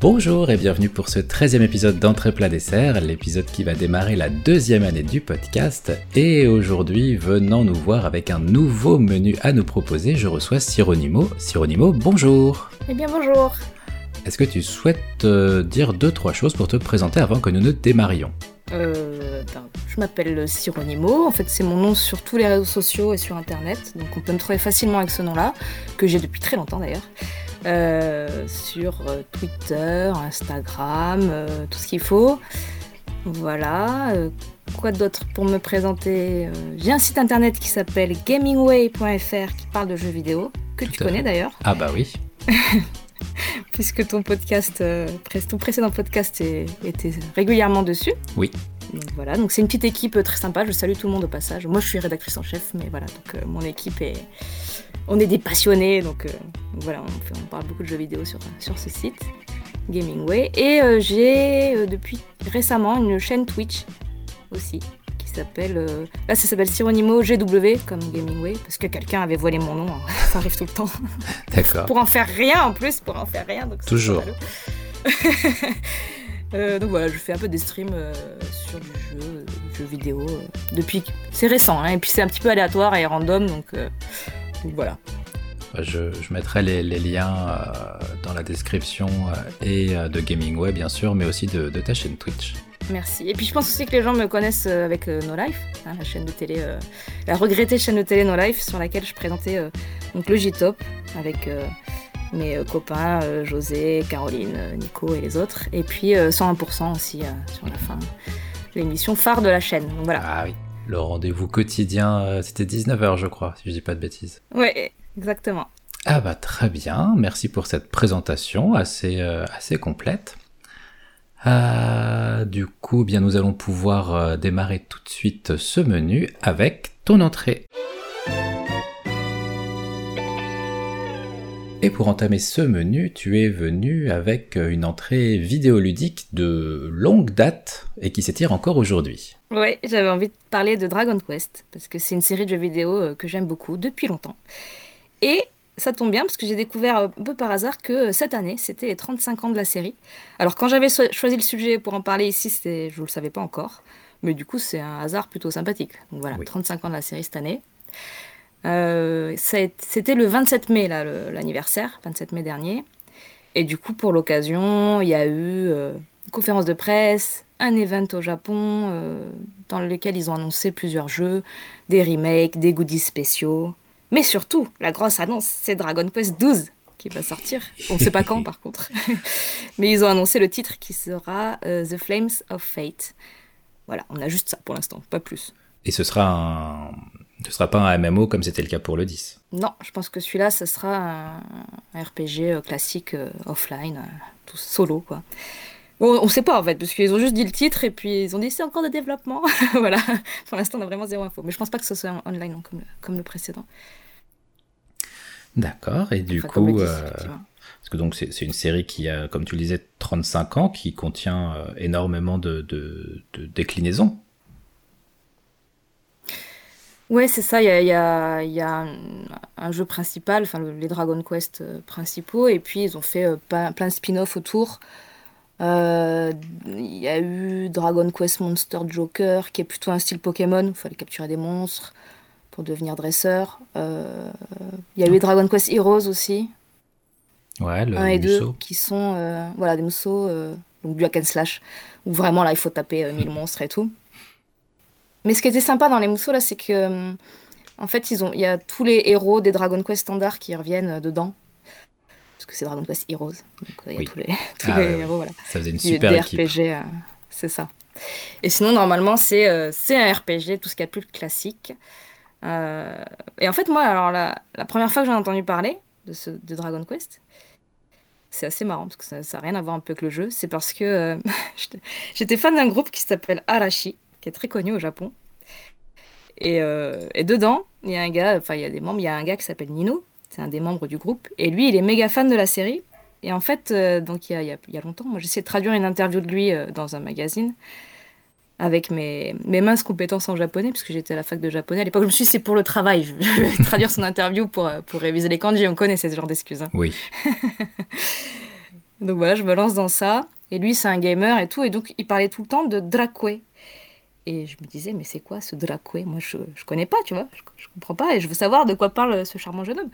Bonjour et bienvenue pour ce 13e épisode d'Entrée plat dessert, l'épisode qui va démarrer la deuxième année du podcast. Et aujourd'hui, venant nous voir avec un nouveau menu à nous proposer, je reçois Sironimo. Sironimo, bonjour Eh bien bonjour Est-ce que tu souhaites euh, dire deux, trois choses pour te présenter avant que nous ne démarrions? Euh, ben, je m'appelle Sironimo, en fait c'est mon nom sur tous les réseaux sociaux et sur internet, donc on peut me trouver facilement avec ce nom-là, que j'ai depuis très longtemps d'ailleurs. Euh, sur euh, Twitter, Instagram, euh, tout ce qu'il faut. Voilà. quoi d'autre pour me présenter J'ai un site internet qui s'appelle gamingway.fr qui parle de jeux vidéo, que tu connais d'ailleurs. Ah bah oui. Puisque ton podcast, ton précédent podcast était régulièrement dessus. Oui. Donc voilà, donc c'est une petite équipe très sympa. Je salue tout le monde au passage. Moi, je suis rédactrice en chef, mais voilà, donc mon équipe est, on est des passionnés, donc euh, voilà, on, parle beaucoup de jeux vidéo sur, sur ce site, Gamingway. Et euh, j'ai euh, depuis récemment une chaîne Twitch aussi, qui s'appelle. là, ça s'appelle Sironimo GW, comme Gamingway, parce que quelqu'un avait volé mon nom, hein. ça arrive tout le temps. D'accord. pour en faire rien en plus, pour en faire rien. Donc Toujours. donc voilà, je fais un peu des streams sur du jeu, jeux vidéo. depuis, c'est récent, hein, et puis c'est un petit peu aléatoire et random, donc voilà. Je, mettrai les, liens euh, dans la description euh, et euh, de Gaming Web bien sûr, mais aussi de, ta chaîne Twitch. Merci. Et puis je pense aussi que les gens me connaissent avec No Life, hein, la chaîne de télé, la regrettée chaîne de télé No Life, sur laquelle je présentais donc le J-Top avec mes copains José, Caroline, Nico et les autres. Et puis 101% aussi sur la fin, l'émission phare de la chaîne. voilà. Ah oui le rendez-vous quotidien, euh, c'était 19h je crois, si je dis pas de bêtises. Oui, exactement. Ah bah très bien, merci pour cette présentation assez, euh, assez complète. Euh, du coup, bien nous allons pouvoir démarrer tout de suite ce menu avec ton entrée. Et pour entamer ce menu, tu es venu avec une entrée vidéoludique de longue date et qui s'étire encore aujourd'hui. Oui, j'avais envie de parler de Dragon Quest, parce que c'est une série de jeux vidéo euh, que j'aime beaucoup depuis longtemps. Et ça tombe bien, parce que j'ai découvert un peu par hasard que cette année, c'était les 35 ans de la série. Alors quand j'avais choisi le sujet pour en parler ici, je ne le savais pas encore. Mais du coup, c'est un hasard plutôt sympathique. Donc voilà, 35 ans de la série cette année. Euh, c'était le 27 mai, l'anniversaire, 27 mai dernier. Et du coup, pour l'occasion, il y a eu euh, une conférence de presse, un event au Japon euh, dans lequel ils ont annoncé plusieurs jeux, des remakes, des goodies spéciaux. Mais surtout, la grosse annonce, c'est Dragon Quest XII qui va sortir. On ne sait pas quand par contre. Mais ils ont annoncé le titre qui sera The Flames of Fate. Voilà, on a juste ça pour l'instant, pas plus. Et ce sera un, ce sera pas un MMO comme c'était le cas pour le 10. Non, je pense que celui-là, ce sera un, RPG euh, classique euh, offline, euh, tout solo quoi. Bon, on sait pas en fait, parce qu'ils ont juste dit le titre et puis ils ont dit c'est encore de développement. voilà, pour l'instant on a vraiment zéro info. Mais je pense pas que ce soit online comme, le, comme le précédent. D'accord, et du coup, parce que donc c'est une série qui a, comme tu le disais, 35 ans, qui contient énormément de, de, de déclinaisons. Ouais, c'est ça. Il y a, un, jeu principal, enfin les Dragon Quest euh, principaux, et puis ils ont fait euh, plein, de spin-offs autour. Euh, il y a eu Dragon Quest Monster Joker, qui est plutôt un style Pokémon. Il fallait capturer des monstres pour devenir dresseur. Il y a eu Dragon Quest Heroes aussi. Ouais, le un et deux, qui sont voilà, des mousseaux, donc du hack and slash, où vraiment là il faut taper 1000 monstres et tout. Mais ce qui était sympa dans les mousseaux, là, c'est que, euh, en fait, ils ont, il y a tous les héros des Dragon Quest standards qui reviennent euh, dedans. Parce que c'est Dragon Quest Heroes. Donc, il y a tous les, tous ah les héros, voilà. Ça faisait une super équipe. RPG, euh, c'est ça. Et sinon, normalement, c'est c'est un RPG, tout ce qu'il y a de plus classique. et en fait, moi, alors, la, la première fois que j'en ai entendu parler de, ce, de Dragon Quest, c'est assez marrant parce que ça n'a rien à voir un peu avec le jeu. C'est parce que j'étais fan d'un groupe qui s'appelle Arashi qui est très connu au Japon. Et, euh, et dedans, il y a un gars, enfin il y a des membres, il y a un gars qui s'appelle Nino, c'est un des membres du groupe, et lui il est méga fan de la série. Et en fait, euh, donc il y, a, il, y a, longtemps, moi j'essaie de traduire une interview de lui euh, dans un magazine avec mes, mes minces compétences en japonais, puisque j'étais à la fac de japonais à l'époque. Je me suis dit, c'est pour le travail, je vais traduire son interview pour, pour réviser les kanji. On connaît ce genre d'excuses. Hein. Oui. Donc voilà, je me lance dans ça. Et lui, c'est un gamer et tout. Et donc, il parlait tout le temps de Dracoué. Et je me disais, mais c'est quoi ce Dracoué Moi, je, je connais pas, tu vois. Je, je comprends pas. Et je veux savoir de quoi parle ce charmant jeune homme.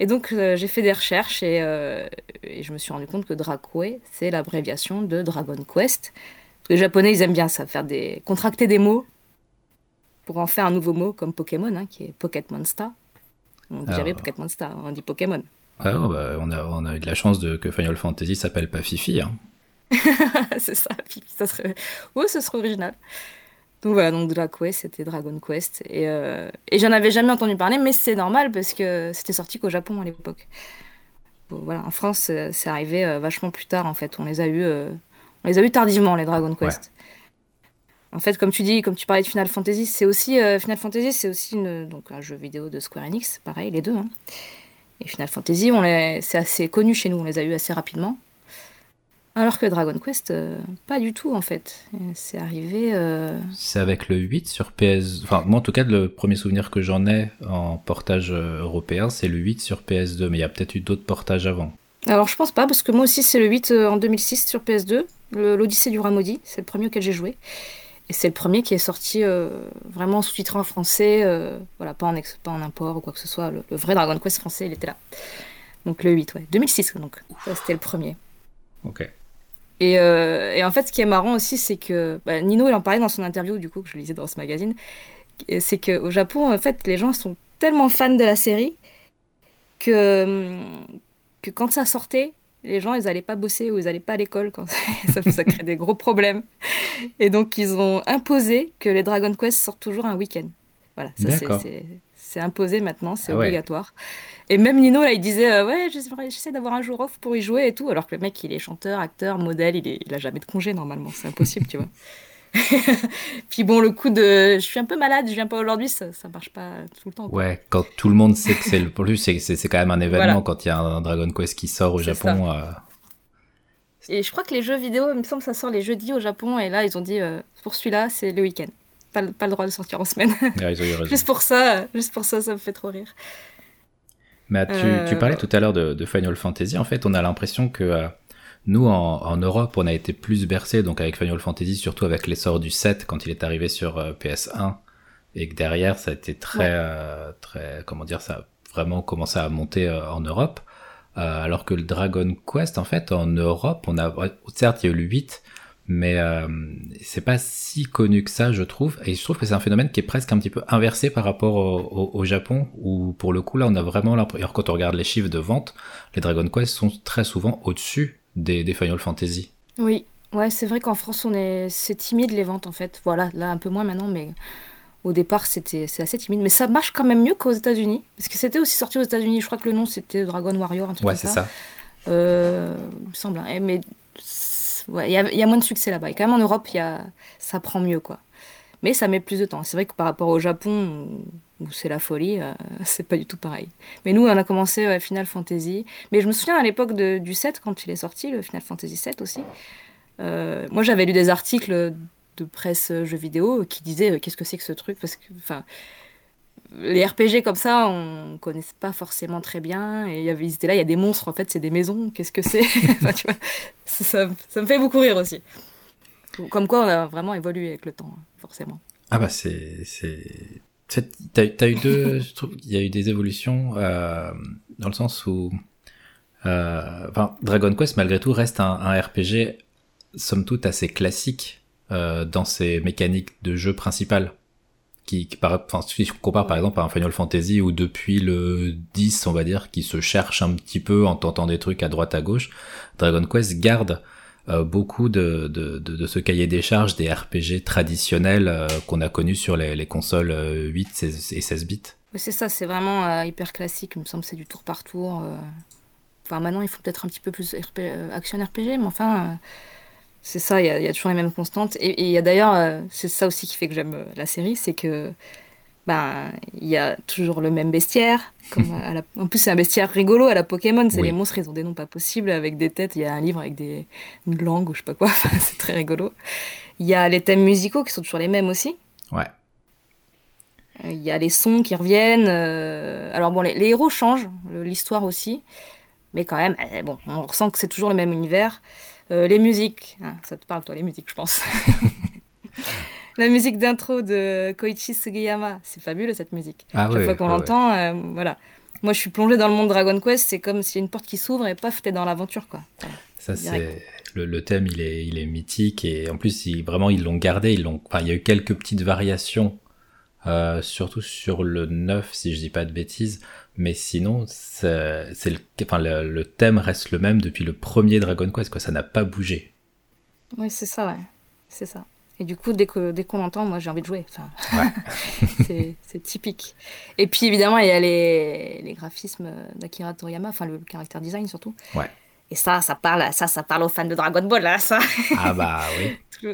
Et donc, euh, j'ai fait des recherches et, euh, et, je me suis rendu compte que Dracoué, c'est l'abréviation de Dragon Quest. Les Japonais, ils aiment bien ça, faire des, contracter des mots pour en faire un nouveau mot comme Pokémon, hein, qui est Pocket Monster. On dit jamais Pocket Monster, on dit Pokémon. Ah, bah, on, a, on a eu de la chance de, que Final Fantasy s'appelle pas Fifi. Hein. c'est ça, Fifi. Ça serait... Ouais, ce serait original. Donc voilà, donc Dracoué, c'était Dragon Quest. Et, euh, et j'en avais jamais entendu parler, mais c'est normal parce que c'était sorti qu'au Japon à l'époque. Bon, voilà, en France, c'est arrivé euh, vachement plus tard en fait. On les a eu, euh, on les a eu tardivement les Dragon Quest. Ouais. En fait, comme tu dis, comme tu parlais de Final Fantasy, c'est aussi Final Fantasy, c'est aussi une, donc un jeu vidéo de Square Enix, pareil, les deux. Hein. Et Final Fantasy, on c'est assez connu chez nous, on les a eu assez rapidement. Alors que Dragon Quest, euh, pas du tout en fait. C'est arrivé. Euh... C'est avec le 8 sur PS. Enfin, moi en tout cas, le premier souvenir que j'en ai en portage euh, européen, c'est le 8 sur PS2, mais il y a peut-être eu d'autres portages avant. Alors je pense pas, parce que moi aussi c'est le 8 euh, en 2006 sur PS2, l'Odyssée du Ramodi, c'est le premier auquel j'ai joué. Et c'est le premier qui est sorti euh, vraiment sous-titré en français, euh, voilà, pas en, ex, pas en import ou quoi que ce soit. Le, le, vrai Dragon Quest français, il était là. Donc le 8, ouais. 2006, donc. C'était le premier. Ok. Et, euh, et, en fait, ce qui est marrant aussi, c'est que bah, Nino, il en parlait dans son interview, du coup, que je lisais dans ce magazine, c'est qu'au Japon, en fait, les gens sont tellement fans de la série que, que quand ça sortait, les gens, ils n'allaient pas bosser ou ils n'allaient pas à l'école. Quand ça, ça crée des gros problèmes. Et donc, ils ont imposé que les Dragon Quest sortent toujours un week-end. Voilà, ça c'est imposé maintenant, c'est ah obligatoire. Et même Nino, là, il disait euh, Ouais, j'essaie d'avoir un jour off pour y jouer et tout. Alors que le mec, il est chanteur, acteur, modèle, il, est, il a jamais de congé normalement, c'est impossible, tu vois. Puis bon, le coup de je suis un peu malade, je viens pas aujourd'hui, ça, ça marche pas tout le temps. Quoi. Ouais, quand tout le monde sait que c'est le plus, c'est quand même un événement voilà. quand il y a un Dragon Quest qui sort au Japon. Euh... Et je crois que les jeux vidéo, il me semble ça sort les jeudis au Japon, et là ils ont dit euh, pour celui-là, c'est le week-end. Pas, pas, le droit de sortir en semaine. Ouais, juste pour ça, juste pour ça, ça me fait trop rire. Mais tu, euh... tu parlais tout à l'heure de, de, Final Fantasy. En fait, on a l'impression que euh, nous, en, en, Europe, on a été plus bercés, donc avec Final Fantasy, surtout avec l'essor du 7 quand il est arrivé sur euh, PS1, et que derrière, ça a été très, ouais. très, comment dire, ça a vraiment commencé à monter en Europe. Alors que le Dragon Quest, en fait, en Europe, on a, certes, il y a eu le 8, mais euh, c'est pas si connu que ça, je trouve. Et je trouve que c'est un phénomène qui est presque un petit peu inversé par rapport au, au, au Japon, où pour le coup, là, on a vraiment l'impression, quand on regarde les chiffres de vente, les Dragon Quest sont très souvent au-dessus des, des Final Fantasy. Oui, ouais, c'est vrai qu'en France, on est, c'est timide les ventes en fait. Voilà, là un peu moins maintenant, mais au départ, c'était, c'est assez timide. Mais ça marche quand même mieux qu'aux États-Unis, parce que c'était aussi sorti aux États-Unis. Je crois que le nom c'était Dragon Warrior, un truc ouais, comme ça. Ouais, c'est ça. Euh, il me semble. Hein. Mais ouais, y, a, moins de succès là-bas. Et quand même en Europe, ça prend mieux quoi. Mais ça met plus de temps. C'est vrai que par rapport au Japon, où c'est la folie, euh, c'est pas du tout pareil. Mais nous, on a commencé Final Fantasy. Mais je me souviens à l'époque du 7, quand il est sorti, le Final Fantasy 7 aussi. Euh, moi, j'avais lu des articles de presse jeux vidéo qui disaient euh, qu'est-ce que c'est que ce truc? Parce que, les RPG comme ça, on connaît pas forcément très bien. Et y avait, ils étaient là, il y a des monstres, en fait, c'est des maisons. Qu'est-ce que c'est? Ça, me fait beaucoup rire aussi. Comme quoi, on a vraiment évolué avec le temps, forcément. Ah bah c'est t'as as eu deux je trouve il y a eu des évolutions euh, dans le sens où euh, Dragon Quest malgré tout reste un, un RPG somme toute assez classique euh, dans ses mécaniques de jeu principales qui, qui par, enfin, si on compare par exemple à un Final Fantasy où depuis le 10 on va dire qui se cherche un petit peu en tentant des trucs à droite à gauche Dragon Quest garde euh, beaucoup de, de, de, de, ce cahier des charges des RPG traditionnels euh, qu'on a connus sur les, les consoles 8 et 16 bits. C'est ça, c'est vraiment euh, hyper classique. Il me semble c'est du tour par tour. Enfin, maintenant, il faut peut-être un petit peu plus RP, action RPG, mais enfin, c'est ça, il y, y, a toujours les mêmes constantes. Et il y a d'ailleurs, c'est ça aussi qui fait que j'aime la série, c'est que ben il y a toujours le même bestiaire. Comme la... En plus, c'est un bestiaire rigolo à la Pokémon. C'est oui. les monstres, ils ont des noms pas possibles avec des têtes. Il y a un livre avec des une langue ou je sais pas quoi. c'est très rigolo. Il y a les thèmes musicaux qui sont toujours les mêmes aussi. Ouais. Il y a les sons qui reviennent. Euh... Alors bon, les, les, héros changent, l'histoire aussi. Mais quand même, eh, bon, on ressent que c'est toujours le même univers. Euh, les musiques, hein, ça te parle toi, les musiques, je pense. la musique d'intro de Koichi Sugiyama, c'est fabuleux cette musique. Ah Chaque fois qu'on l'entend, euh, voilà. Moi, je suis plongée dans le monde Dragon Quest, c'est comme s'il y a une porte qui s'ouvre et paf, t'es dans l'aventure, quoi. Voilà. Ça, c'est le, le thème, il est, il est mythique et en plus, vraiment, ils l'ont gardé. Ils l'ont, enfin, il y a eu quelques petites variations, euh, surtout sur le 9, si je dis pas de bêtises. Mais sinon, c'est, le, enfin, le, le thème reste le même depuis le premier Dragon Quest, quoi. Ça n'a pas bougé. Oui, c'est ça, ouais. C'est ça. Et du coup, dès que dès qu'on l'entend, moi, j'ai envie de jouer. Enfin, c'est c'est typique. Et puis, évidemment, il y a les, les graphismes d'Akira Toriyama, enfin, le caractère design surtout. Ouais. Et ça, ça parle, ça, ça parle aux fans de Dragon Ball, là, ça. Ah bah oui. Je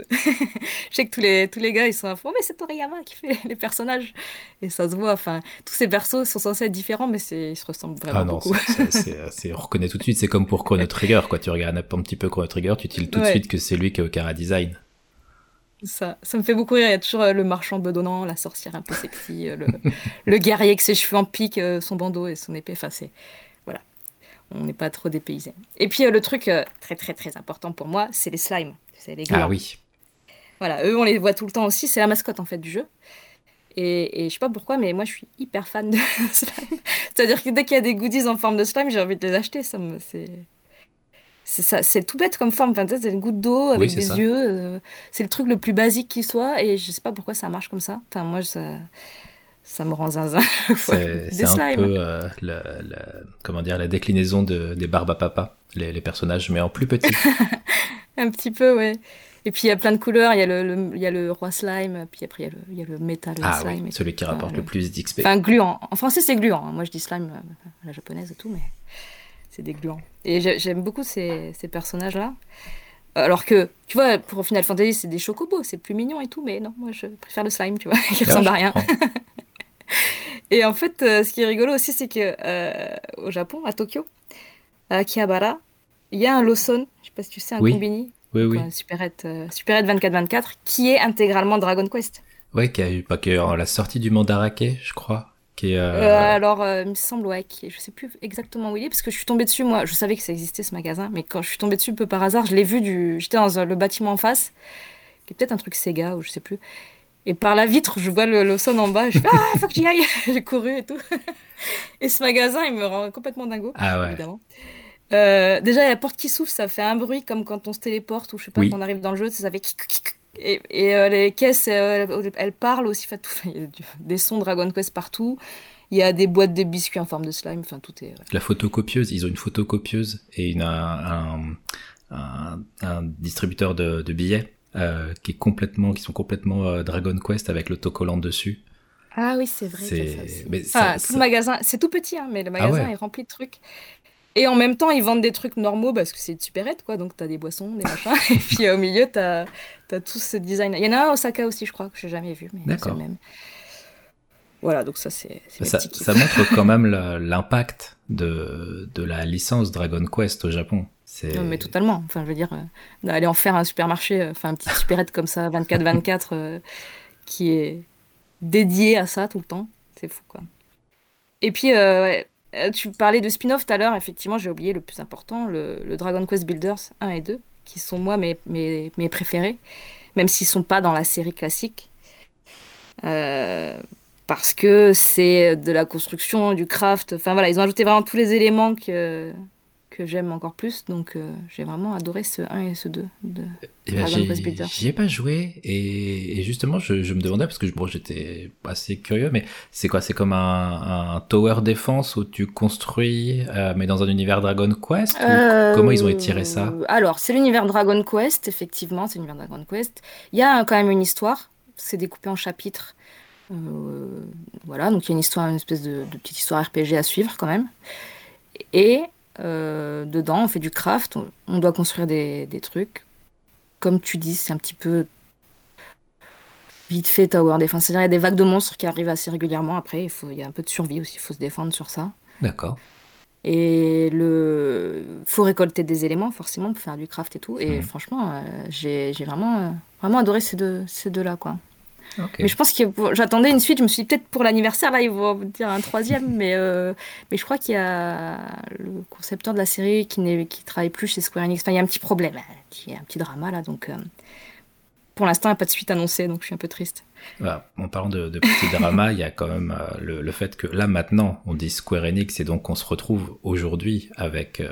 sais que tous les, tous les gars, ils sont à fond, mais c'est Toriyama qui fait les personnages. Et ça se voit, enfin, tous ces persos sont censés être différents, mais ils se ressemblent vraiment Ah non, beaucoup. c'est- on reconnaît tout de suite. C'est comme pour Chrono Trigger, quoi. Tu regardes un petit peu Chrono Trigger, tu tilles tout de suite que c'est lui qui est au Cara Design. Ça, ça me fait beaucoup rire. Il y a toujours euh, le marchand bedonnant, la sorcière un peu sexy, euh, le, le guerrier avec ses cheveux en pique, euh, son bandeau et son épée. Enfin, c'est. On n'est pas trop dépaysé. Et puis, euh, le truc euh, très, très, très important pour moi, c'est les slimes. C'est les glands. Ah oui. Voilà, eux, on les voit tout le temps aussi. C'est la mascotte, en fait, du jeu. Et, et je sais pas pourquoi, mais moi, je suis hyper fan de slime. C'est-à-dire que dès qu'il y a des goodies en forme de slime, j'ai envie de les acheter. Ça me, c'est. C'est ça, c'est tout bête comme forme. Enfin, c'est une goutte d'eau avec des ça. yeux. euh, c'est le truc le plus basique qui soit. Et je sais pas pourquoi ça marche comme ça. Enfin, moi, ça, ça me rend zinzin. C'est, un peu euh, la, la- comment dire, la déclinaison de, des barbes à papa, les, les personnages, mais en plus petit. Un petit peu, ouais. Et puis il y a plein de couleurs. Il y a le, le- il y a le roi slime, puis après il y a le, il y a le métal ah slime. oui, celui qui rapporte le plus d'XP. Enfin, gluant. En français, c'est gluant. Moi, je dis slime euh, à la japonaise et tout, mais c'est des gluants. Et j'ai- j'aime beaucoup ces, ces personnages-là. Alors que, tu vois, pour Final Fantasy, c'est des chocobos, c'est plus mignon et tout, mais non, moi, je préfère le slime, tu vois, qui Ah, ressemble à rien. Et en fait, euh, ce qui est rigolo aussi, c'est que euh, au Japon, à Tokyo, à Akihabara, il y a un Lawson, je sais pas si tu sais, un Oui. combini, Oui, oui. Superette, euh, Superette 24-24, qui est intégralement Dragon Quest. Ouais, qui a eu, pas que la sortie du Mandarake, je crois. Qui est, alors, il me semble, ouais, qui est- je sais plus exactement où il est, parce que je suis tombée dessus, moi, je savais que ça existait ce magasin, mais quand je suis tombée dessus un peu par hasard, je l'ai vu du. J'étais dans le bâtiment en face, qui est peut-être un truc Sega ou je sais plus. Et par la vitre, je vois le Lawson en bas, je fais Ah, faut que j'y aille J'ai couru et tout. Et ce magasin, il me rend complètement dingo, Ah ouais. évidemment. Euh, déjà, la porte qui s'ouvre, ça fait un bruit comme quand on se téléporte ou je sais pas, Oui. quand on arrive dans le jeu, ça fait. Et, et euh, les caisses, euh, elles parlent aussi, enfin, tout, il y a des sons Dragon Quest partout. Il y a des boîtes de biscuits en forme de slime, enfin tout est. La photocopieuse, ils ont une photocopieuse et une, un, un, un- un distributeur de, de billets euh, qui est complètement, qui sont complètement euh, Dragon Quest avec l'autocollant dessus. Ah oui, c'est vrai. C'est- ça ça- tout magasin, c'est tout petit, hein, mais le magasin ouais. est rempli de trucs. Et en même temps, ils vendent des trucs normaux parce que c'est une supérette, quoi. Donc, t'as des boissons, des machins. et puis, euh, au milieu, t'as as tout ce design. Il y en a un à Osaka aussi, je crois, que j'ai jamais vu. D'accord. même. Voilà, donc ça, c'est Ça, ça montre quand même l'impact de, de la licence Dragon Quest au Japon. Non, mais totalement. Enfin, je veux dire, euh, d'aller en faire un supermarché, euh, enfin, un petit supérette comme ça, 24-24, euh, qui est dédié à ça tout le temps. C'est fou, quoi. Et puis, tu parlais de spin-off tout à l'heure. Effectivement, j'ai oublié le plus important, le, Dragon Quest Builders 1 et 2, qui sont, moi, mes, mes, préférés, même s'ils sont pas dans la série classique. Parce que c'est de la construction, du craft. Enfin, voilà, ils ont ajouté vraiment tous les éléments que que j'aime encore plus. Donc euh, j'ai vraiment adoré ce 1 et ce 2. De... Eh ben, Dragon j'y- Quest Builders. J'y ai pas joué et, et justement je, je me demandais parce que bon, j'étais assez curieux mais c'est quoi? C'est comme un, un tower défense où tu construis euh, mais dans un univers Dragon Quest? Euh, comment ils ont étiré ça? Alors, c'est l'univers Dragon Quest, effectivement, c'est l'univers Dragon Quest. Il y a quand même une histoire, c'est découpé en chapitres. Euh, voilà, donc il y a une histoire, une espèce de, de petite histoire RPG à suivre quand même. Et euh, dedans, on fait du craft, on, on doit construire des, des trucs. Comme tu dis, c'est un petit peu vite fait tower defense. C'est-à-dire, il y a des vagues de monstres qui arrivent assez régulièrement. Après, il, faut, il y a un peu de survie aussi, il faut se défendre sur ça. D'accord Et le faut récolter des éléments forcément pour faire du craft et tout. Et Mhm. franchement, euh, j'ai j'ai vraiment, euh, vraiment adoré ces deux, ces deux-là, quoi. Mais je pense que j'attendais une suite. Je me suis dit peut-être pour l'anniversaire, là, ils vont dire un troisième. mais, euh, mais je crois qu'il y a le concepteur de la série qui ne qui travaille plus chez Square Enix. Enfin, il y a un petit problème. Il y a un petit drama là. Donc, euh, pour l'instant, il n'y a pas de suite annoncée. Donc, je suis un peu triste. En parlant de, de petit drama, il y a quand même euh, le, fait que là, maintenant, on dit Square Enix et donc on se retrouve aujourd'hui avec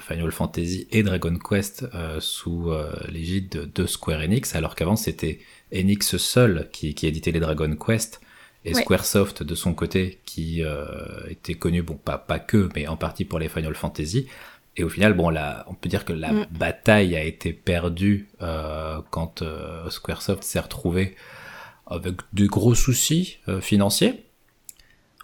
Final Fantasy et Dragon Quest sous l'égide de, de Square Enix, alors qu'avant, c'était Enix seul qui, qui éditait les Dragon Quest et Squaresoft de son côté qui euh, était connu bon pas pas que mais en partie pour les Final Fantasy. Et au final bon là on peut dire que la mm. bataille a été perdue euh, quand euh, Squaresoft s'est retrouvé avec de gros soucis euh, financiers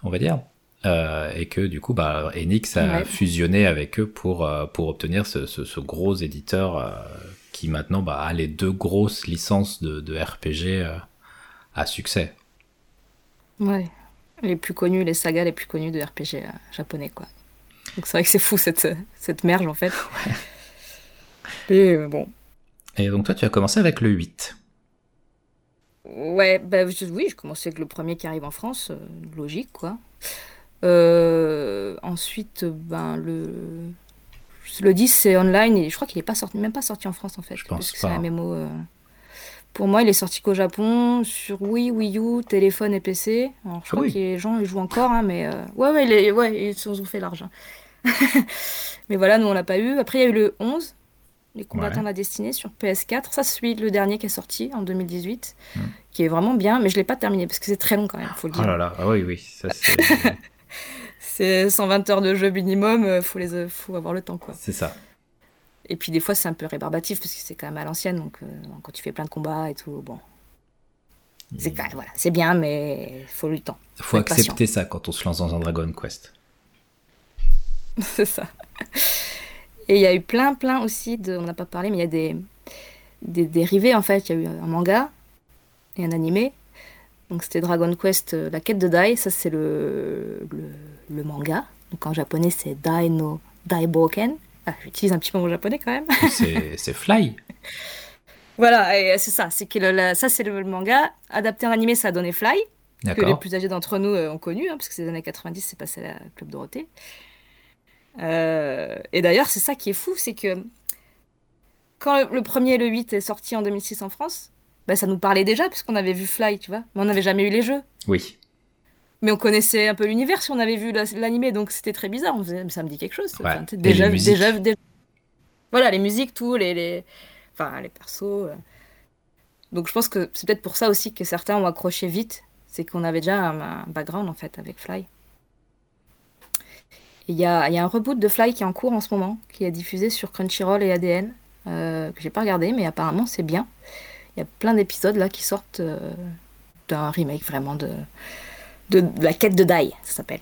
on va dire euh, et que du coup bah Enix a fusionné avec eux pour pour obtenir ce, ce, ce gros éditeur qui maintenant bah, a les deux grosses licences de, de RPG euh, à succès. Ouais, les plus connus, les sagas les plus connues de RPG euh, japonais, quoi. Donc c'est vrai que c'est fou cette, cette merge en fait. Ouais. Et euh, bon. Et donc toi, tu as commencé avec le 8. Ouais, bah, je, oui, je commençais avec le premier qui arrive en France, logique, quoi. Euh, ensuite, ben, le, le 10, c'est online et je crois qu'il n'est pas sorti, même pas sorti en France en fait. Je pense pas. Euh. Pour moi, il est sorti qu'au Japon, sur Wii, Wii U, téléphone et PC. Alors, je ah crois que les gens ils jouent encore, hein, mais euh, ouais, ouais, les... ouais, ils ont fait l'argent. mais voilà, nous on l'a pas eu. Après, il y a eu le 11, Les combattants de la destinée sur PS4. Ça, c'est le dernier qui est sorti en 2018, hmm. qui est vraiment bien, mais je l'ai pas terminé parce que c'est très long quand même, faut le dire. Oh là là, ah oui, oui, ça c'est. c'est 120 heures de jeu minimum, euh, faut les, faut avoir le temps quoi. C'est ça. Et puis des fois c'est un peu rébarbatif parce que c'est quand même à l'ancienne, donc euh, quand tu fais plein de combats et tout, bon, c'est même, voilà, c'est bien, mais il faut le temps. Il faut, accepter ça quand on se lance dans un Dragon Quest. c'est ça. Et il y a eu plein, plein aussi de, on n'a pas parlé, mais il y a des, des dérivés en fait. Il y a eu un manga et un animé. Donc c'était Dragon Quest, la quête de Dai, ça c'est le, le, le manga. Donc en japonais, c'est Dai no Daiboken. Ah, J'utilise un petit mot japonais quand même. c'est Fly. Voilà, c'est ça. C'est que ça, c'est le, manga. Adapté en animé, ça a donné Fly. Que les plus âgés d'entre nous euh, ont connu, hein, parce que les années 90, c'est passé à la Club Dorothée. Euh, et d'ailleurs, c'est ça qui est fou, c'est que quand le premier et le 8 est sorti en 2006 en France, bah, ça nous parlait déjà, puisqu'on avait vu Fly, tu vois. Mais on n'avait jamais eu les jeux. Oui mais on connaissait un peu l'univers si on avait vu l'animé, donc c'était très bizarre. On faisait, ça me dit quelque chose. déjà, les déjà, voilà, les musiques, tout, les, les, enfin, les persos. Euh. Donc je pense que c'est peut-être pour ça aussi que certains ont accroché vite, c'est qu'on avait déjà un, background en fait avec Fly. Il y a, y a, un reboot de Fly qui est en cours en ce moment, qui est diffusé sur Crunchyroll et ADN, euh, que j'ai pas regardé, mais apparemment c'est bien. Il y a plein d'épisodes là qui sortent euh, d'un remake vraiment de, de, la quête de Dai, ça s'appelle.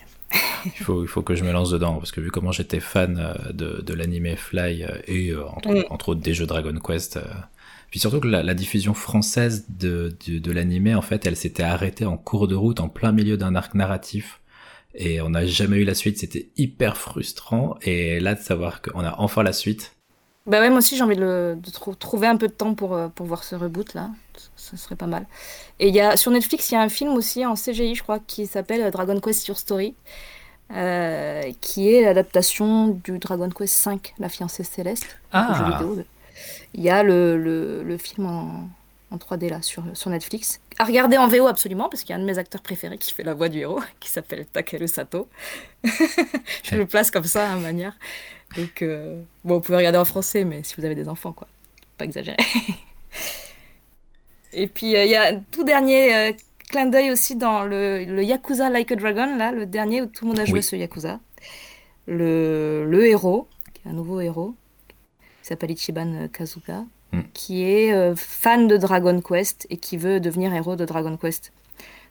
il, faut, il faut que je me lance dedans, parce que vu comment j'étais fan euh, de, de l'anime Fly euh, et euh, mm. entre, autres des jeux Dragon Quest, puis surtout que la, diffusion française de, de, de l'anime, en fait, elle s'était arrêtée en cours de route, en plein milieu d'un arc narratif, et on n'a jamais eu la suite, c'était hyper frustrant, et là de savoir qu'on a enfin la suite. Bah ouais, moi aussi j'ai envie de, de trouver un peu de temps pour, pour voir ce reboot là ça serait pas mal. Et il y a, sur Netflix, il y a un film aussi en CGI, je crois, qui s'appelle Dragon Quest Your Story, euh, qui est l'adaptation du Dragon Quest 5, La fiancée céleste. Ah. Il y a le, le, le film en, en, 3D là sur, sur Netflix. À regarder en VO absolument, parce qu'il y a un de mes acteurs préférés qui fait la voix du héros, qui s'appelle Takeru Sato. je le place comme ça, à manière. Donc, euh, bon, vous pouvez regarder en français, mais si vous avez des enfants, quoi. Pas exagérer. Et puis euh, il y a un tout dernier euh, clin d'œil aussi dans le, le, Yakuza Like a Dragon, là, le dernier où tout le monde a joué ce Yakuza. Le, le, héros, qui est un nouveau héros, qui s'appelle Ichiban Kazuka, hmm. qui est euh, fan de Dragon Quest et qui veut devenir héros de Dragon Quest.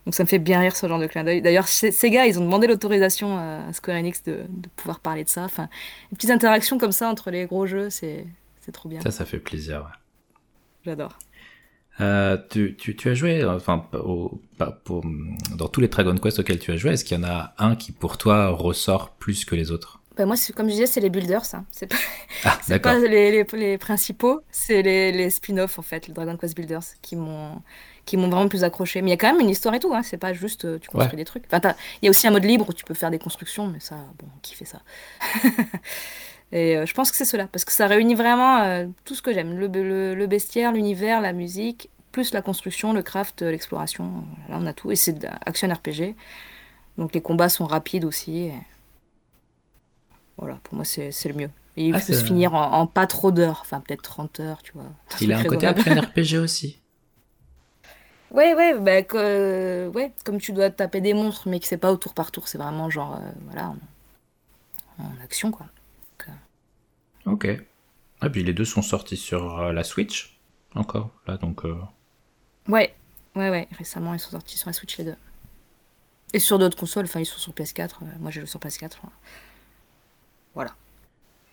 Donc ça me fait bien rire ce genre de clin d'œil. D'ailleurs, ces gars, ils ont demandé l'autorisation à Square Enix de, de, pouvoir parler de ça. Enfin, une petite interaction comme ça entre les gros jeux, c'est trop bien. Ça, ça fait plaisir. Ouais. J'adore. Euh, tu, tu, tu, as joué, enfin, au, pour, dans tous les Dragon Quest auxquels tu as joué, est-ce qu'il y en a un qui pour toi ressort plus que les autres? Bah, moi, comme je disais, c'est les builders. ça. C'est pas, ah, pas les, les, principaux, c'est les, les spin-offs, en fait, les Dragon Quest Builders, qui m'ont qui m'ont vraiment plus accroché. Mais il y a quand même une histoire et tout, hein. c'est pas juste euh, tu construis des trucs. Enfin, il y a aussi un mode libre où tu peux faire des constructions, mais ça, bon, qui fait ça? Et euh, je pense que c'est cela, parce que ça réunit vraiment euh, tout ce que j'aime le, le, bestiaire, l'univers, la musique, plus la construction, le craft, l'exploration. Là, on a tout. Et c'est action RPG. Donc les combats sont rapides aussi. Voilà, pour moi, c'est le mieux. Et il ah, peut se finir en, pas trop d'heures, enfin peut-être 30 heures, tu vois. Il a un côté action RPG aussi. Ouais, ouais, bah, ouais, comme tu dois taper des monstres, mais que c'est pas au tour par tour, c'est vraiment genre, euh, voilà, en, action, quoi. Euh. Ok. Et ah, puis les deux sont sortis sur euh, la Switch, encore, là, donc... Ouais, ouais, ouais, récemment, ils sont sortis sur la Switch, les deux. Et sur d'autres consoles, enfin, ils sont sur PS4, moi j'ai le sur PS4. Voilà.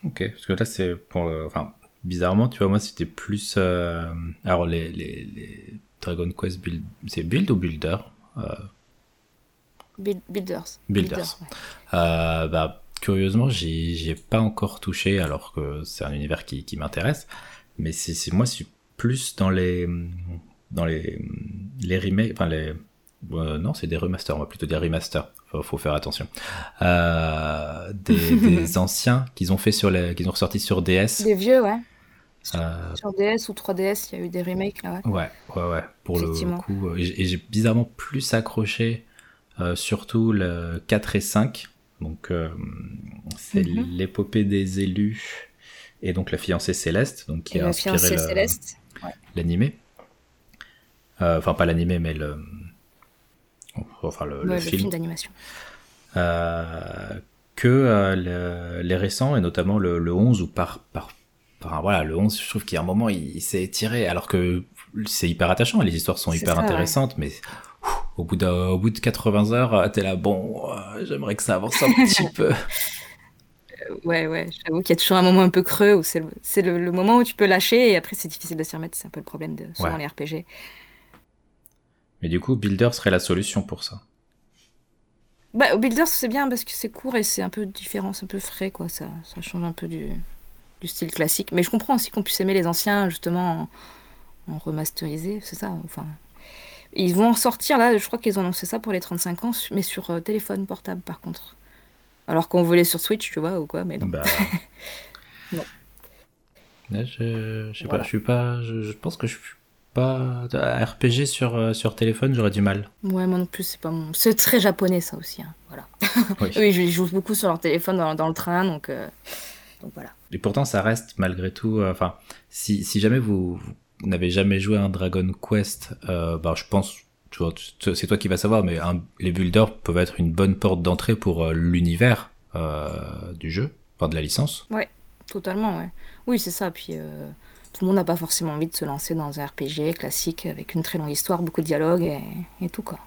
Ok, parce que là, c'est pour... Enfin, bizarrement, tu vois, moi, c'était plus... Alors, les, les, les Dragon Quest Build. C'est Build ou Builder euh, Builders. Builders. Euh, bah, curieusement, j'y ai pas encore touché alors que c'est un univers qui, qui m'intéresse. Mais c'est moi, je suis plus dans les dans les les remakes, enfin les euh, non, c'est des remasters, on va plutôt dire remasters. Faut, faut faire attention. Euh, des, des anciens qu'ils ont fait sur les, qu'ils ont ressorti sur DS. Des vieux, ouais. Euh, sur DS ou 3DS, il y a eu des remakes là, ouais. Ouais, ouais, ouais. Pour le coup, euh, et j'ai bizarrement plus accroché, euh, surtout le 4 et 5. Donc, c'est mhm. l'épopée des élus et donc la fiancée céleste, donc qui a inspiré l'animé. enfin, pas l'animé, mais le, enfin le, le, film, d'animation. que les récents et notamment le, le 11 ou par, par voilà, le 11, je trouve qu'il y a un moment, il, s'est étiré, alors que c'est hyper attachant, les histoires sont hyper intéressantes, mais au, bout de, au bout de 80 heures, t'es là, bon, euh, j'aimerais que ça avance un petit peu. Euh, ouais, ouais, j'avoue qu'il y a toujours un moment un peu creux où c'est le, le, moment où tu peux lâcher et après c'est difficile de s'y remettre, c'est un peu le problème de souvent les RPG. Mais du coup, Builder serait la solution pour ça. Bah, Builder c'est bien parce que c'est court et c'est un peu différent, c'est un peu frais, quoi, ça, ça change un peu du, du style classique. Mais je comprends aussi qu'on puisse aimer les anciens, justement, en, remasterisé, c'est ça. Enfin, ils vont en sortir là, je crois qu'ils ont annoncé ça pour les 35 ans, mais sur euh, téléphone portable par contre. Alors qu'on voulait sur Switch, tu vois, ou quoi, mais non. Bah... non. je, je sais pas, je suis pas, je, pense que je suis pas RPG sur euh, sur téléphone, j'aurais du mal. Ouais, moi non plus, c'est pas mon, c'est très japonais ça aussi, hein. voilà. Oui. je joue beaucoup sur leur téléphone dans, dans le train, donc. Euh, voilà. Et pourtant, ça reste malgré tout. Euh, enfin, si, si, jamais vous, n'avez jamais joué à un Dragon Quest, euh, bah, je pense, c'est toi qui vas savoir, mais les builders peuvent être une bonne porte d'entrée pour l'univers du jeu, enfin de la licence. Ouais, totalement, ouais. Oui, c'est ça. Puis tout le monde n'a pas forcément envie de se lancer dans un RPG classique avec une très longue histoire, beaucoup de dialogues et, et tout quoi.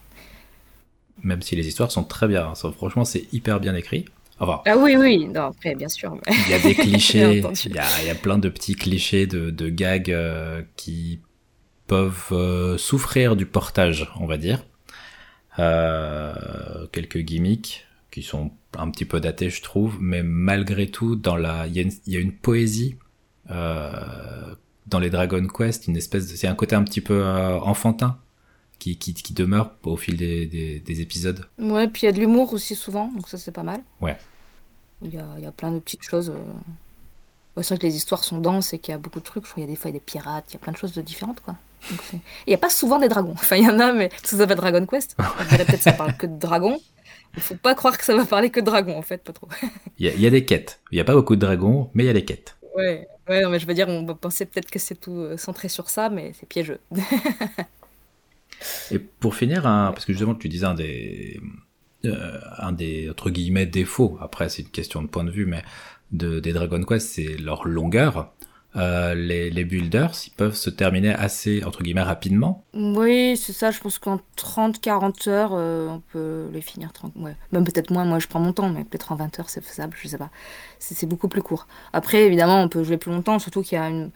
Même si les histoires sont très bien, hein. franchement, c'est hyper bien écrit ah oui, oui, non, après, bien sûr. Il y a des clichés, il, y a, il y, a, plein de petits clichés de, de gags euh, qui peuvent euh, souffrir du portage, on va dire. Euh, quelques gimmicks qui sont un petit peu datés, je trouve, mais malgré tout, dans la, y il y a une poésie dans les Dragon Quest, une espèce de, c'est un côté un petit peu enfantin qui, qui, qui demeure au fil des, des, des, épisodes. Ouais, puis il y a de l'humour aussi souvent, donc ça c'est pas mal. Ouais. Il y a, y a plein de petites choses. Euh... c'est vrai que les histoires sont denses et qu'il y a beaucoup de trucs. Je crois qu'il y a des fois des pirates, il y a plein de choses de différentes quoi. Il n'y a pas souvent des dragons. Enfin, il y en a, mais ça s'appelle Dragon Quest. Peut-être que ça parle que de dragons. Il faut pas croire que ça va parler que de dragons, en fait, pas trop. Il y, a, y a des quêtes. Il n'y a pas beaucoup de dragons, mais il y a des quêtes. Ouais, ouais non, mais je veux dire, on va penser peut-être que c'est tout euh, centré sur ça, mais c'est piégeux. Et pour finir, parce que justement, tu disais un des, euh, un des entre guillemets défauts. Après, c'est une question de point de vue, mais de, des Dragon Quest, c'est leur longueur. Euh, les, builders, ils peuvent se terminer assez, entre guillemets, rapidement. Oui, c'est ça, je pense qu'en 30-40 heures, euh, on peut les finir. 30, ouais. Même peut-être moins, moi je prends mon temps, mais peut-être en 20 heures c'est faisable, je sais pas. C'est beaucoup plus court. Après, évidemment, on peut jouer plus longtemps, surtout qu'il y a une,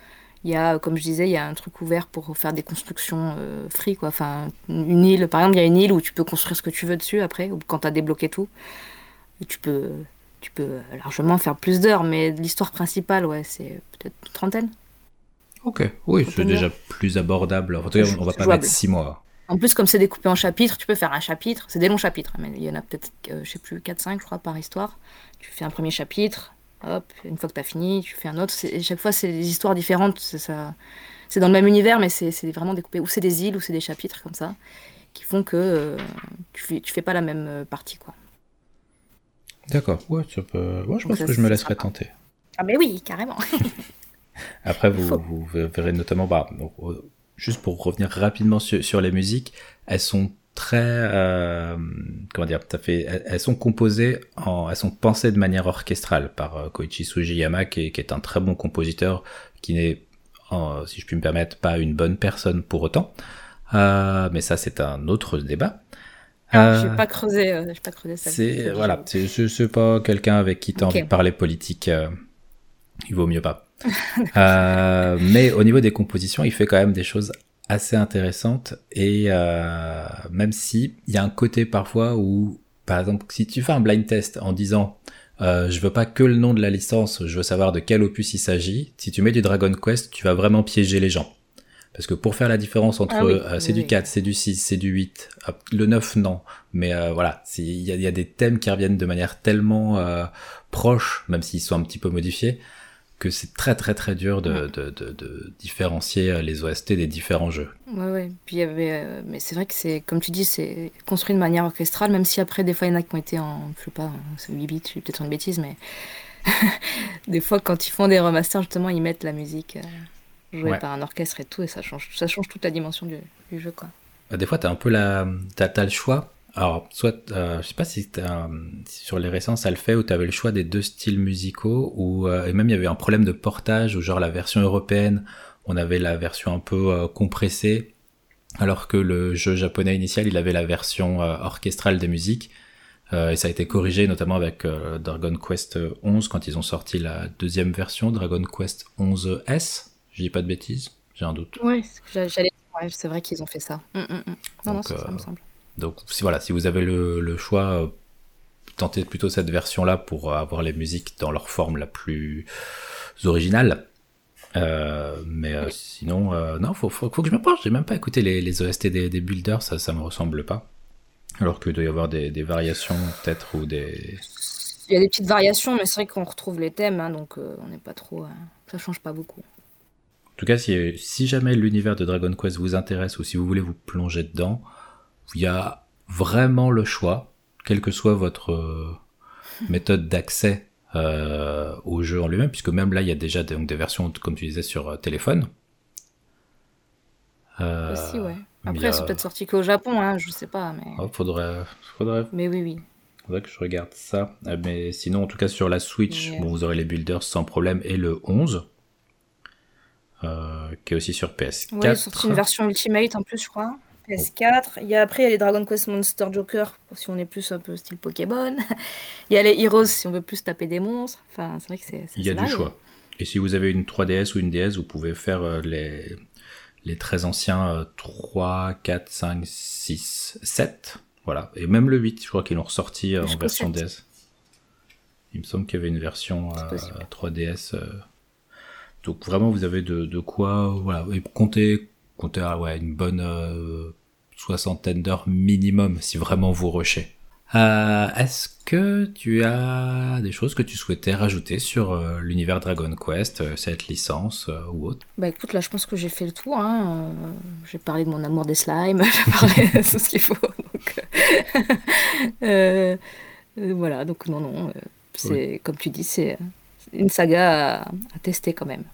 il y a, comme je disais, il y a un truc ouvert pour faire des constructions euh, free, quoi. Enfin, une île, par exemple, il y a une île où tu peux construire ce que tu veux dessus après, ou quand tu as débloqué tout. Tu peux tu peux largement faire plus d'heures, mais l'histoire principale, ouais, c'est peut-être une trentaine. Ok, oui, c'est déjà plus abordable. En tout cas, on va pas mettre six mois. En plus, comme c'est découpé en chapitres, tu peux faire un chapitre. C'est des longs chapitres, mais il y en a peut-être, euh, je sais plus, 4-5, je crois, par histoire. Tu fais un premier chapitre, hop, une fois que tu as fini, tu fais un autre. Chaque fois, c'est des histoires différentes. C'est ça. C'est dans le même univers, mais c'est vraiment découpé. Ou c'est des îles, ou c'est des chapitres comme ça, qui font que euh, tu, fais, tu fais pas la même euh, partie, quoi. D'accord, ouais, ça peut... je pense que je me laisserai tenter. Ah, mais oui, carrément. Après, vous, vous, verrez notamment, bah, juste pour revenir rapidement sur, les musiques, elles sont très, euh, comment dire, fait, elles sont composées, en, elles sont pensées de manière orchestrale par euh, Koichi Sugiyama, qui est, qui est un très bon compositeur, qui n'est, si je puis me permettre, pas une bonne personne pour autant. Euh, mais ça, c'est un autre débat. Ah, je pas creusé, euh, pas creusé ça. C'est voilà, c'est pas quelqu'un avec qui tu as envie de parler politique. il vaut mieux pas. Euh, mais au niveau des compositions, il fait quand même des choses assez intéressantes et euh, même si il y a un côté parfois où, par exemple, si tu fais un blind test en disant euh, je veux pas que le nom de la licence, je veux savoir de quel opus il s'agit. Si tu mets du Dragon Quest, tu vas vraiment piéger les gens. Parce que pour faire la différence entre ah euh, c'est du 4, c'est du 6, c'est du 8, le 9 non, mais euh, voilà, il y a, y a, des thèmes qui reviennent de manière tellement euh, proche, même s'ils sont un petit peu modifiés, que c'est très très très dur de, de, de, différencier les OST des différents jeux. Ouais, ouais. Puis il y avait, euh, mais c'est vrai que c'est, comme tu dis, c'est construit de manière orchestrale, même si après, des fois, il y en a qui ont été en, je sais pas, 8 bits, je suis peut-être une bêtise, mais des fois, quand ils font des remasters, justement, ils mettent la musique euh, jouée par un orchestre et tout, et ça change, ça change toute la dimension du, du jeu, quoi. Bah, des fois, tu as un peu la, t'as, as le choix alors, soit, euh, je sais pas si, sur les récents ça le fait, où tu avais le choix des deux styles musicaux, ou euh, et même il y avait un problème de portage, où genre la version européenne, on avait la version un peu euh, compressée, alors que le jeu japonais initial, il avait la version euh, orchestrale des musiques. et ça a été corrigé notamment avec Dragon Quest 11 quand ils ont sorti la deuxième version, Dragon Quest 11S. Je dis pas de bêtises, j'ai un doute. Oui, j'allais. Ouais, c'est vrai qu'ils ont fait ça. Mm, mm, mm. Non, non, ça me semble. Donc si, voilà, si vous avez le, choix, euh, tentez plutôt cette version-là pour avoir les musiques dans leur forme la plus originale. Euh, mais euh, sinon, non, faut, faut, que je me penche. J'ai même pas écouté les, les OST des, des, builders, ça, ça me ressemble pas. Alors qu'il doit y avoir des, variations peut-être ou des. Il y a des petites variations, mais c'est vrai qu'on retrouve les thèmes, hein, donc on n'est pas trop. ça change pas beaucoup. En tout cas, si, si jamais l'univers de Dragon Quest vous intéresse ou si vous voulez vous plonger dedans, il y a vraiment le choix, quelle que soit votre euh, méthode d'accès euh, au jeu en lui-même, puisque même là, il y a déjà donc, des versions, comme tu disais, sur euh, téléphone. Euh, Aussi, ouais. Après, elles sont peut-être sorties qu'au Japon, hein, je sais pas. Mais... Oh, faudrait, faudrait... Mais oui, oui. Faudrait que je regarde ça. Mais sinon, en tout cas, sur la Switch, bon, vous aurez les builders sans problème et le 11. Qui est aussi sur PS4. Ouais, sorti une version Ultimate en plus, je crois. PS4. Il y a, après, il y a les Dragon Quest Monster Joker, si on est plus un peu style Pokémon. il y a les Heroes, si on veut plus taper des monstres. Enfin, c'est vrai que c'est. Il y a du choix. Et si vous avez une 3DS ou une DS, vous pouvez faire euh, les, les très anciens 3, 4, 5, 6, 7. Voilà. Et même le 8, je crois qu'ils l'ont ressorti euh, en version DS. Il me semble qu'il y avait une version 3DS. Euh, donc vraiment, vous avez de, de quoi. Voilà. Et comptez ouais, une bonne euh, soixantaine d'heures minimum si vraiment vous rushez. Euh, Est-ce que tu as des choses que tu souhaitais rajouter sur euh, l'univers Dragon Quest, euh, cette licence ou autre? Bah écoute, là je pense que j'ai fait le tour. Hein. j'ai parlé de mon amour des slimes, j'ai parlé de tout ce qu'il faut. voilà, donc non, non, c'est comme tu dis, c'est une saga à, tester quand même.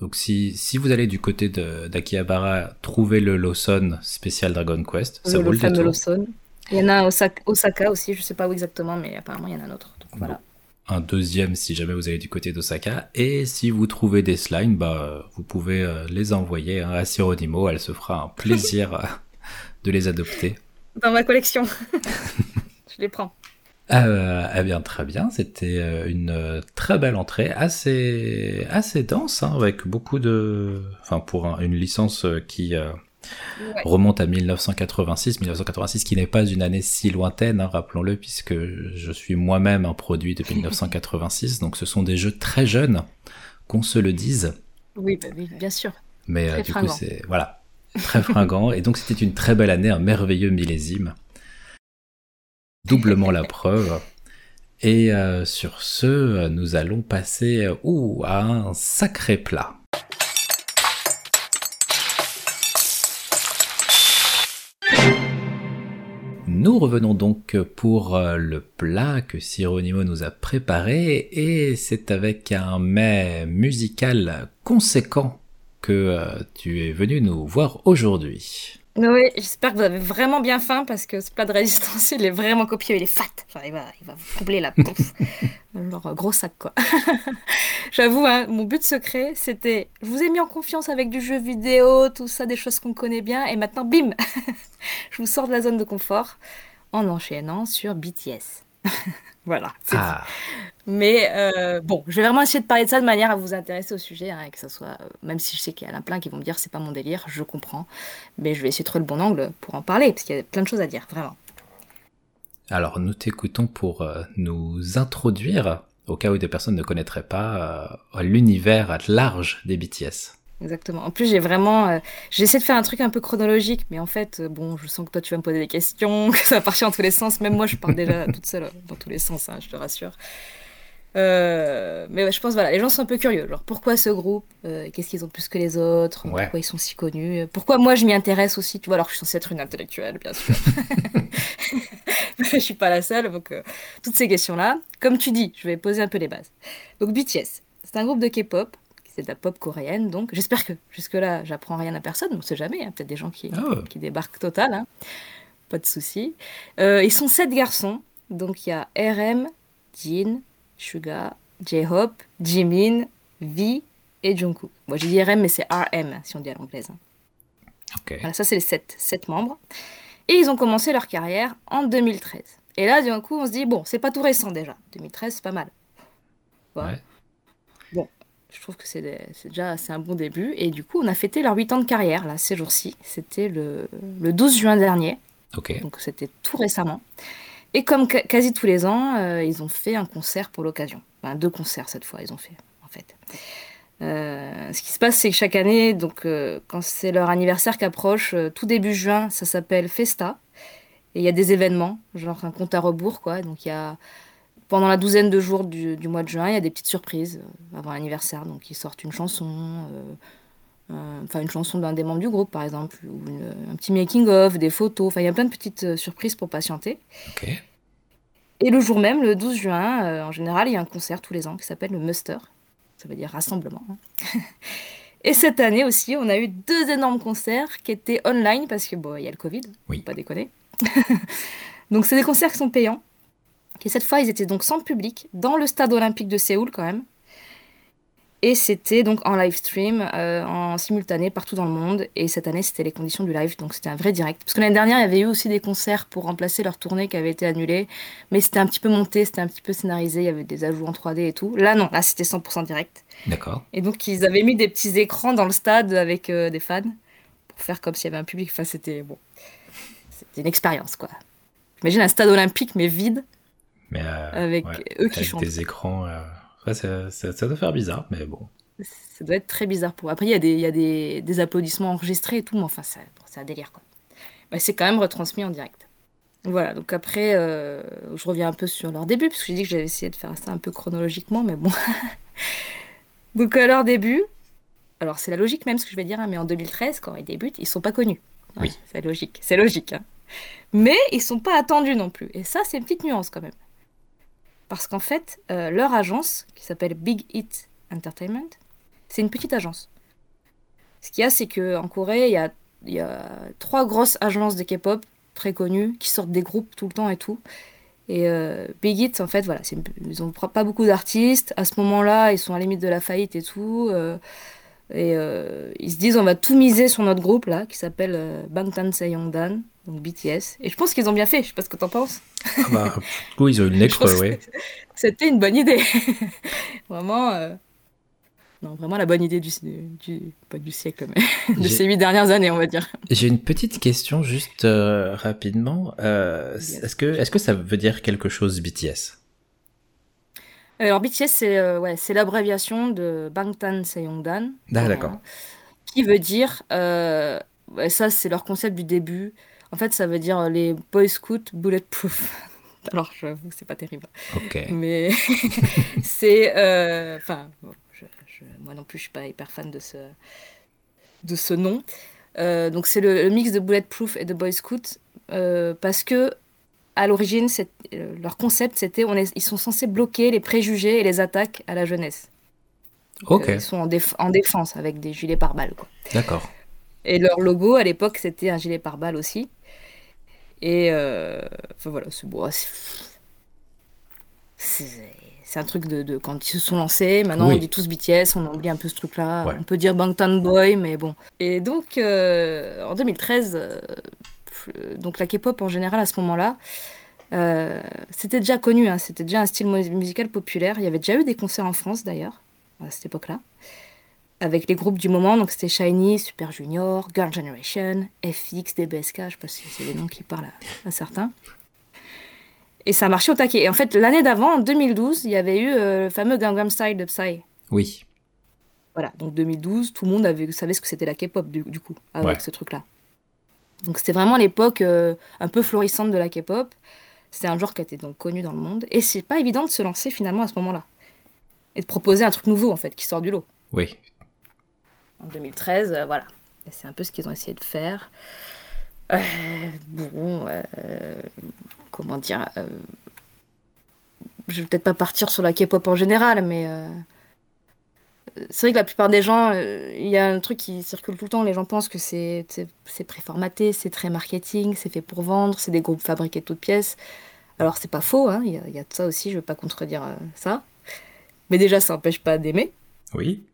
Donc si, si vous allez du côté d'Akihabara, trouvez le Lawson spécial Dragon Quest, ça vaut le, le Lawson. Il y en a à Osaka, aussi, je sais pas où exactement, mais apparemment il y en a un autre. voilà. Un deuxième si jamais vous allez du côté d'Osaka. Et si vous trouvez des slimes, bah, vous pouvez euh, les envoyer à Sironimo, elle se fera un plaisir euh, de les adopter. Dans ma collection. je les prends. Euh, eh bien, très bien. C'était euh, une euh, très belle entrée, assez assez dense, hein, avec beaucoup de, enfin pour une licence qui remonte à 1986, 1986 qui n'est pas une année si lointaine, hein, rappelons-le, puisque je suis moi-même un produit depuis 1986, donc ce sont des jeux très jeunes, qu'on se le dise. Oui, bah oui bien sûr. Mais euh, du coup, c'est voilà, très fringant, et donc c'était une très belle année, un merveilleux millésime. Doublement la preuve. Et euh, sur ce, nous allons passer ou à un sacré plat. Nous revenons donc pour euh, le plat que Sironimo nous a préparé et c'est avec un mets musical conséquent que euh, tu es venu nous voir aujourd'hui. Oui, j'espère que vous avez vraiment bien faim parce que ce plat de résistance, il est vraiment copieux, il est fat. il va, il va vous combler la pouffe. Genre, gros sac, quoi. J'avoue, hein, mon but secret, c'était je vous ai mis en confiance avec du jeu vidéo, tout ça, des choses qu'on connaît bien, et maintenant, bim Je vous sors de la zone de confort en enchaînant sur BTS. voilà. Ah. Mais euh, bon, je vais vraiment essayer de parler de ça de manière à vous intéresser au sujet, hein, et que ça soit, euh, même si je sais qu'il y en a plein qui vont me dire c'est pas mon délire, je comprends, mais je vais essayer de trouver le bon angle pour en parler, parce qu'il y a plein de choses à dire, vraiment. Alors nous t'écoutons pour euh, nous introduire, au cas où des personnes ne connaîtraient pas, l'univers large des BTS. Exactement. En plus, j'ai vraiment. J'essaie de faire un truc un peu chronologique, mais en fait, bon, je sens que toi, tu vas me poser des questions, que ça va partir dans tous les sens. Même moi, je pars déjà toute seule dans tous les sens, hein, je te rassure. Euh, mais je pense voilà, les gens sont un peu curieux. Genre pourquoi ce groupe euh, Qu'est-ce qu'ils ont plus que les autres Pourquoi ils sont si connus Pourquoi moi je m'y intéresse aussi Tu vois, alors je suis censée être une intellectuelle, bien sûr. je suis pas la seule. Donc euh, toutes ces questions-là, comme tu dis, je vais poser un peu les bases. Donc BTS, c'est un groupe de K-pop. C'est de la pop coréenne, donc j'espère que jusque-là, j'apprends rien à personne. On sait jamais, a peut-être des gens qui, oh. qui débarquent total. Hein. Pas de souci. ils sont sept garçons. Donc il y a RM, Jin, Suga, J-Hope, Jimin, V et Jungkook. Moi j'ai dit RM, mais c'est RM si on dit à l'anglaise. Ok. Voilà, ça c'est les sept, sept membres. Et ils ont commencé leur carrière en 2013. Et là, d'un coup, on se dit, bon, c'est pas tout récent déjà. 2013, c'est pas mal. Ouais. Bon, je trouve que c'est déjà c'est un bon début. Et du coup, on a fêté leur 8 ans de carrière, là, ces jours-ci. C'était le, le 12 juin dernier. Ok. Donc c'était tout récemment. Et comme quasi tous les ans, euh, ils ont fait un concert pour l'occasion. Enfin, deux concerts cette fois, ils ont fait, en fait. Euh, ce qui se passe, c'est que chaque année, donc, euh, quand c'est leur anniversaire qui approche, tout début juin, ça s'appelle Festa. Et il y a des événements, genre un compte à rebours, quoi. Donc il y a, pendant la douzaine de jours du, du mois de juin, il y a des petites surprises avant l'anniversaire. Donc ils sortent une chanson, enfin une chanson d'un des membres du groupe par exemple, ou un petit making-of, des photos, enfin il y a plein de petites euh, surprises pour patienter. Et le jour même, le 12 juin, euh, en général, il y a un concert tous les ans qui s'appelle le Muster, ça veut dire rassemblement. Hein. Et cette année aussi, on a eu deux énormes concerts qui étaient online parce que bon, il y a le Covid, oui. pas déconner. donc c'est des concerts qui sont payants. Et cette fois, ils étaient donc sans public dans le stade olympique de Séoul quand même. Et c'était donc en live stream, euh, en simultané partout dans le monde. Et cette année, c'était les conditions du live, donc c'était un vrai direct. Parce que l'année dernière, il y avait eu aussi des concerts pour remplacer leur tournée qui avait été annulée. Mais c'était un petit peu monté, c'était un petit peu scénarisé, il y avait des ajouts en 3D et tout. Là, non, là, c'était 100% direct. D'accord. Et donc, ils avaient mis des petits écrans dans le stade avec euh, des fans pour faire comme s'il y avait un public. Enfin, c'était bon. C'était une expérience, quoi. J'imagine un stade olympique, mais vide. Mais euh, avec eux qui chantent. Des écrans ça, doit faire bizarre, mais bon. Ça doit être très bizarre pour. Après, il y a des, il y a des, des applaudissements enregistrés et tout, mais enfin, c'est un délire, quoi. Bah, c'est quand même retransmis en direct. Voilà, donc après, euh, je reviens un peu sur leur début, parce que j'ai dit que j'allais essayer de faire ça un peu chronologiquement, mais bon. donc à leur début, alors c'est la logique même ce que je vais dire, hein, mais en 2013, quand ils débutent, ils sont pas connus. oui. C'est logique, c'est logique. Hein. Mais ils sont pas attendus non plus. Et ça, c'est une petite nuance quand même. Parce qu'en fait, euh, leur agence, qui s'appelle Big Hit Entertainment, c'est une petite agence. Ce qu'il y a, c'est qu'en Corée, il y a, trois grosses agences de K-pop très connues qui sortent des groupes tout le temps et tout. Et euh, Big Hit, en fait, voilà, ils n'ont pas beaucoup d'artistes. À ce moment-là, ils sont à la limite de la faillite et tout. Euh, et ils se disent, on va tout miser sur notre groupe, là, qui s'appelle Bangtan Seyongdan donc BTS. Et je pense qu'ils ont bien fait, je sais pas ce que t'en penses. Ah bah, oui, ils ont une lettre, oui. C'était une bonne idée. Vraiment, euh, non, vraiment la bonne idée du, du pas du siècle, mais de ces huit dernières années, on va dire. J'ai une petite question juste euh, rapidement. Euh, est-ce que est-ce que ça veut dire quelque chose BTS Alors BTS, c'est euh, ouais, c'est l'abréviation de Bangtan Seyongdan. Ah, d'accord. Qui veut dire ça, c'est leur concept du début. En fait, ça veut dire les Boy Scouts Bulletproof. Alors, j'avoue, c'est pas terrible. Ok. Mais c'est. Enfin, moi non plus, je suis pas hyper fan de ce, de ce nom. Euh, donc c'est le, mix de Bulletproof et de Boy Scout euh, parce que à l'origine, euh, leur concept c'était ils sont censés bloquer les préjugés et les attaques à la jeunesse. Ok. ils sont en, en, défense avec des gilets pare-balles. D'accord. Et leur logo à l'époque c'était un gilet pare-balles aussi. Et enfin voilà, c'est bon. C'est un truc de, quand ils se sont lancés. Maintenant, on dit tous BTS, on oublie un peu ce truc-là. On peut dire Bangtan Boy, mais bon. Et donc, euh, en 2013, euh, donc la K-pop en général à ce moment-là, euh, c'était déjà connu, hein. c'était déjà un style musical populaire. Il y avait déjà eu des concerts en France d'ailleurs, à cette époque-là, avec les groupes du moment. Donc c'était Shiny, Super Junior, Girl Generation, FX, DBSK, je ne sais pas si c'est les noms qui parlent à certains. Et ça a marché au taquet. Et en fait, l'année d'avant, en 2012, il y avait eu euh, le fameux Gangnam Style de Psy. Oui. Voilà, donc 2012, tout le monde avait, savait ce que c'était la K-pop, du, coup, avec ce truc-là. Donc c'était vraiment l'époque euh, un peu florissante de la K-pop. C'était un genre qui était donc connu dans le monde. Et c'est pas évident de se lancer finalement à ce moment-là. Et de proposer un truc nouveau, en fait, qui sort du lot. Oui. En 2013, euh, voilà. C'est un peu ce qu'ils ont essayé de faire. bon, comment dire euh, Je vais peut-être pas partir sur la K-pop en général, mais euh, c'est vrai que la plupart des gens, euh, il y a un truc qui circule tout le temps. Les gens pensent que c'est préformaté, c'est très marketing, c'est fait pour vendre, c'est des groupes fabriqués de toutes pièces. Alors c'est pas faux, hein, il y, y, a de ça aussi, je veux pas contredire ça. Mais déjà, ça n'empêche pas d'aimer. Oui.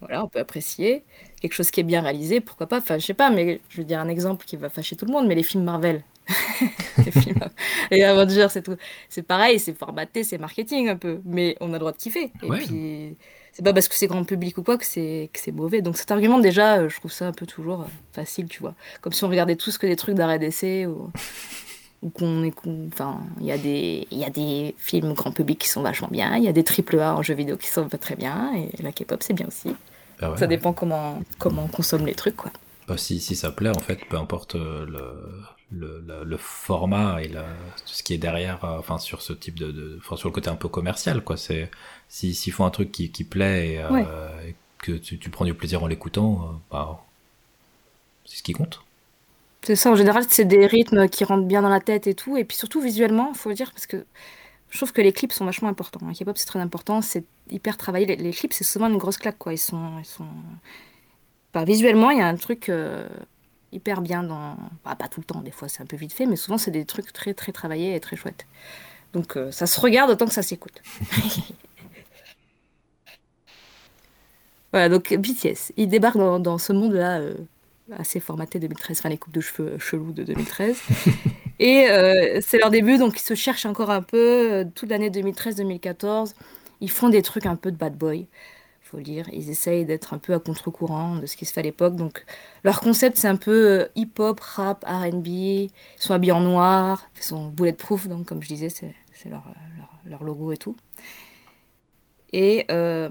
Voilà, on peut apprécier quelque chose qui est bien réalisé, pourquoi pas? Enfin, je sais pas, mais je veux dire un exemple qui va fâcher tout le monde, mais les films Marvel, et Avengers, c'est tout. C'est pareil, c'est formaté, c'est marketing un peu, mais on a le droit de kiffer. Et puis, c'est pas parce que c'est grand public ou quoi que c'est que c'est mauvais. Donc cet argument déjà, euh, je trouve ça un peu toujours euh, facile, tu vois. Comme si on regardait tous que des trucs d'arrêt d'essai ou, ou qu'on est, enfin, il y a des il y a des films grand public qui sont vachement bien, il y a des triple A en jeux vidéo qui sont pas très bien, et la K-pop c'est bien aussi. Ah ça dépend comment comment on consomme les trucs, quoi. Bah, si, si ça plaît, en fait, peu importe euh, le, le, le, format et tout ce qui est derrière, euh, enfin, sur ce type de, de enfin, sur le côté un peu commercial, quoi. C'est, s'ils si, font un truc qui, qui plaît et, euh, que tu, tu, prends du plaisir en l'écoutant, bah, c'est ce qui compte. C'est ça, en général, c'est des rythmes qui rentrent bien dans la tête et tout, et puis surtout visuellement, faut le dire, parce que je trouve que les clips sont vachement importants. Le K-pop, c'est très important, c'est hyper travaillé. Les, les clips, c'est souvent une grosse claque, quoi. Ils sont, ils sont visuellement, il y a un truc euh, hyper bien dans. Bah, pas tout le temps, des fois c'est un peu vite fait, mais souvent c'est des trucs très très travaillés et très chouettes. Donc euh, ça se regarde autant que ça s'écoute. voilà, donc BTS, il débarque dans, ce monde-là euh, assez formaté 2013, enfin les coupes de cheveux chelous de 2013. et c'est leur début, donc ils se cherchent encore un peu. toute l'année 2013-2014, ils font des trucs un peu de bad boy faut le dire. Ils essayent d'être un peu à contre-courant de ce qui se fait à l'époque. Donc, leur concept, c'est un peu euh, hip-hop, rap, RB. Ils sont habillés en noir, ils sont bulletproof, donc, comme je disais, c'est leur, leur, logo et tout. Et euh,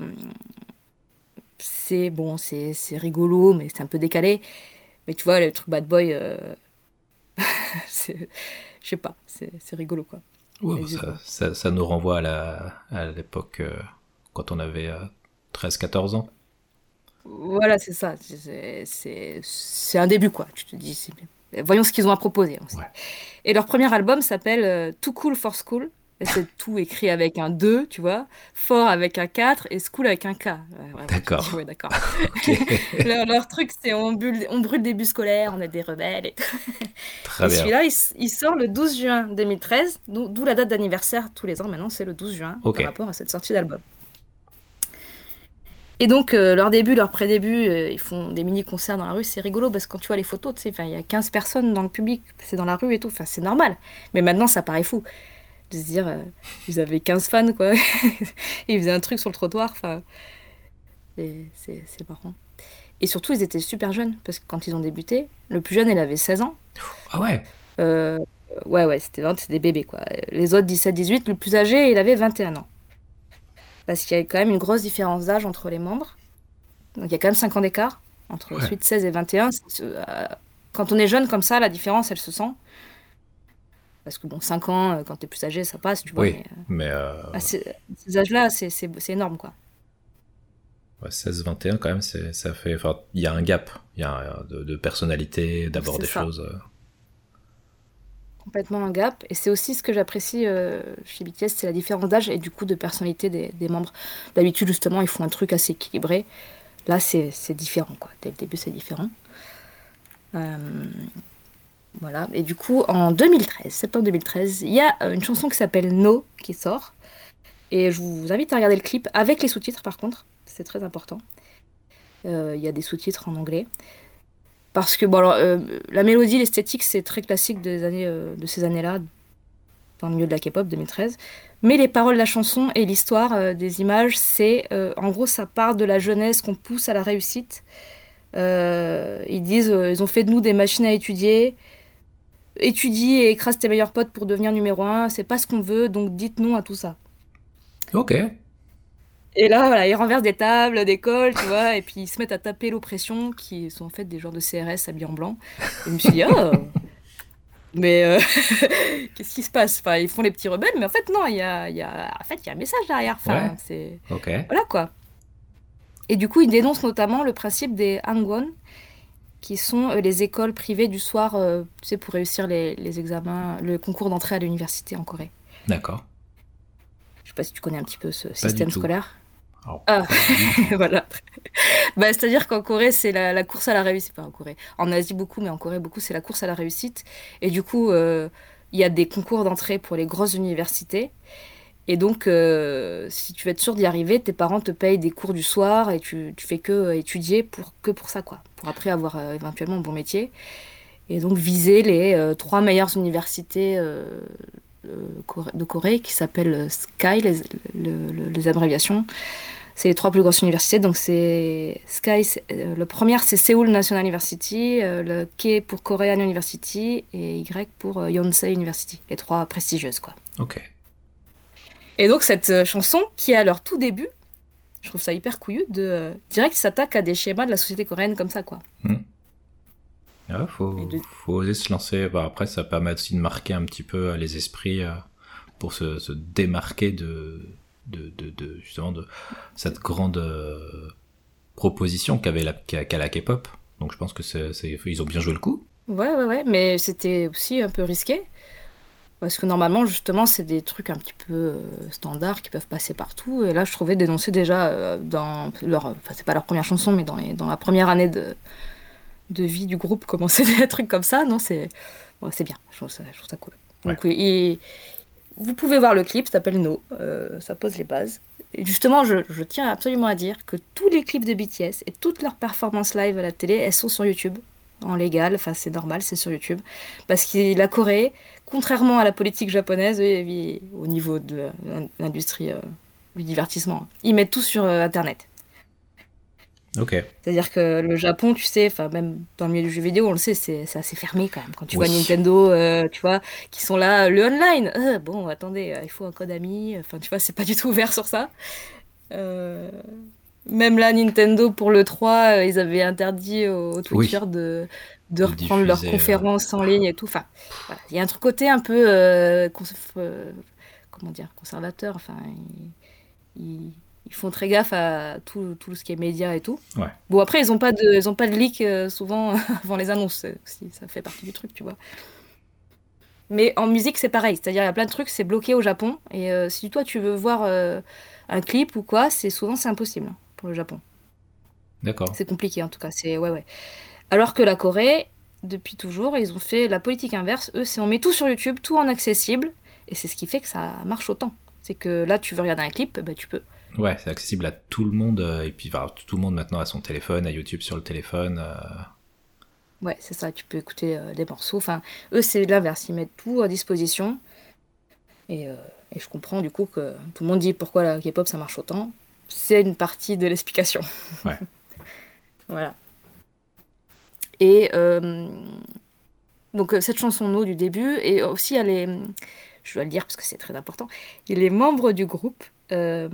c'est bon, c'est rigolo, mais c'est un peu décalé. Mais tu vois, le truc bad boy, euh, je sais pas, c'est rigolo quoi. ça, ça, nous renvoie à l'époque quand on avait 13-14 ans. Voilà, c'est ça. C'est un début, quoi. Tu te dis, voyons ce qu'ils ont à proposer. Et leur premier album s'appelle euh, Too Cool for School. C'est tout écrit avec un 2, tu vois, fort avec un 4 et school avec un K. d'accord. Ouais, d'accord. leur, truc, c'est on, on, brûle des bus scolaires, on est des rebelles. Et, Très. Celui-là, il, sort le 12 juin 2013, d'où la date d'anniversaire tous les ans. Maintenant, c'est le 12 juin par rapport à cette sortie d'album. Et donc, euh, leur début, leur pré-début, euh, ils font des mini-concerts dans la rue. C'est rigolo parce que quand tu vois les photos, tu sais, il y a 15 personnes dans le public, c'est dans la rue et tout. Enfin, c'est normal. Mais maintenant, ça paraît fou. De se dire, euh, vous avez 15 fans, quoi. ils faisaient un truc sur le trottoir. Enfin, C'est marrant. Et surtout, ils étaient super jeunes, parce que quand ils ont débuté, le plus jeune, il avait 16 ans. Ah ouais? Euh, Ouais, ouais, c'était des bébés, quoi. Les autres, 17-18, le plus âgé, il avait 21 ans. Parce qu'il y a quand même une grosse différence d'âge entre les membres. Donc il y a quand même 5 ans d'écart, entre ouais. 16 et 21. Euh, quand on est jeune comme ça, la différence, elle se sent. Parce que bon, 5 ans, euh, quand tu es plus âgé, ça passe, tu vois. Oui, mais... À ces, âges-là, c'est énorme, quoi. 16-21 quand même, ça fait, il y a un gap, il y a de, de personnalité, d'abord des ça. choses. Complètement un gap, et c'est aussi ce que j'apprécie euh, chez BTS, c'est la différence d'âge et du coup de personnalité des, membres. D'habitude justement, ils font un truc assez équilibré. Là, c'est différent quoi. Dès le début, c'est différent. Euh, voilà. Et du coup, en 2013, septembre 2013, il y a une chanson qui s'appelle No qui sort. Et je vous invite à regarder le clip avec les sous-titres par contre c'est très important. Euh, il y a des sous-titres en anglais. Parce que bon, alors, euh, la mélodie, l'esthétique, c'est très classique des années, euh, de ces années-là, dans le milieu de la K-pop 2013. Mais les paroles de la chanson et l'histoire des images, c'est en gros, ça part de la jeunesse qu'on pousse à la réussite. ils disent, ils ont fait de nous des machines à étudier. Étudie et écrase tes meilleurs potes pour devenir numéro un. C'est pas ce qu'on veut, donc dites non à tout ça. Ok. Et là, voilà, ils renversent des tables, des cols, tu vois, et puis ils se mettent à taper l'oppression, qui sont en fait des genres de CRS habillés en blanc. Et je me suis dit, oh Mais euh, qu'est-ce qui se passe? Enfin, Ils font les petits rebelles, mais en fait, non, il y a, y a, en fait, y a un message derrière. Enfin, ouais. c'est... Ok. Voilà, quoi. Et du coup, ils dénoncent notamment le principe des hangwon, qui sont euh, les écoles privées du soir, euh, tu sais, pour réussir les, les examens, le concours d'entrée à l'université en Corée. D'accord. Je sais pas si tu connais un petit peu ce système scolaire. Ah, voilà. Bah, C'est-à-dire qu'en Corée, c'est la, la course à la réussite. Pas en Corée. En Asie, beaucoup, mais en Corée, beaucoup, c'est la course à la réussite. Et du coup, euh, il y a des concours d'entrée pour les grosses universités. Et donc, euh, si tu veux être sûr d'y arriver, tes parents te payent des cours du soir et tu, tu fais que euh, étudier pour, que pour ça, quoi. Pour après avoir euh, éventuellement un bon métier. Et donc, viser les trois meilleures universités de Corée qui s'appellent euh, SKY, les, le- le- les abréviations. C'est les trois plus grosses universités. Donc, c'est SKY. euh, le premier, c'est Seoul National University. euh, le K pour Korean University. Et Y pour euh, Yonsei University. Les trois prestigieuses, quoi. ok. Et donc cette chanson, qui est à leur tout début, je trouve ça hyper couillu, de direct s'attaque à des schémas de la société coréenne comme ça, quoi. Ouais, faut, Et de- faut oser se lancer. Bah, après, ça permet aussi de marquer un petit peu euh, les esprits euh, pour se, se démarquer de, de, de, de- justement de cette grande euh, proposition qu'avait la, qu'a la K-pop. Donc je pense que c'est, ils ont bien joué le coup. Ouais, ouais, ouais, mais c'était aussi un peu risqué. Parce que normalement, justement, c'est des trucs un petit peu standards qui peuvent passer partout. Et là, je trouvais dénoncer déjà dans leur. Enfin, c'est pas leur première chanson, mais dans, les, dans la première année de, de vie du groupe, commencer des trucs comme ça. Non, c'est c'est bien. Je trouve ça, je trouve ça cool. Donc, et vous pouvez voir le clip, ça s'appelle No. euh, ça pose les bases. Et justement, je, je tiens absolument à dire que tous les clips de BTS et toutes leurs performances live à la télé, elles sont sur YouTube en légal, enfin c'est normal, c'est sur YouTube. Parce que la Corée, contrairement à la politique japonaise, au niveau de l'industrie euh, du divertissement, ils mettent tout sur euh, Internet. C'est-à-dire que le Japon, tu sais, enfin même dans le milieu du jeu vidéo, on le sait, c'est assez fermé quand même. Quand tu Oui. vois Nintendo, euh, tu vois, qui sont là, le online, euh, bon, attendez, euh, il faut un code ami, enfin tu vois, c'est pas du tout ouvert sur ça. Même là, Nintendo, pour le 3, euh, ils avaient interdit aux, aux Twitchers de, de De reprendre leurs diffuser, conférences en ligne et tout. Enfin, voilà. il y a un truc côté un peu, comment dire, conservateur. Enfin, ils- ils font très gaffe à tout, tout ce qui est média et tout. Ouais. Bon, après, ils n'ont pas, de, ils ont pas de leak euh, souvent avant les annonces, euh, si ça fait partie du truc, tu vois. Mais en musique, c'est pareil. C'est-à-dire, il y a plein de trucs, c'est bloqué au Japon. Et euh, si toi, tu veux voir euh, un clip ou quoi, c'est souvent, c'est impossible pour le Japon. D'accord. C'est compliqué, en tout cas. C'est, ouais, ouais. Alors que la Corée, depuis toujours, ils ont fait la politique inverse. Eux, c'est on met tout sur YouTube, tout en accessible. Et c'est ce qui fait que ça marche autant. C'est que là, tu veux regarder un clip, bah, tu peux. Ouais, c'est accessible à tout le monde. euh, Et puis, tout le monde maintenant a son téléphone, a YouTube sur le téléphone. euh, Ouais, c'est ça, tu peux écouter euh, des morceaux. Enfin, eux, c'est l'inverse, ils mettent tout à disposition. Et, euh, et je comprends du coup que tout le monde dit pourquoi la K-pop ça marche autant. c'est une partie de l'explication. Ouais. voilà. Et euh, donc cette chanson No du début, et aussi elle est, je dois le dire parce que c'est très important, il les membres du groupe euh,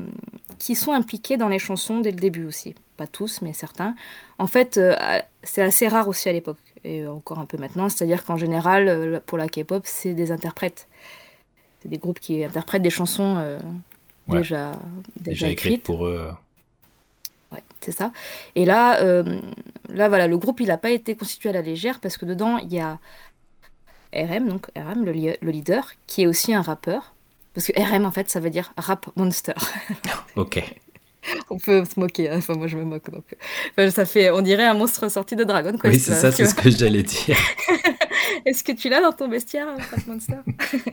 qui sont impliqués dans les chansons dès le début aussi. Pas tous, mais certains. En fait, euh, c'est assez rare aussi à l'époque, et encore un peu maintenant, c'est-à-dire qu'en général, pour la K-pop, c'est des interprètes. C'est des groupes qui interprètent des chansons déjà, déjà, écrites pour eux. Ouais, c'est ça. Et là, là, voilà, le groupe, il n'a pas été constitué à la légère parce que dedans, il y a RM, donc RM, le, le, leader, qui est aussi un rappeur. Parce que RM, en fait, ça veut dire rap monster. ok. On peut se moquer, hein. enfin moi je me moque. Donc... ça fait, on dirait un monstre sorti de Dragon Quest. Oui, c'est ça, c'est ce que j'allais dire. Est-ce que tu l'as dans ton bestiaire, Rap Monster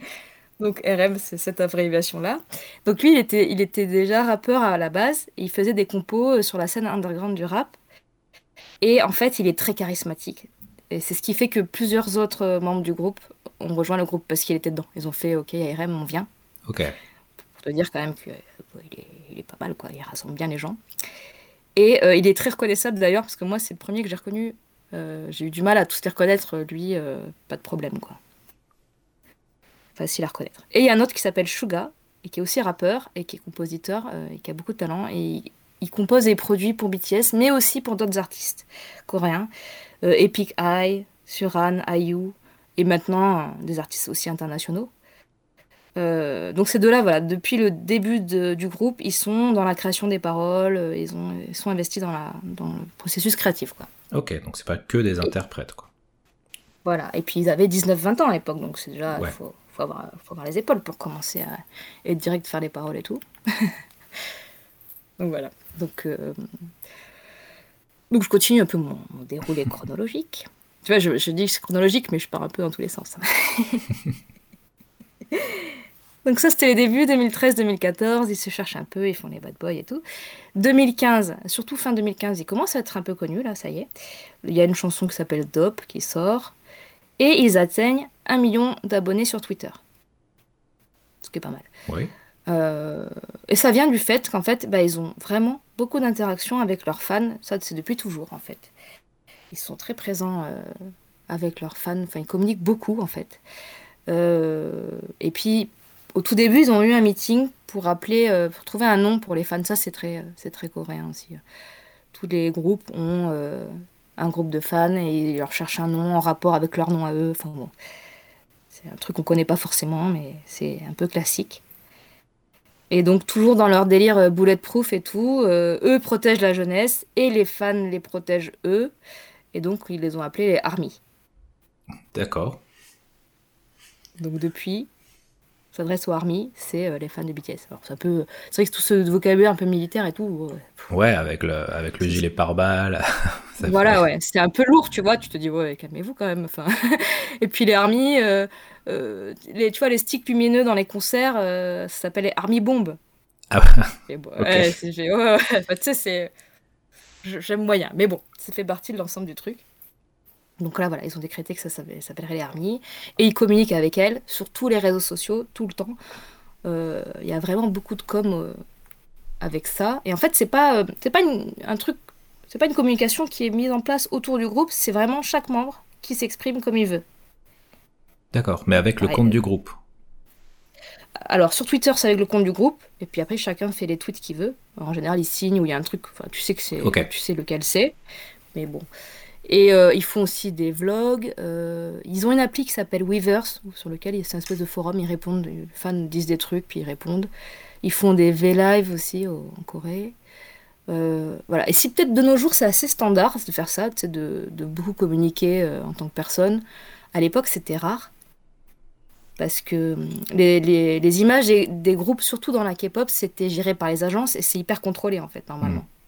Donc RM, c'est cette abréviation-là. Donc lui, il était, il était déjà rappeur à la base. Il faisait des compos sur la scène underground du rap. Et en fait, il est très charismatique. Et c'est ce qui fait que plusieurs autres euh, membres du groupe ont rejoint le groupe parce qu'il était dedans. Ils ont fait OK, RM, on vient. Pour te dire quand même qu'il est, il est pas mal, quoi. Il rassemble bien les gens. Et euh, il est très reconnaissable d'ailleurs, parce que moi, c'est le premier que j'ai reconnu. Euh, j'ai eu du mal à tous les reconnaître, lui, pas de problème, quoi. Facile à reconnaître. Et il y a un autre qui s'appelle Suga, et qui est aussi rappeur, et qui est compositeur, et qui a beaucoup de talent. Et il compose et produit pour BTS, mais aussi pour d'autres artistes coréens. Euh, Epic Eye, Suran, IU, et maintenant euh, des artistes aussi internationaux. Euh, donc ces deux-là, voilà, depuis le début du groupe, ils sont dans la création des paroles, ils, ont, ils sont investis dans, la, dans le processus créatif. Quoi. Ok, donc c'est pas que des interprètes. Quoi. Voilà, et puis ils avaient 19-20 ans à l'époque, donc c'est déjà, il faut, faut, avoir, faut, avoir, les épaules pour commencer à être direct, faire les paroles et tout. donc voilà, donc donc je continue un peu mon, déroulé chronologique. Tu vois, je, dis que c'est chronologique, mais je pars un peu dans tous les sens. Donc ça, c'était les débuts, 2013-2014, ils se cherchent un peu, ils font les bad boys et tout. 2015, surtout fin 2015, ils commencent à être un peu connus, là, ça y est. Il y a une chanson qui s'appelle Dope qui sort. Et ils atteignent un million d'abonnés sur Twitter. Ce qui est pas mal. Oui. Euh, et ça vient du fait qu'en fait, bah, ils ont vraiment beaucoup d'interactions avec leurs fans. Ça, c'est depuis toujours, en fait. Ils sont très présents euh, avec leurs fans. Enfin, ils communiquent beaucoup, en fait. Euh, et puis, au tout début, ils ont eu un meeting pour appeler, pour trouver un nom pour les fans. Ça, c'est très, c'est très coréen aussi. Tous les groupes ont un groupe de fans et ils leur cherchent un nom en rapport avec leur nom à eux. Enfin bon, c'est un truc qu'on connaît pas forcément, mais c'est un peu classique. Et donc toujours dans leur délire euh, bulletproof et tout, euh, eux protègent la jeunesse et les fans les protègent eux. Et donc ils les ont appelés les Army. D'accord. Donc depuis, s'adresse aux Army, c'est euh, les fans de BTS. Alors ça peut, c'est vrai que tout ce vocabulaire un peu militaire et tout. ouais, avec le avec le gilet pare-balles. voilà, ouais, c'est un peu lourd, tu vois. Tu te dis ouais, calmez-vous quand même. Enfin, et puis les Army, euh, les, tu vois, les sticks lumineux dans les concerts, euh, ça s'appelle les Army Bombs. Ah bon, ouais, tu sais, c'est. J'aime moyen. Mais bon, ça fait partie de l'ensemble du truc. Donc là, voilà, ils ont décrété que ça s'appellerait les Army. Et ils communiquent avec elles sur tous les réseaux sociaux, tout le temps. Euh, il y a vraiment beaucoup de com avec ça. Et en fait, c'est pas, c'est pas un truc, c'est pas une communication qui est mise en place autour du groupe, c'est vraiment chaque membre qui s'exprime comme il veut. D'accord, mais avec le compte du groupe. Alors sur Twitter, c'est avec le compte du groupe, et puis après chacun fait les tweets qu'il veut. en général, il signe ou il y a un truc, enfin tu sais que c'est, tu sais lequel c'est, mais bon. Et euh, ils font aussi des vlogs. Euh, ils ont une appli qui s'appelle Weavers, sur lequel c'est un espèce de forum. Ils répondent, les fans disent des trucs, puis ils répondent. Ils font des V-Live aussi en Corée. Euh, voilà. Et si peut-être de nos jours c'est assez standard de faire ça, de, beaucoup communiquer en tant que personne. À l'époque c'était rare parce que hum, les, images des, groupes, surtout dans la K-pop, c'était géré par les agences et c'est hyper contrôlé en fait normalement. Mm.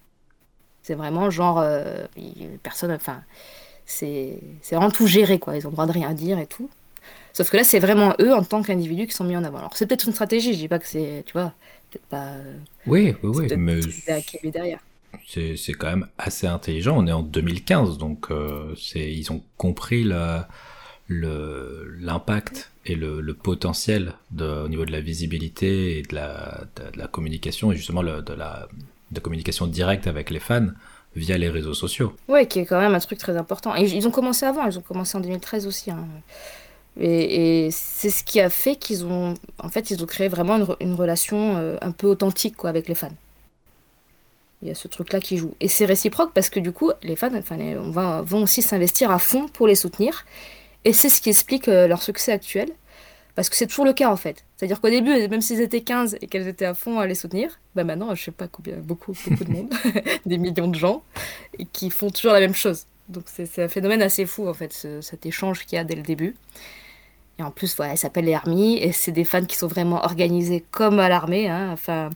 C'est vraiment genre euh, personne, enfin c'est vraiment tout géré quoi. Ils ont le droit de rien dire et tout. Sauf que là, c'est vraiment eux en tant qu'individus qui sont mis en avant. Alors c'est peut-être une stratégie. Je dis pas que c'est, tu vois, peut-être pas. Euh, oui, oui, oui, mais derrière. C'est quand même assez intelligent. On est en 2015, donc euh, c'est ils ont compris la l'impact et le, le potentiel de, au niveau de la visibilité et de la, de, la communication et justement le, de la de communication directe avec les fans via les réseaux sociaux. Ouais, qui est quand même un truc très important. Et ils ont commencé avant, ils ont commencé en 2013 aussi. Hein. Et, c'est ce qui a fait qu'ils ont, en fait, ils ont créé vraiment une, relation euh, un peu authentique quoi, avec les fans. Il y a ce truc-là qui joue. Et c'est réciproque parce que du coup, les fans enfin, on va, vont aussi s'investir à fond pour les soutenir. Et c'est ce qui explique euh, leur succès actuel. Parce que c'est toujours le cas en fait. C'est-à-dire qu'au début, même s'ils étaient 15 et qu'elles étaient à fond à les soutenir, bah maintenant, je sais pas combien, beaucoup, beaucoup de monde, des millions de gens, et qui font toujours la même chose. Donc c'est un phénomène assez fou en fait, cet échange qu'il y a dès le début. Et en plus, voilà, elle s'appelle les Army, et c'est des fans qui sont vraiment organisés comme à l'armée. Hein. Enfin,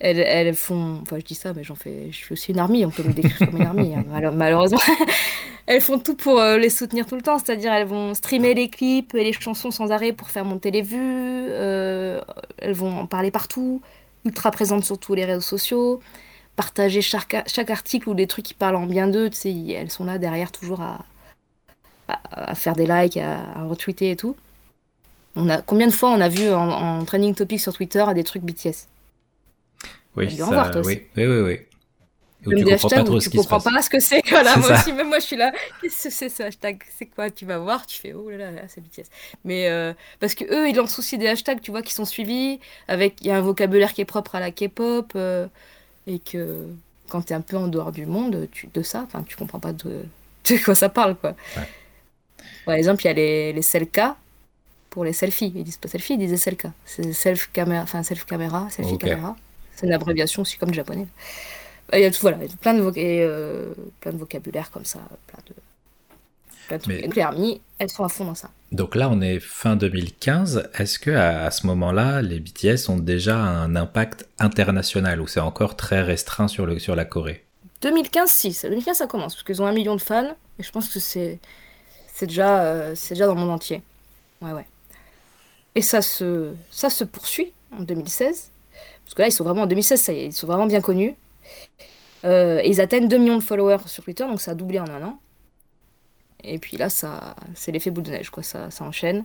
elles, font. Enfin, je dis ça, mais j'en fais. Je suis aussi une armée, on peut me décrire comme une armée, hein. malheureusement. elles font tout pour euh, les soutenir tout le temps, c'est-à-dire elles vont streamer les clips et les chansons sans arrêt pour faire monter les vues, euh, elles vont en parler partout, ultra présentes sur tous les réseaux sociaux, partager chaque, article ou des trucs qui parlent en bien d'eux, tu sais, elles sont là derrière toujours à, faire des likes, à, retweeter et tout. On a, combien de fois on a vu en, trending topic sur Twitter des trucs BTS oui, ça, oui, oui, oui, oui. Ou tu comprends pas trop ce qui comprends pas ce que c'est. Voilà, moi aussi, même moi je suis là. Qu'est-ce que c'est ce hashtag? C'est quoi? Tu vas voir, tu fais oh là là, c'est BTS. Mais euh, parce que eux, ils ont souci des hashtags, tu vois, qui sont suivis. Avec il y a un vocabulaire qui est propre à la K-pop euh, et que quand tu es un peu en dehors du monde, tu, de ça, enfin, tu comprends pas de, de quoi ça parle, quoi. Par exemple, il y a les, les selka pour les selfies. Ils disent pas selfie, ils disent selka. C'est self caméra, enfin self caméra, selfie caméra. C'est une abréviation aussi comme le japonais. Il y a, voilà, plein, de euh, plein de vocabulaire comme ça, plein de, plein de trucs. Mais... elles sont à fond dans ça. Donc là, on est fin 2015. Est-ce que à, ce moment-là, les BTS ont déjà un impact international ou c'est encore très restreint sur, le, sur la Corée? 2015, si. 2015, ça commence parce qu'ils ont un million de fans et je pense que c'est c'est déjà, euh, c'est déjà dans le monde entier. Ouais, ouais. Et ça se, ça se poursuit en 2016. Parce que là, ils sont vraiment en 2016, ça y est, ils sont vraiment bien connus. Euh, ils atteignent 2 millions de followers sur Twitter, donc ça a doublé en un an. Et puis là, ça, c'est l'effet boule de neige, quoi, ça, ça enchaîne.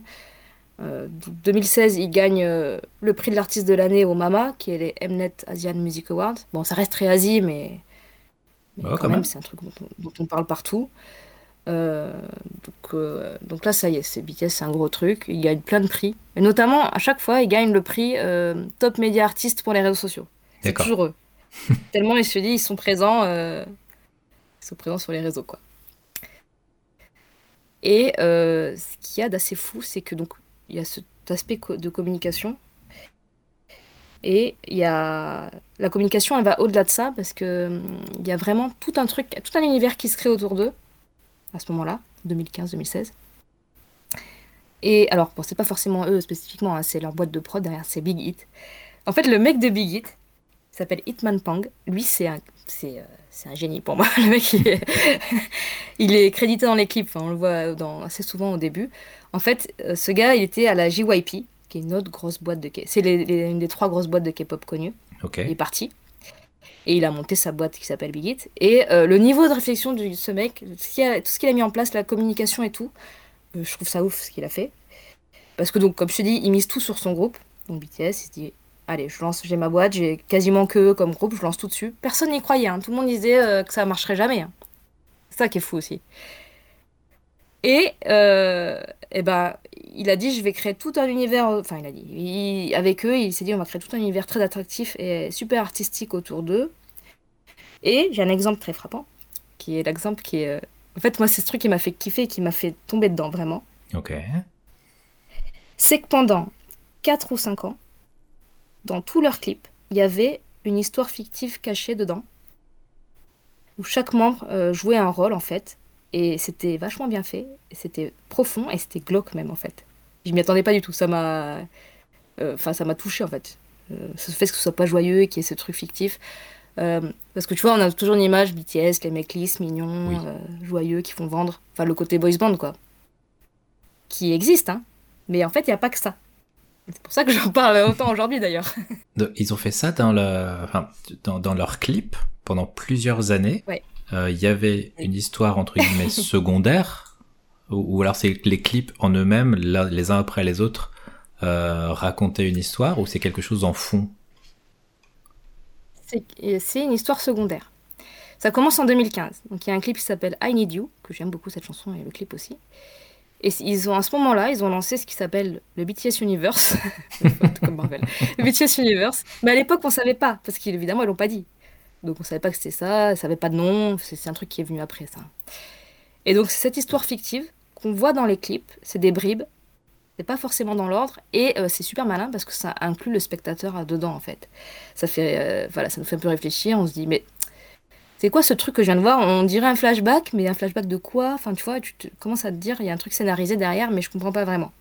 Euh, 2016, ils gagnent euh, le prix de l'artiste de l'année au MAMA, qui est les Mnet Asian Music Awards. Bon, ça reste très Asie, mais, mais quand, même, c'est un truc dont, on parle partout. Euh, donc, donc, là, ça y est, c'est BTS, c'est un gros truc. Ils gagnent plein de prix. Et notamment, à chaque fois, ils gagnent le prix Top Media Artist pour les réseaux sociaux. C'est toujours eux. Tellement ils se disent, ils sont présents, euh, ils sont présents sur les réseaux, quoi. Et euh, ce qu'il y a d'assez fou, c'est que donc il y a cet aspect de communication. Et il y a la communication, elle va au-delà de ça parce que hum, il y a vraiment tout un truc, tout un univers qui se crée autour d'eux à ce moment-là, 2015-2016. Et alors, bon, c'est pas forcément eux spécifiquement, hein, c'est leur boîte de prod derrière, c'est Big Hit. En fait, le mec de Big Hit, s'appelle Hitman Pang. Lui, c'est un, c'est, euh, c'est un génie pour moi. Le mec, il est, crédité dans les clips. on le voit dans, assez souvent au début. En fait, euh, ce gars, il était à la JYP, qui est une autre grosse boîte de K. C'est une des trois grosses boîtes de K-pop connues. Il est parti. Et il a monté sa boîte qui s'appelle Big Hit. Et euh, le niveau de réflexion de ce mec, tout ce, qu'il a, mis en place, la communication et tout, je trouve ça ouf ce qu'il a fait. Parce que donc, comme je te dis, il mise tout sur son groupe. Donc BTS, il se dit allez, je lance, j'ai ma boîte, j'ai quasiment que eux comme groupe, je lance tout dessus. Personne n'y croyait, hein. tout le monde disait euh, que ça marcherait jamais. Hein. C'est ça qui est fou aussi. Et, euh, et ben, il a dit, je vais créer tout un univers, enfin il a dit, avec eux, il s'est dit, on va créer tout un univers très attractif et super artistique autour d'eux. Et j'ai un exemple très frappant, qui est l'exemple qui est... Euh, en fait, moi, c'est ce truc qui m'a fait kiffer, qui m'a fait tomber dedans, vraiment. Ok. C'est que pendant 4 ou 5 ans, dans tous leurs clips, il y avait une histoire fictive cachée dedans, où chaque membre euh, jouait un rôle en fait, et c'était vachement bien fait, c'était profond et c'était glauque même en fait. Je m'y attendais pas du tout, ça m'a, euh, enfin ça m'a touché en fait. Euh, ce fait que ce soit pas joyeux et qu'il y ait ce truc fictif. parce que tu vois, on a toujours une image BTS, les mecs lisses, mignons, joyeux, qui font vendre. Enfin, le côté boys band, quoi. Qui existe, hein. Mais en fait, il n'y a pas que ça. C'est pour ça que j'en parle autant aujourd'hui d'ailleurs. Ils ont fait ça dans, le, enfin, dans, dans leur clip pendant plusieurs années. Euh, il y avait une histoire entre guillemets secondaire, ou, alors c'est les clips en eux-mêmes, les uns après les autres, euh, racontaient une histoire, ou c'est quelque chose en fond? C'est une histoire secondaire. Ça commence en 2015. Donc il y a un clip qui s'appelle I Need You, que j'aime beaucoup cette chanson et le clip aussi. Et ils ont à ce moment-là, ils ont lancé ce qui s'appelle le BTS Universe. BTS Universe. Mais à l'époque, on savait pas, parce qu'évidemment, ils l'ont pas dit. Donc on savait pas que c'était ça, ça avait pas de nom, c'est un truc qui est venu après ça. Et donc c'est cette histoire fictive qu'on voit dans les clips, c'est des bribes, c'est pas forcément dans l'ordre, et euh, c'est super malin parce que ça inclut le spectateur dedans en fait. Ça fait, euh, voilà, ça nous fait un peu réfléchir, on se dit mais c'est quoi ce truc que je viens de voir? On dirait un flashback, mais un flashback de quoi? Enfin, tu vois, tu commences à te dire, il y a un truc scénarisé derrière, mais je comprends pas vraiment.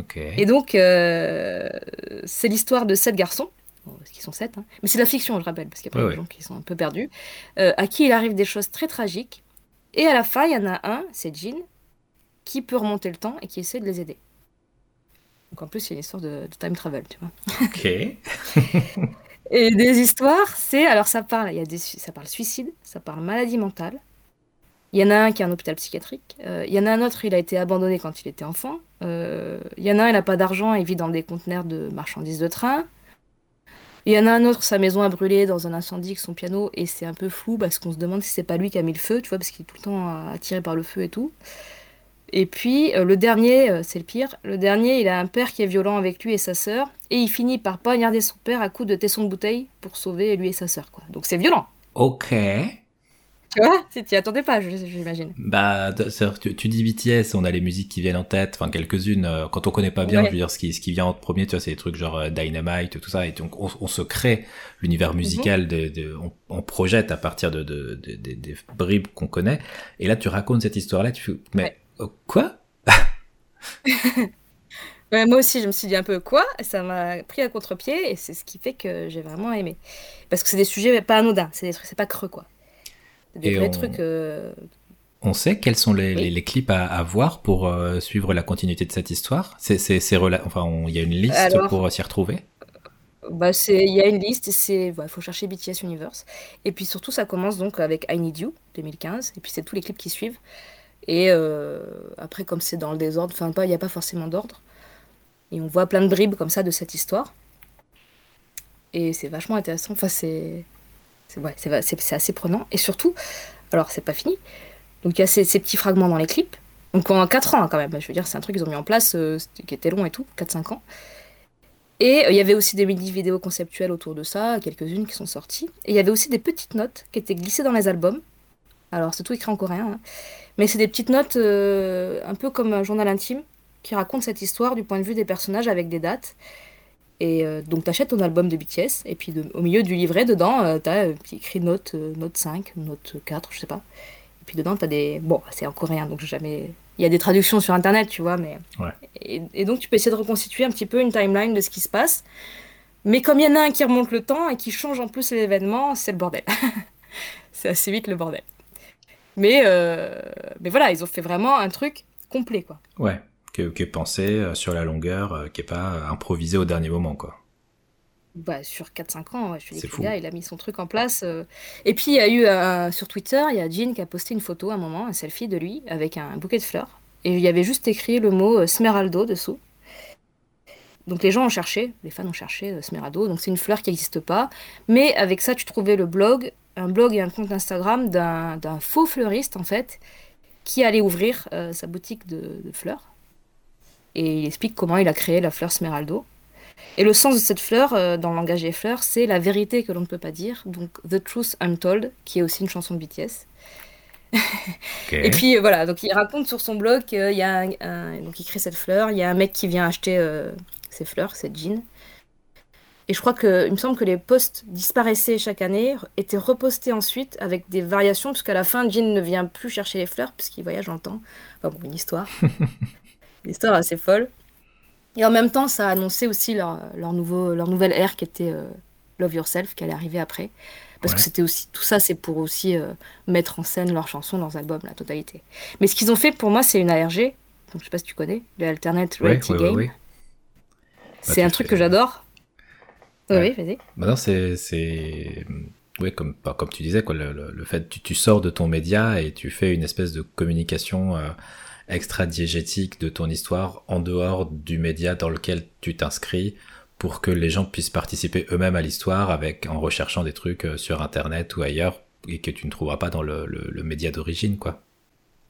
Ok. Et donc, euh, c'est l'histoire de sept garçons, parce qu'ils sont sept, hein. mais c'est de la fiction, je rappelle, parce qu'il y a pas de gens qui sont un peu perdus, euh, à qui il arrive des choses très tragiques. Et à la fin, il y en a un, c'est Jean, qui peut remonter le temps et qui essaie de les aider. Donc en plus, c'est une histoire de, de time travel, tu vois. Ok. Et des histoires, c'est alors ça parle, il y a des, ça parle suicide, ça parle maladie mentale. Il y en a un qui est un hôpital psychiatrique. Euh, il y en a un autre, il a été abandonné quand il était enfant. Euh, il y en a un, il n'a pas d'argent, il vit dans des conteneurs de marchandises de train. Il y en a un autre, sa maison a brûlé dans un incendie avec son piano et c'est un peu flou parce qu'on se demande si c'est pas lui qui a mis le feu, tu vois, parce qu'il est tout le temps attiré par le feu et tout. Et puis euh, le dernier, euh, c'est le pire, le dernier, il a un père qui est violent avec lui et sa sœur, et il finit par poignarder son père à coups de tesson de bouteille pour sauver lui et sa sœur. Quoi. Donc c'est violent. Ok. Tu vois Tu t'y attendais pas, j'imagine. Bah, tu, tu, dis BTS, on a les musiques qui viennent en tête, enfin quelques-unes. Euh, quand on connaît pas bien, je veux dire, ce qui, ce qui vient en premier, tu vois, c'est des trucs genre Dynamite, tout ça. Et donc, on, se crée l'univers mhm. musical, de, on, projette à partir de, des bribes qu'on connaît. Et là, tu racontes cette histoire-là, tu fais, mais Oh, quoi? Moi aussi, je me suis dit un peu quoi? Ça m'a pris à contre-pied et c'est ce qui fait que j'ai vraiment aimé. Parce que c'est des sujets pas anodins, c'est des trucs, c'est pas creux quoi. Des vrais trucs. Euh, on sait quels sont les, clips à, voir pour euh, suivre la continuité de cette histoire C'est, enfin, il y a une liste pour s'y retrouver bah il y a une liste, c'est il faut chercher BTS Universe et puis surtout ça commence donc avec I Need You 2015 et puis c'est tous les clips qui suivent. Et euh, après, comme c'est dans le désordre, enfin, il n'y a pas forcément d'ordre. Et on voit plein de bribes comme ça de cette histoire. Et c'est vachement intéressant. Enfin, c'est. C'est assez prenant. Et surtout, alors, c'est pas fini. Donc, il y a ces, petits fragments dans les clips. Donc, en 4 ans, hein, quand même. Je veux dire, c'est un truc qu'ils ont mis en place euh, qui était long et tout, 4-5 ans. Et euh, il y avait aussi des mini-vidéos conceptuelles autour de ça, quelques-unes qui sont sorties. Et il y avait aussi des petites notes qui étaient glissées dans les albums. Alors, c'est tout écrit en coréen. Hein. Mais c'est des petites notes euh, un peu comme un journal intime qui raconte cette histoire du point de vue des personnages avec des dates. Et euh, donc, tu achètes ton album de BTS, et puis au milieu du livret, dedans, euh, tu as écrit note, note 5, note 4, je sais pas. Et puis dedans, tu as des. Bon, c'est en coréen, donc jamais. Il y a des traductions sur internet, tu vois, mais. Ouais. Et, et, donc, tu peux essayer de reconstituer un petit peu une timeline de ce qui se passe. Mais comme il y en a un qui remonte le temps et qui change en plus l'événement, c'est le bordel. c'est assez vite le bordel. Mais, euh, mais voilà, ils ont fait vraiment un truc complet, quoi. Ouais, qui est, pensé euh, sur la longueur, euh, qui est pas improvisé au dernier moment, quoi. Bah, sur 4-5 ans, je suis gars, il a mis son truc en place. Et puis, il y a eu sur Twitter, il y a Jean qui a posté une photo à un moment, un selfie de lui, avec un bouquet de fleurs. Et il y avait juste écrit le mot Smeraldo dessous. Donc les gens ont cherché, les fans ont cherché Smeraldo, donc c'est une fleur qui n'existe pas. Mais avec ça, tu trouvais le blog un blog et un compte Instagram d'un faux fleuriste, en fait, qui allait ouvrir euh, sa boutique de, fleurs. Et il explique comment il a créé la fleur Smeraldo. Et le sens de cette fleur, euh, dans le langage des fleurs, c'est la vérité que l'on ne peut pas dire, donc The Truth Untold, qui est aussi une chanson de BTS. et puis euh, voilà, donc il raconte sur son blog qu'il y a un, donc il crée cette fleur, il y a un mec qui vient acheter ces fleurs, cette jean, et je crois que, il me semble que les posts disparaissaient chaque année, étaient repostés ensuite avec des variations, puisqu'à la fin, Jean ne vient plus chercher les fleurs, puisqu'il voyage dans le temps. Enfin bon, une histoire. une histoire assez folle. Et en même temps, ça a annoncé aussi leur, leur, nouveau, leur nouvelle ère qui était euh, Love Yourself, qui allait arriver après. Parce que c'était aussi, tout ça, c'est pour aussi euh, mettre en scène leurs chansons, leurs albums, la totalité. Mais ce qu'ils ont fait pour moi, c'est une ARG. Donc je sais pas si tu connais, le Alternate Reality Game. c'est un truc que j'adore oui, vas-y. Maintenant, c'est, c'est, oui, comme, bah, comme tu disais, quoi, le, le, fait tu, tu sors de ton média et tu fais une espèce de communication euh, extra-diégétique de ton histoire en dehors du média dans lequel tu t'inscris pour que les gens puissent participer eux-mêmes à l'histoire avec en recherchant des trucs sur internet ou ailleurs et que tu ne trouveras pas dans le, média d'origine, quoi.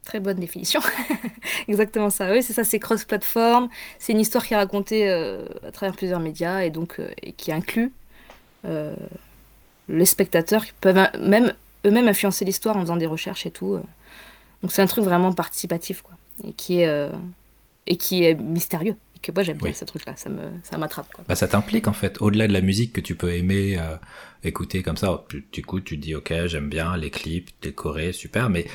Très bonne définition. Exactement ça. Oui, c'est ça, c'est cross-platform. C'est une histoire qui est racontée euh, à travers plusieurs médias et donc euh, et qui inclut euh, les spectateurs qui peuvent même eux-mêmes influencer l'histoire en faisant des recherches et tout. Donc c'est un truc vraiment participatif quoi et qui est et qui est mystérieux. Et que moi j'aime bien ce truc-là. Ça me ça m'attrape. Bah, ça t'implique en fait. Au-delà de la musique que tu peux aimer écouter comme ça, tu écoutes, tu te dis ok j'aime bien les clips, décorés, super, mais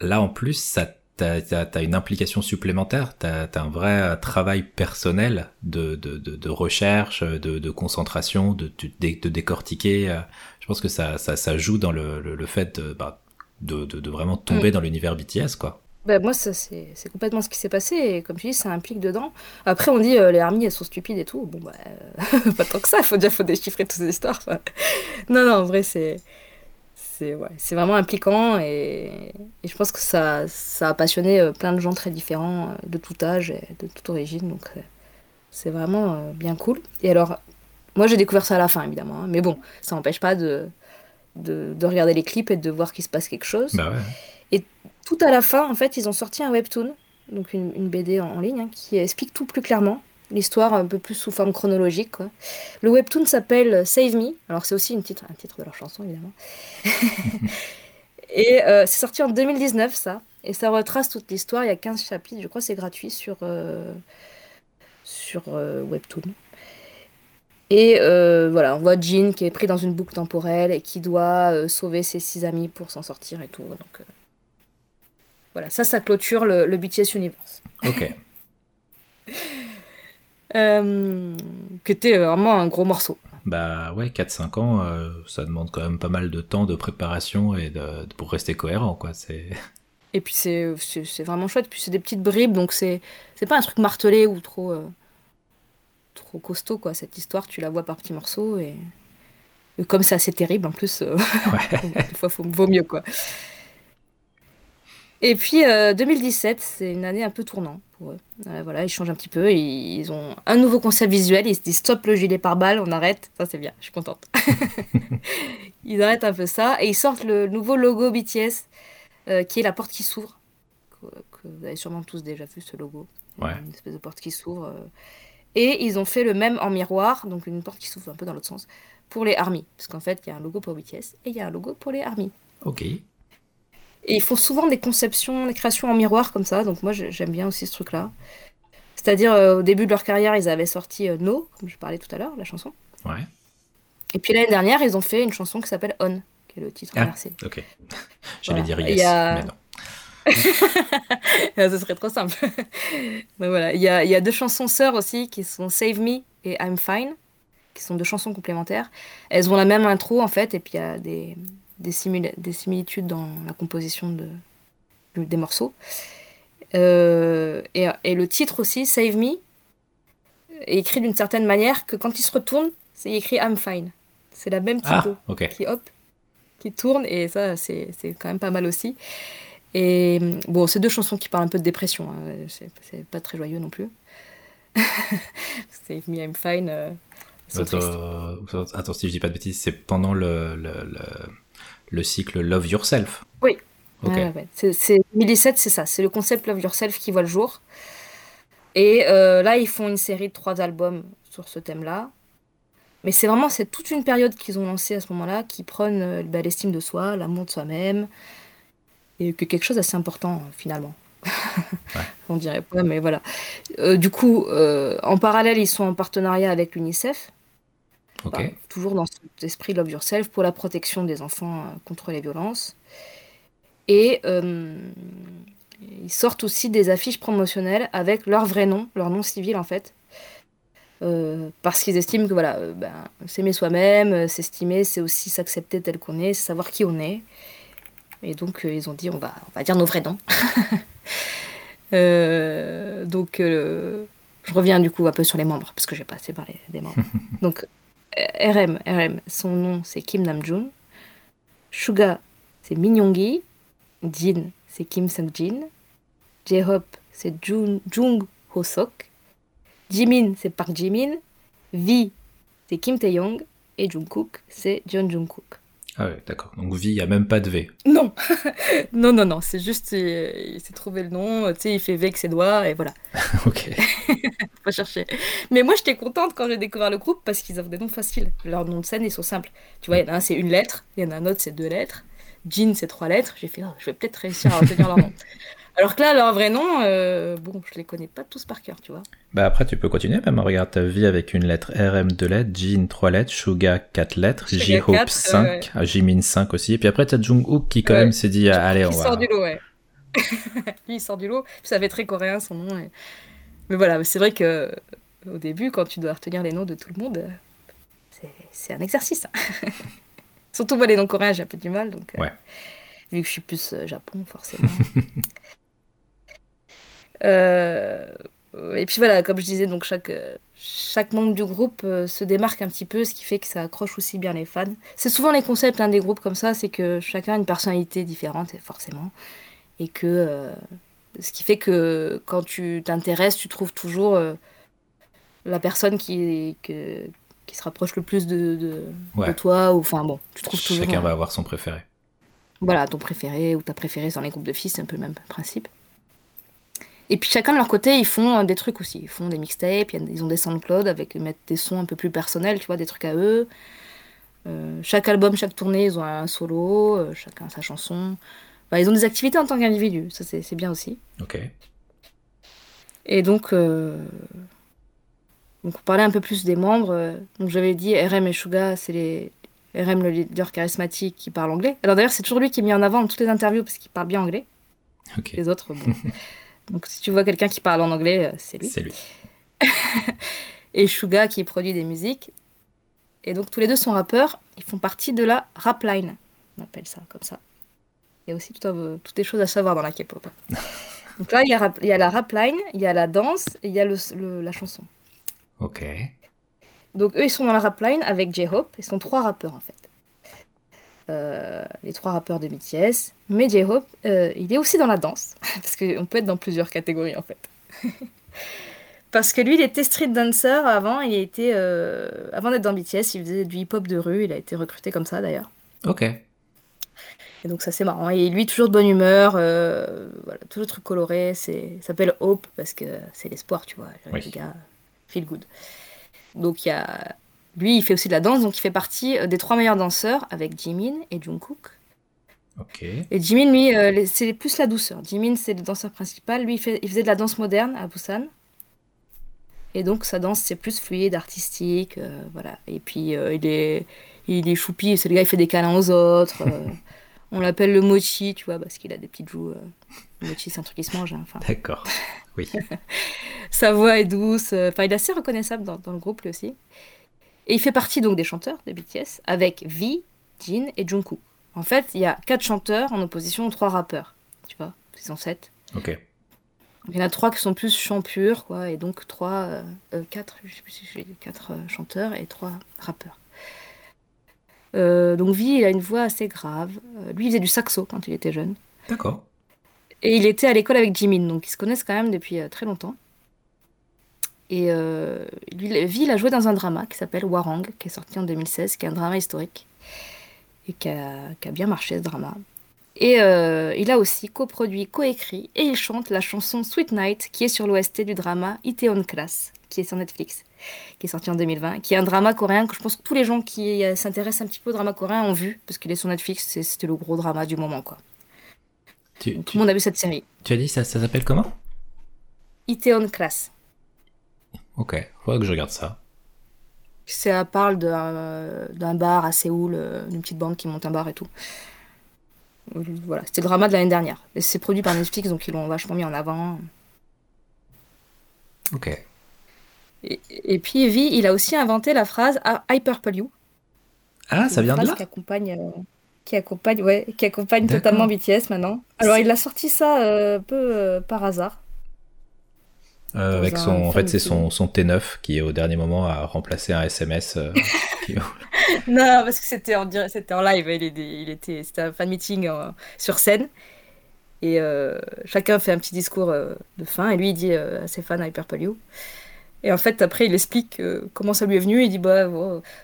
là en plus, ça t'as as, une implication supplémentaire, t'as as un vrai euh, travail personnel de, de, de, de recherche, de, de, concentration, de, de, décortiquer. Euh. Je pense que ça, ça, ça joue dans le, le, fait de, bah, de, de, vraiment tomber mm. dans l'univers BTS, quoi. Bah, moi, c'est complètement ce qui s'est passé, et comme tu dis, ça implique dedans. Après, on dit euh, les armies, elles sont stupides et tout. Bon, bah, pas tant que ça, faut déjà faut déchiffrer toutes ces histoires. Non, non, en vrai, c'est c'est ouais, vraiment impliquant et, et, je pense que ça, ça a passionné euh, plein de gens très différents, de tout âge et de toute origine. Donc c'est vraiment bien cool. Et alors, moi j'ai découvert ça à la fin évidemment, hein, mais bon, ça n'empêche pas de, de, de, regarder les clips et de voir qu'il se passe quelque chose. Bah ouais. Et tout à la fin, en fait, ils ont sorti un webtoon, donc une, une BD en, ligne, hein, qui explique tout plus clairement l'histoire un peu plus sous forme chronologique. Quoi. Le webtoon s'appelle Save Me, alors c'est aussi une titre, un titre de leur chanson évidemment. et euh, c'est sorti en 2019 ça, et ça retrace toute l'histoire, il y a 15 chapitres, je crois c'est gratuit sur, euh, sur euh, webtoon. Et voilà, on voit Jean qui est pris dans une boucle temporelle et qui doit sauver ses six amis pour s'en sortir et tout. Donc voilà, ça, ça clôture le, le BTS Universe. Ok. euh, qui était vraiment un gros morceau. Bah ouais, 4-5 ans, euh, ça demande quand même pas mal de temps de préparation et de, pour rester cohérent, quoi. C'est... Et puis c'est, c'est, vraiment chouette, puis c'est des petites bribes, donc c'est, c'est pas un truc martelé ou trop, euh, trop costaud, quoi. Cette histoire, tu la vois par petits morceaux et, comme c'est assez terrible, en plus, euh, des fois, il vaut mieux, quoi. Et puis 2017, c'est une année un peu tournant pour eux. Euh, voilà, ils changent un petit peu. Ils ont un nouveau concept visuel. Ils se disent stop le gilet par balle, on arrête. Ça, c'est bien, je suis contente. ils arrêtent un peu ça et ils sortent le nouveau logo BTS euh, qui est la porte qui s'ouvre. Que, vous avez sûrement tous déjà vu ce logo. Une espèce de porte qui s'ouvre. Euh. Et ils ont fait le même en miroir, donc une porte qui s'ouvre un peu dans l'autre sens, pour les armies. Parce qu'en fait, il y a un logo pour BTS et il y a un logo pour les armies. Ok. Et ils font souvent des conceptions, des créations en miroir comme ça, donc moi j'aime bien aussi ce truc-là. C'est-à-dire, euh, au début de leur carrière, ils avaient sorti euh, No, comme je parlais tout à l'heure, la chanson. Ouais. Et puis l'année dernière, ils ont fait une chanson qui s'appelle On, qui est le titre ah, Ok. J'allais dire Yes, mais non. Ce serait trop simple. Donc voilà, il y a, y a, deux chansons sœurs aussi qui sont Save Me et I'm Fine, qui sont deux chansons complémentaires. Elles ont la même intro en fait, et puis il y a des, des, des, similitudes dans la composition de, des morceaux. Euh, et, et, le titre aussi, Save Me, est écrit d'une certaine manière que quand il se retourne, c'est écrit I'm fine. C'est la même typo ah, qui hop, qui tourne et ça c'est quand même pas mal aussi. Et bon, c'est deux chansons qui parlent un peu de dépression. Hein. C'est pas très joyeux non plus. Save Me, I'm fine. Euh, attends, attends, si je dis pas de bêtises, c'est pendant le, le, le le cycle Love Yourself. Oui. C'est 2017, c'est ça. C'est le concept Love Yourself qui voit le jour. Et euh, là, ils font une série de trois albums sur ce thème-là. Mais c'est vraiment, c'est toute une période qu'ils ont lancée à ce moment-là, qui prône euh, bah, l'estime de soi, l'amour de soi-même, et que quelque chose d'assez important finalement. On dirait pas, mais voilà. Euh, du coup, en parallèle, ils sont en partenariat avec l'UNICEF, toujours dans cet esprit Love Yourself pour la protection des enfants euh, contre les violences. Et euh, ils sortent aussi des affiches promotionnelles avec leur vrai nom, leur nom civil en fait. Euh, parce qu'ils estiment que voilà, ben, s'aimer soi-même, s'estimer, c'est aussi s'accepter tel qu'on est, savoir qui on est. Et donc ils ont dit on va, on va dire nos vrais noms. donc je reviens du coup un peu sur les membres, parce que j'ai pas assez parlé des membres. donc RM, RM, son nom c'est Kim Namjoon. Suga, c'est Min. Jin, c'est Kim Sang-jin. J-Hope, c'est Jung, Jung Ho-sok. Jimin, c'est Park Jimin. V, c'est Kim Tae-young. Et Jungkook, c'est John Jungkook. Ah ouais, d'accord. Donc V, il n'y a même pas de V. Non, non, non, non. C'est juste, il, s'est trouvé le nom. Tu sais, il fait V avec ses doigts et voilà. ok. Pas chercher. Mais moi, j'étais contente quand j'ai découvert le groupe parce qu'ils ont des noms faciles. Leurs noms de scène, ils sont simples. Tu vois, il y en a un, c'est une lettre. Il y en a un autre, c'est deux lettres. Jean, c'est trois lettres. J'ai fait, oh, je vais peut-être réussir à retenir leur nom. Alors que là, leur vrai nom, euh, bon, je les connais pas tous par cœur, tu vois. Bah après, tu peux continuer même. Regarde ta vie avec une lettre RM 2 lettres, Jin 3 lettres, Suga 4 lettres, J-Hope 5, euh, Jimin 5 aussi. Et puis après, t'as Jungkook qui quand même s'est dit, allez, on va... Il sort du lot, ouais. Lui, il sort du lot. Puis ça fait très coréen son nom. Mais voilà, c'est vrai que au début, quand tu dois retenir les noms de tout le monde, c'est un exercice. Surtout moi, les noms coréens, j'ai un peu du mal. Donc, euh, ouais. vu que je suis plus Japon, forcément. Euh, et puis voilà, comme je disais, donc chaque, chaque membre du groupe euh, se démarque un petit peu, ce qui fait que ça accroche aussi bien les fans. C'est souvent les concepts hein, des groupes comme ça, c'est que chacun a une personnalité différente, forcément. Et que euh, ce qui fait que quand tu t'intéresses, tu trouves toujours la personne qui, qui se rapproche le plus de, de, toi. Ou, enfin bon, tu trouves toujours. Chacun va avoir son préféré. Voilà, ton préféré ou ta préférée dans les groupes de filles, c'est un peu le même principe. Et puis chacun de leur côté, ils font euh, des trucs aussi. Ils font des mixtapes, ils ont des SoundCloud avec mettre des sons un peu plus personnels, tu vois, des trucs à eux. Euh, chaque album, chaque tournée, ils ont un solo, euh, chacun sa chanson. ils ont des activités en tant qu'individu, ça c'est bien aussi. Ok. Et donc, donc, on parlait un peu plus des membres. donc j'avais dit RM et Suga, c'est les RM, le leader charismatique qui parle anglais. Alors d'ailleurs, c'est toujours lui qui est mis en avant dans toutes les interviews parce qu'il parle bien anglais. Ok. Les autres, bon. Donc si tu vois quelqu'un qui parle en anglais, euh, c'est lui. C'est lui. et Suga qui produit des musiques. Et donc tous les deux sont rappeurs. Ils font partie de la rap line. On appelle ça comme ça. Il y a aussi tout toutes les choses à savoir dans la K-pop. donc là, il y, a, il y, a, la rap line, il y a la danse et il y a le, la chanson. Ok. Donc eux, ils sont dans la rap line avec J-Hope. Ils sont trois rappeurs en fait. Euh, les trois rappeurs de BTS. Mais J-Hope, euh, il est aussi dans la danse, parce qu'on peut être dans plusieurs catégories en fait. parce que lui, il était street dancer avant, il était, euh, avant d'être dans BTS, il faisait du hip-hop de rue, il a été recruté comme ça d'ailleurs. Ok. Et donc ça c'est marrant. Et lui, toujours de bonne humeur, voilà, tout le truc coloré, c'est s'appelle Hope, parce que c'est l'espoir, tu vois, le gars, feel good. Donc il y a lui, il fait aussi de la danse, donc il fait partie euh, des trois meilleurs danseurs avec Jimin et Jungkook. Ok. Et Jimin, lui, euh, c'est plus la douceur. Jimin, c'est le danseur principal. Lui, il, fait, il, faisait de la danse moderne à Busan. Et donc, sa danse, c'est plus fluide, artistique. Euh, voilà. Et puis, il, est, il est choupi. C'est le gars, il fait des câlins aux autres. on l'appelle le mochi, tu vois, parce qu'il a des petites joues. Le mochi, c'est un truc qui se mange. Hein. D'accord. Oui. Sa voix est douce. Enfin, il est assez reconnaissable dans, dans le groupe, lui aussi. Et il fait partie donc des chanteurs de BTS avec V, Jin et Jungkook. En fait, il y a quatre chanteurs en opposition aux trois rappeurs. Tu vois, ils sont sept. Ok. Il y en a trois qui sont plus chants purs, quoi, et donc trois, euh, euh, quatre, je sais plus si j'ai quatre euh, chanteurs et trois rappeurs. donc V, il a une voix assez grave. lui, il faisait du saxo quand il était jeune. D'accord. Et il était à l'école avec Jimin, donc ils se connaissent quand même depuis très longtemps. Et euh, lui, il a joué dans un drama qui s'appelle Warang, qui est sorti en 2016, qui est un drama historique, et qui a, bien marché ce drama. Et euh, il a aussi coproduit, coécrit, et il chante la chanson Sweet Night, qui est sur l'OST du drama Itaewon Class, qui est sur Netflix, qui est sorti en 2020, qui est un drama coréen que je pense que tous les gens qui s'intéressent un petit peu au drama coréen ont vu, parce qu'il est sur Netflix, c'était le gros drama du moment, quoi. tout le monde a vu cette série. Tu as dit ça, ça s'appelle comment? Itaewon Class. Ok, faudrait que je regarde ça. Ça parle d'un bar à Séoul, euh, d'une petite bande qui monte un bar et tout. Voilà, c'était le drama de l'année dernière. Et c'est produit par Netflix, donc ils l'ont vachement mis en avant. Ok. Et, puis, Vi, il a aussi inventé la phrase I Purple You. Ah, ça vient de là qui accompagne, euh, qui accompagne, ouais, qui accompagne totalement BTS maintenant. Alors, il a sorti ça euh, un peu par hasard. Euh, avec son, en fait, c'est son, son, T9 qui, au dernier moment, a remplacé un SMS. Euh, non, parce que c'était en, c'était en live. Il, il était, c'était un fan meeting sur scène. Et euh, chacun fait un petit discours de fin. Et lui, il dit à ses fans You. Et en fait, après, il explique comment ça lui est venu. Il dit bah,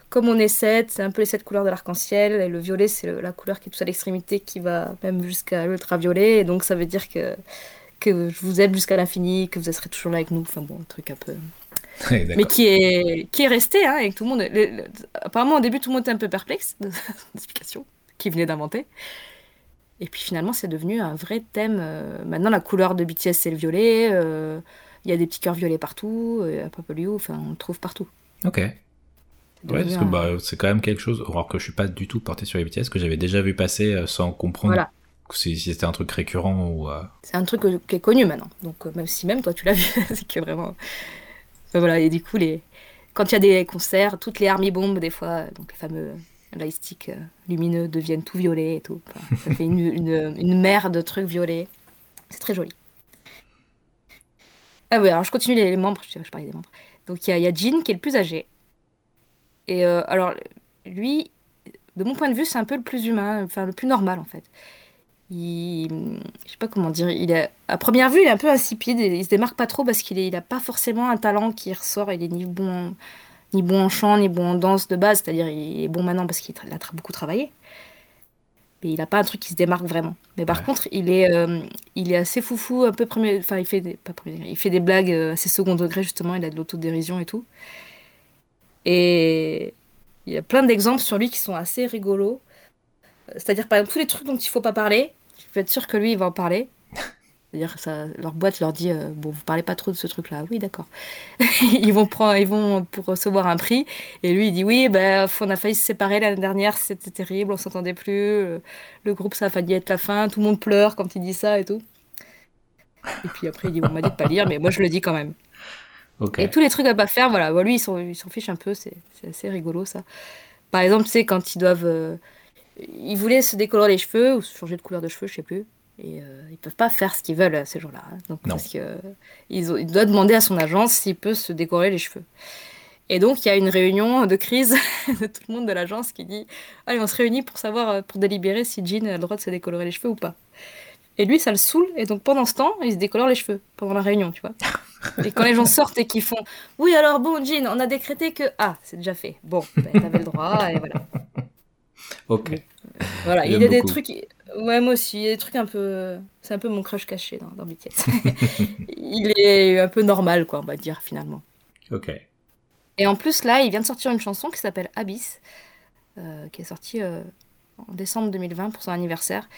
comme on est sept, c'est un peu les sept couleurs de l'arc-en-ciel. Et le violet, c'est la couleur qui est toute à l'extrémité, qui va même jusqu'à l'ultraviolet. Et donc, ça veut dire que, que je vous aime jusqu'à l'infini, que vous serez toujours là avec nous. Enfin bon, un truc un peu. mais qui est, qui est resté, hein, avec tout le monde. apparemment, au début, tout le monde était un peu perplexe de l'explication qu'il venait d'inventer. Et puis finalement, c'est devenu un vrai thème. Euh, maintenant, la couleur de BTS, c'est le violet. Euh, il y a des petits cœurs violets partout. Euh, à Papalio, enfin, on le trouve partout. Ok. Ouais, parce que bah, c'est quand même quelque chose, alors que je suis pas du tout porté sur les BTS, que j'avais déjà vu passer sans comprendre si, c'était un truc récurrent ou. C'est un truc qui est connu maintenant. Donc, même si même toi tu l'as vu, c'est que vraiment. voilà, et du coup, les... quand il y a des concerts, toutes les army bombes, des fois, donc les fameux lightsticks euh, lumineux deviennent tout violets et tout. ça fait une, une, mer de trucs violets. C'est très joli. Ah oui, alors je continue les, membres, je, je, parlais des membres. Donc il y, a, y Jean qui est le plus âgé. Et euh, alors, lui, de mon point de vue, c'est un peu le plus humain, enfin le plus normal en fait. Il, je sais pas comment dire, il à première vue, il est un peu insipide, il se démarque pas trop parce qu'il n'a pas forcément un talent qui ressort, il est ni bon ni bon en chant, ni bon en danse de base, c'est-à-dire il est bon maintenant parce qu'il a beaucoup travaillé. Mais il n'a pas un truc qui se démarque vraiment. Mais par contre, il est, euh, il est assez foufou, un peu premier. Enfin, il fait des, pas premier, il fait des blagues euh, assez second degré, justement. Il a de l'autodérision et tout. Et il y a plein d'exemples sur lui qui sont assez rigolos. C'est-à-dire, par exemple, tous les trucs dont il faut pas parler, je peux être sûr que lui, il va en parler. C'est-à-dire ça, leur boîte leur dit euh, bon vous parlez pas trop de ce truc-là. Oui d'accord. ils vont prendre, ils vont pour recevoir un prix et lui il dit oui ben on a failli se séparer l'année dernière c'était terrible on s'entendait plus euh, le groupe ça a failli être la fin tout le monde pleure quand il dit ça et tout. Et puis après il dit on m'a dit de pas lire mais moi je le dis quand même. Et tous les trucs à pas faire voilà lui il s'en fiche un peu c'est assez rigolo ça. Par exemple tu sais quand ils doivent euh, ils voulaient se décolorer les cheveux ou changer de couleur de cheveux je sais plus et euh, ils peuvent pas faire ce qu'ils veulent euh, ces jours-là. Hein. Donc, parce que, euh, il doit demander à son agence s'il peut se décorer les cheveux. Et donc, il y a une réunion de crise de tout le monde de l'agence qui dit Allez, on se réunit pour savoir, pour délibérer si Jean a le droit de se décolorer les cheveux ou pas. Et lui, ça le saoule. Et donc, pendant ce temps, il se décolore les cheveux pendant la réunion, tu vois. Et quand les gens sortent et qu'ils font Oui, alors bon, Jean, on a décrété que. Ah, c'est déjà fait. Bon, ben, t'avais le droit, et voilà. Ok. Voilà, il y a des trucs. Ouais, moi aussi, il y a des trucs un peu. C'est un peu mon crush caché dans, dans BTS. il est un peu normal, quoi, on va dire, finalement. Ok. Et en plus, là, il vient de sortir une chanson qui s'appelle Abyss, euh, qui est sortie euh, en décembre 2020 pour son anniversaire.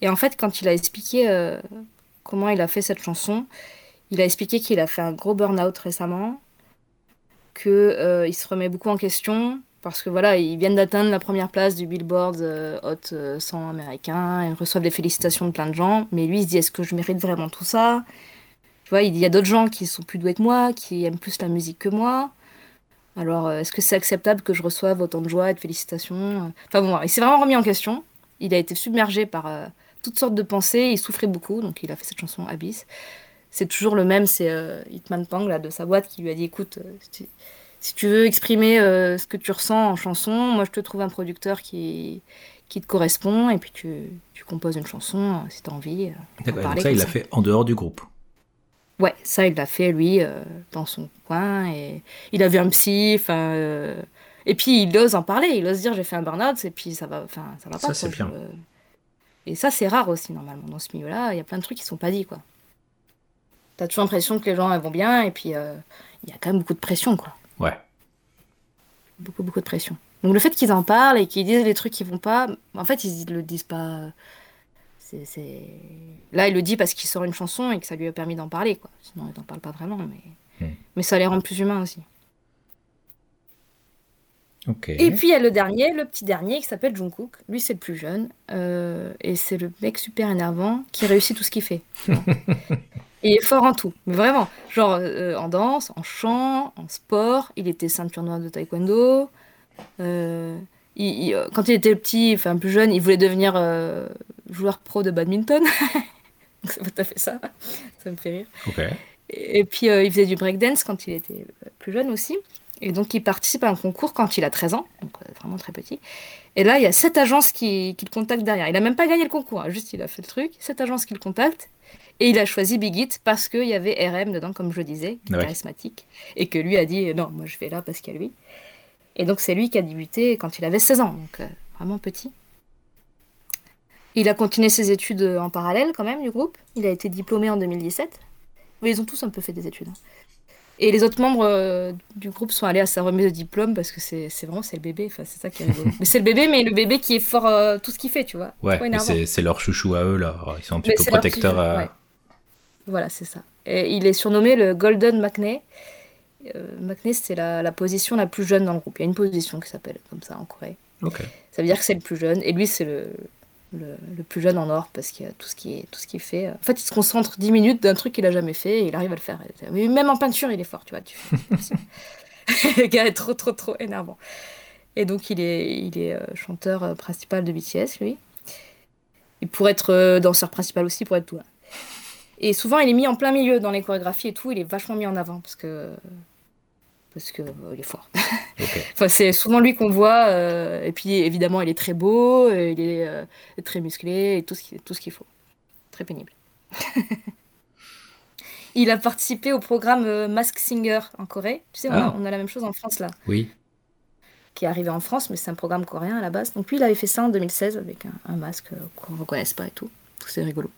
Et en fait, quand il a expliqué euh, comment il a fait cette chanson, il a expliqué qu'il a fait un gros burn-out récemment, qu'il il se remet beaucoup en question, parce que voilà, ils viennent d'atteindre la première place du Billboard euh, Hot 100 euh, américain, ils reçoivent des félicitations de plein de gens, mais lui il se dit est-ce que je mérite vraiment tout ça? Tu vois, il y a d'autres gens qui sont plus doués que moi, qui aiment plus la musique que moi. Alors euh, est-ce que c'est acceptable que je reçoive autant de joie et de félicitations? Enfin bon, il s'est vraiment remis en question. Il a été submergé par toutes sortes de pensées, il souffrait beaucoup, donc il a fait cette chanson Abyss. C'est toujours le même, c'est Hitman Pang là, de sa boîte qui lui a dit écoute, si tu veux exprimer euh, ce que tu ressens en chanson, moi je te trouve un producteur qui, qui te correspond et puis tu, tu composes une chanson euh, si tu as envie. Euh, D'accord, donc ça il l'a fait en dehors du groupe. Ouais, ça il l'a fait lui dans son coin et il avait un psy, enfin. et puis il ose en parler, il ose dire j'ai fait un burn-out et puis ça va, enfin ça va pas. Ça c'est bien. Et ça c'est rare aussi normalement dans ce milieu-là, il y a plein de trucs qui sont pas dits quoi. T'as toujours l'impression que les gens vont bien et puis il y a quand même beaucoup de pression quoi. Beaucoup, beaucoup de pression. Donc le fait qu'ils en parlent et qu'ils disent les trucs qui vont pas, en fait, ils le disent pas. C'est, Là, il le dit parce qu'il sort une chanson et que ça lui a permis d'en parler, quoi. Sinon, il n'en parle pas vraiment, mais... Hmm. mais ça les rend plus humains aussi. Et puis il y a le dernier, le petit dernier qui s'appelle Jungkook. Lui c'est le plus jeune euh, et c'est le mec super énervant qui réussit tout ce qu'il fait. il est fort en tout, mais vraiment. Genre euh, en danse, en chant, en sport. Il était ceinture noire de taekwondo. Euh, euh, quand il était petit, enfin plus jeune, il voulait devenir joueur pro de badminton. ça m'a fait ça. Ça me fait rire. Et, puis il faisait du breakdance quand il était plus jeune aussi. Et donc il participe à un concours quand il a 13 ans, donc vraiment très petit. Et là, il y a sept agences qui, qui le contactent derrière. Il n'a même pas gagné le concours, hein, juste il a fait le truc. Sept agences qui le contactent Et il a choisi Big Hit parce qu'il y avait RM dedans, comme je le disais, qui est Ouais. charismatique. Et que lui a dit non, moi je vais là parce qu'il y a lui. Et donc c'est lui qui a débuté quand il avait 16 ans, donc euh, vraiment petit. Il a continué ses études en parallèle quand même du groupe. Il a été diplômé en 2017. Mais ils ont tous un peu fait des études. hein. Et les autres membres euh, du groupe sont allés à sa remise de diplôme parce que c'est vraiment c'est le bébé. Enfin, c'est ça qui est mais c'est le bébé, mais le bébé qui est fort euh, tout ce qu'il fait, tu vois. Ouais, c'est leur chouchou à eux, là. Ils sont un petit Mais peu leur protecteurs. à- ouais. Voilà, c'est ça. Et il est surnommé le Golden McNay. Euh, McNay, c'est la, la position la plus jeune dans le groupe. Il y a une position qui s'appelle comme ça en Corée. Ok. Ça veut dire que c'est le plus jeune. Et lui, c'est le, le, le plus jeune en or parce a tout ce qu'il fait. En fait, il se concentre 10 minutes d'un truc qu'il a jamais fait et il arrive à le faire. Mais même en peinture, il est fort, tu vois. Tu le gars est trop, trop, trop énervant. Et donc, il est, il est euh, chanteur euh, principal de BTS, lui. Il pourrait être euh, danseur principal aussi, pour être tout. hein. Et souvent, il est mis en plein milieu dans les chorégraphies et tout. Il est vachement mis en avant parce que parce que euh, il est fort. Enfin, c'est souvent lui qu'on voit. euh, et puis, évidemment, il est très beau, euh, il est euh, très musclé et tout ce qui- tout ce qu'il faut. Très pénible. il a participé au programme euh, Mask Singer en Corée. Tu sais, on, a, Ah. on a la même chose en France là, Oui. qui est arrivé en France, mais c'est un programme coréen à la base. Donc lui, il avait fait ça en 2016 avec un, un masque qu'on ne reconnaisse pas et tout. C'est rigolo.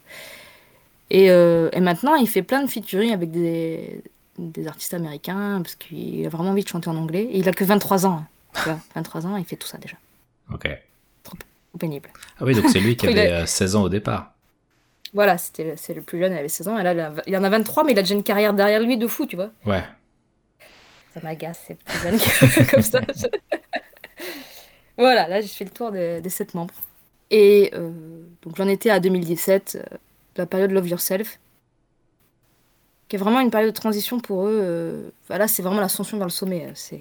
Et, euh, et maintenant, il fait plein de featuring avec des, des artistes américains parce qu'il a vraiment envie de chanter en anglais. Et il a que 23 ans. hein. Tu vois, 23 ans, il fait tout ça déjà. Ok. Trop pénible. Ah oui, donc c'est lui qui a- avait euh, 16 ans au départ. Voilà, c'était c'est le plus jeune, il avait 16 ans. Et là, il a- il en a 23, mais il a déjà une carrière derrière lui de fou, tu vois. Ouais. Ça m'agace, ces petits jeunes qui- comme ça. voilà, là, j'ai fait le tour des, sept membres. Et euh, donc, j'en étais à 2017, euh, la période Love Yourself, qui est vraiment une période de transition pour eux. euh, voilà, c'est vraiment l'ascension vers le sommet. euh, C'est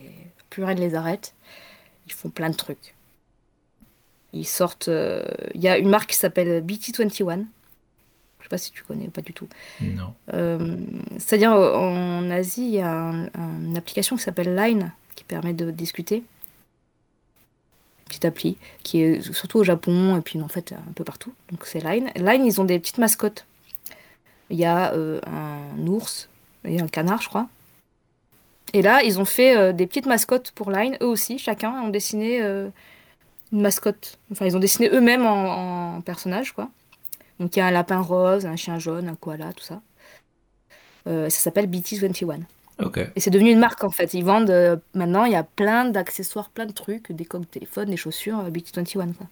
plus rien ne les arrête. Ils font plein de trucs. Ils sortent. euh, Il y a une marque qui s'appelle BT21. Je sais pas si tu connais ou pas du tout. Non. Euh, C'est-à-dire en Asie, il y a un- un- une application qui s'appelle Line qui permet de discuter. Petite appli qui est surtout au Japon et puis en fait un peu partout. Donc c'est Line. Line, ils ont des petites mascottes. Il y a euh, un ours et un canard, je crois. Et là, ils ont fait euh, des petites mascottes pour Line, eux aussi, chacun ont dessiné euh, une mascotte. Enfin, ils ont dessiné eux-mêmes en, personnage, quoi. Donc il y a un lapin rose, un chien jaune, un koala, tout ça. Ça s'appelle BT21. Et c'est devenu une marque en fait. Ils vendent euh, maintenant, il y a plein d'accessoires, plein de trucs, des coques de téléphone, des chaussures, euh, BT21 quoi.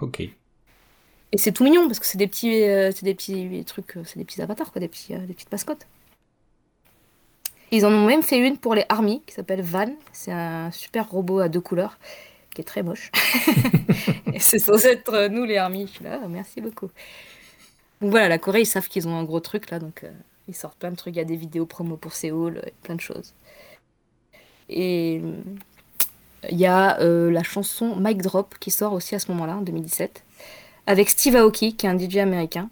Ok. Et c'est tout mignon parce que c'est des petits, euh, c'est des petits trucs, euh, c'est des petits avatars quoi, des, petits, des petites mascottes. Ils en ont même fait une pour les Army qui s'appelle Van. C'est un super robot à deux couleurs qui est très moche. Et c'est censé être nous les Army. Je suis là, merci beaucoup. Donc voilà, la Corée, ils savent qu'ils ont un gros truc là, donc ils sortent plein de trucs. Il y a des vidéos promo pour Séoul, euh, plein de choses. Et euh, il y a euh, la chanson Mic Drop qui sort aussi à ce moment-là, en 2017 avec Steve Aoki, qui est un DJ américain.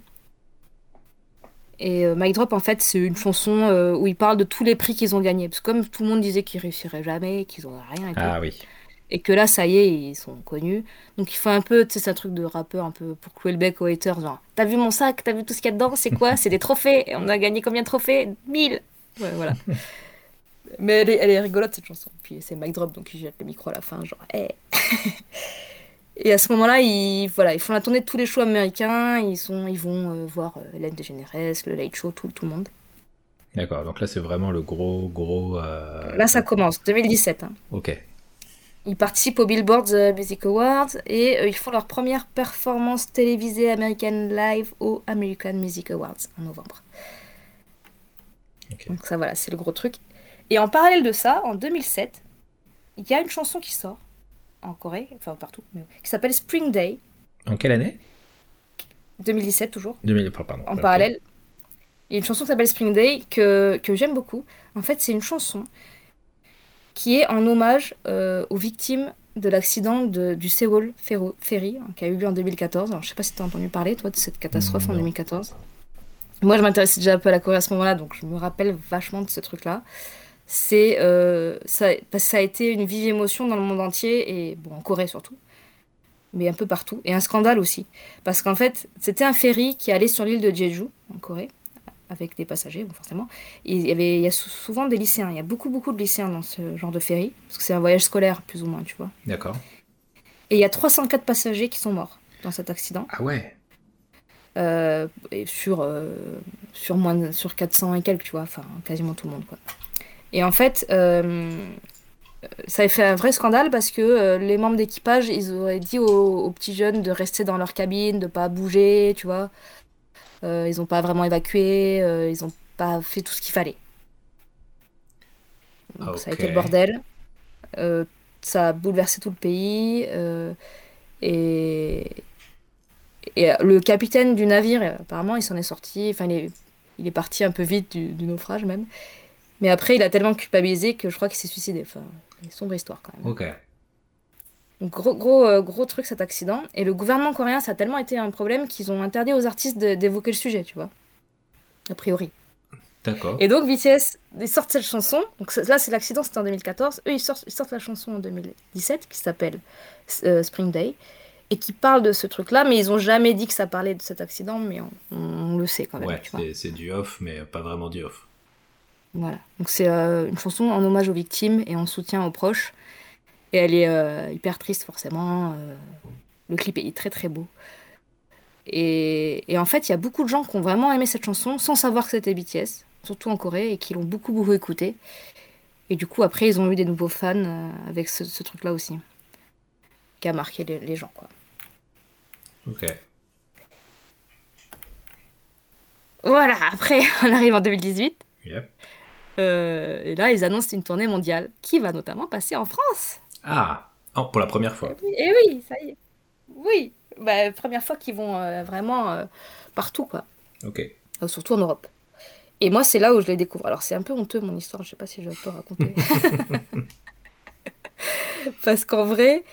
Et euh, Mic Drop, en fait, c'est une chanson euh, où ils parlent de tous les prix qu'ils ont gagnés. Parce que comme tout le monde disait qu'ils réussiraient jamais, qu'ils n'auraient rien et tout. Ah oui. Et que là, ça y est, ils sont connus. Donc il faut un peu, tu sais, c'est un truc de rappeur, un peu pour clouer le bec aux haters. Genre, t'as vu mon sac, t'as vu tout ce qu'il y a dedans, c'est quoi? C'est des trophées. Et on a gagné combien de trophées? 1000 Ouais, voilà. Mais elle est, elle est rigolote cette chanson. Puis c'est Mic Drop, donc il jette le micro à la fin, genre, hey. Et à ce moment-là, ils, voilà, ils font la tournée de tous les shows américains. Ils, sont, ils vont euh, voir euh, Hélène DeGeneres, le Late Show, tout, tout le monde. D'accord. Donc là, c'est vraiment le gros, gros. euh, Là, ça commence, 2017. hein. Ok. Ils participent aux Billboard euh, Music Awards et euh, ils font leur première performance télévisée américaine live aux American Music Awards en novembre. Donc ça voilà, c'est le gros truc. Et en parallèle de ça, en 2007, il y a une chanson qui sort en Corée, enfin partout, mais- qui s'appelle Spring Day, En quelle année? 2017 toujours, 2000. oh, Pardon. en parallèle. Il y a une chanson qui s'appelle Spring Day que, que j'aime beaucoup. En fait, c'est une chanson qui est en hommage euh, aux victimes de l'accident de- du Seoul Ferro- Ferry hein, qui a eu lieu en 2014. Alors, je sais pas si tu as entendu parler, toi, de cette catastrophe en Non. 2014. Moi, je m'intéressais déjà un peu à la Corée à ce moment-là, donc je me rappelle vachement de ce truc-là. C'est, euh, ça, ça a été une vive émotion dans le monde entier, et bon, en Corée surtout. mais un peu partout. Et un scandale aussi. Parce qu'en fait, c'était un ferry qui allait sur l'île de Jeju, en Corée, avec des passagers, forcément. il y, avait, il y a souvent des lycéens. Il y a beaucoup, beaucoup de lycéens dans ce genre de ferry. Parce que c'est un voyage scolaire, plus ou moins, tu vois. D'accord. Et il y a 304 passagers qui sont morts dans cet accident. Ah ouais euh, et sur, euh, sur, moins sur 400 et quelques, tu vois. Enfin, quasiment tout le monde, quoi. Et en fait, euh, ça a fait un vrai scandale parce que les membres d'équipage, ils auraient dit aux, petits jeunes de rester dans leur cabine, de pas bouger, tu vois. Euh, ils n'ont pas vraiment évacué, ils n'ont pas fait tout ce qu'il fallait. Donc, Ça a été le bordel. ça a bouleversé tout le pays. et, et le capitaine du navire, apparemment, il s'en est sorti. Enfin, il est, il est parti un peu vite du, du naufrage même. Mais après, il a tellement culpabilisé que je crois qu'il s'est suicidé. Enfin, une sombre histoire quand même. Ok. Donc, gros, gros, euh, gros truc cet accident. Et le gouvernement coréen, ça a tellement été un problème qu'ils ont interdit aux artistes d'évoquer le sujet, tu vois. A priori. D'accord. Et donc BTS, ils sortent cette chanson. Donc là, c'est l'accident, c'était en 2014. Eux, ils sortent, ils sortent la chanson en 2017 qui s'appelle euh, Spring Day et qui parle de ce truc-là, mais ils ont jamais dit que ça parlait de cet accident, mais on, le sait quand même. Ouais, c'est du off, mais pas vraiment du off. Voilà. Donc c'est euh, une chanson en hommage aux victimes et en soutien aux proches. Et elle est euh, hyper triste forcément. Euh, le clip est très très beau. Et, en fait, il y a beaucoup de gens qui ont vraiment aimé cette chanson sans savoir que c'était BTS, surtout en Corée, et qui l'ont beaucoup beaucoup écouté. Et du coup, après, ils ont eu des nouveaux fans avec ce, truc-là aussi, qui a marqué les, gens, quoi. Ok. Voilà, après, on arrive en 2018. Yep. Euh, et là, ils annoncent une tournée mondiale qui va notamment passer en France. Ah, oh, pour la première fois. Et oui, ça y est. Oui, bah, première fois qu'ils vont euh, vraiment euh, partout, quoi. Ok. surtout en Europe. Et moi, c'est là où je les découvre. Alors, c'est un peu honteux mon histoire, je sais pas si je peux raconter. Parce qu'en vrai,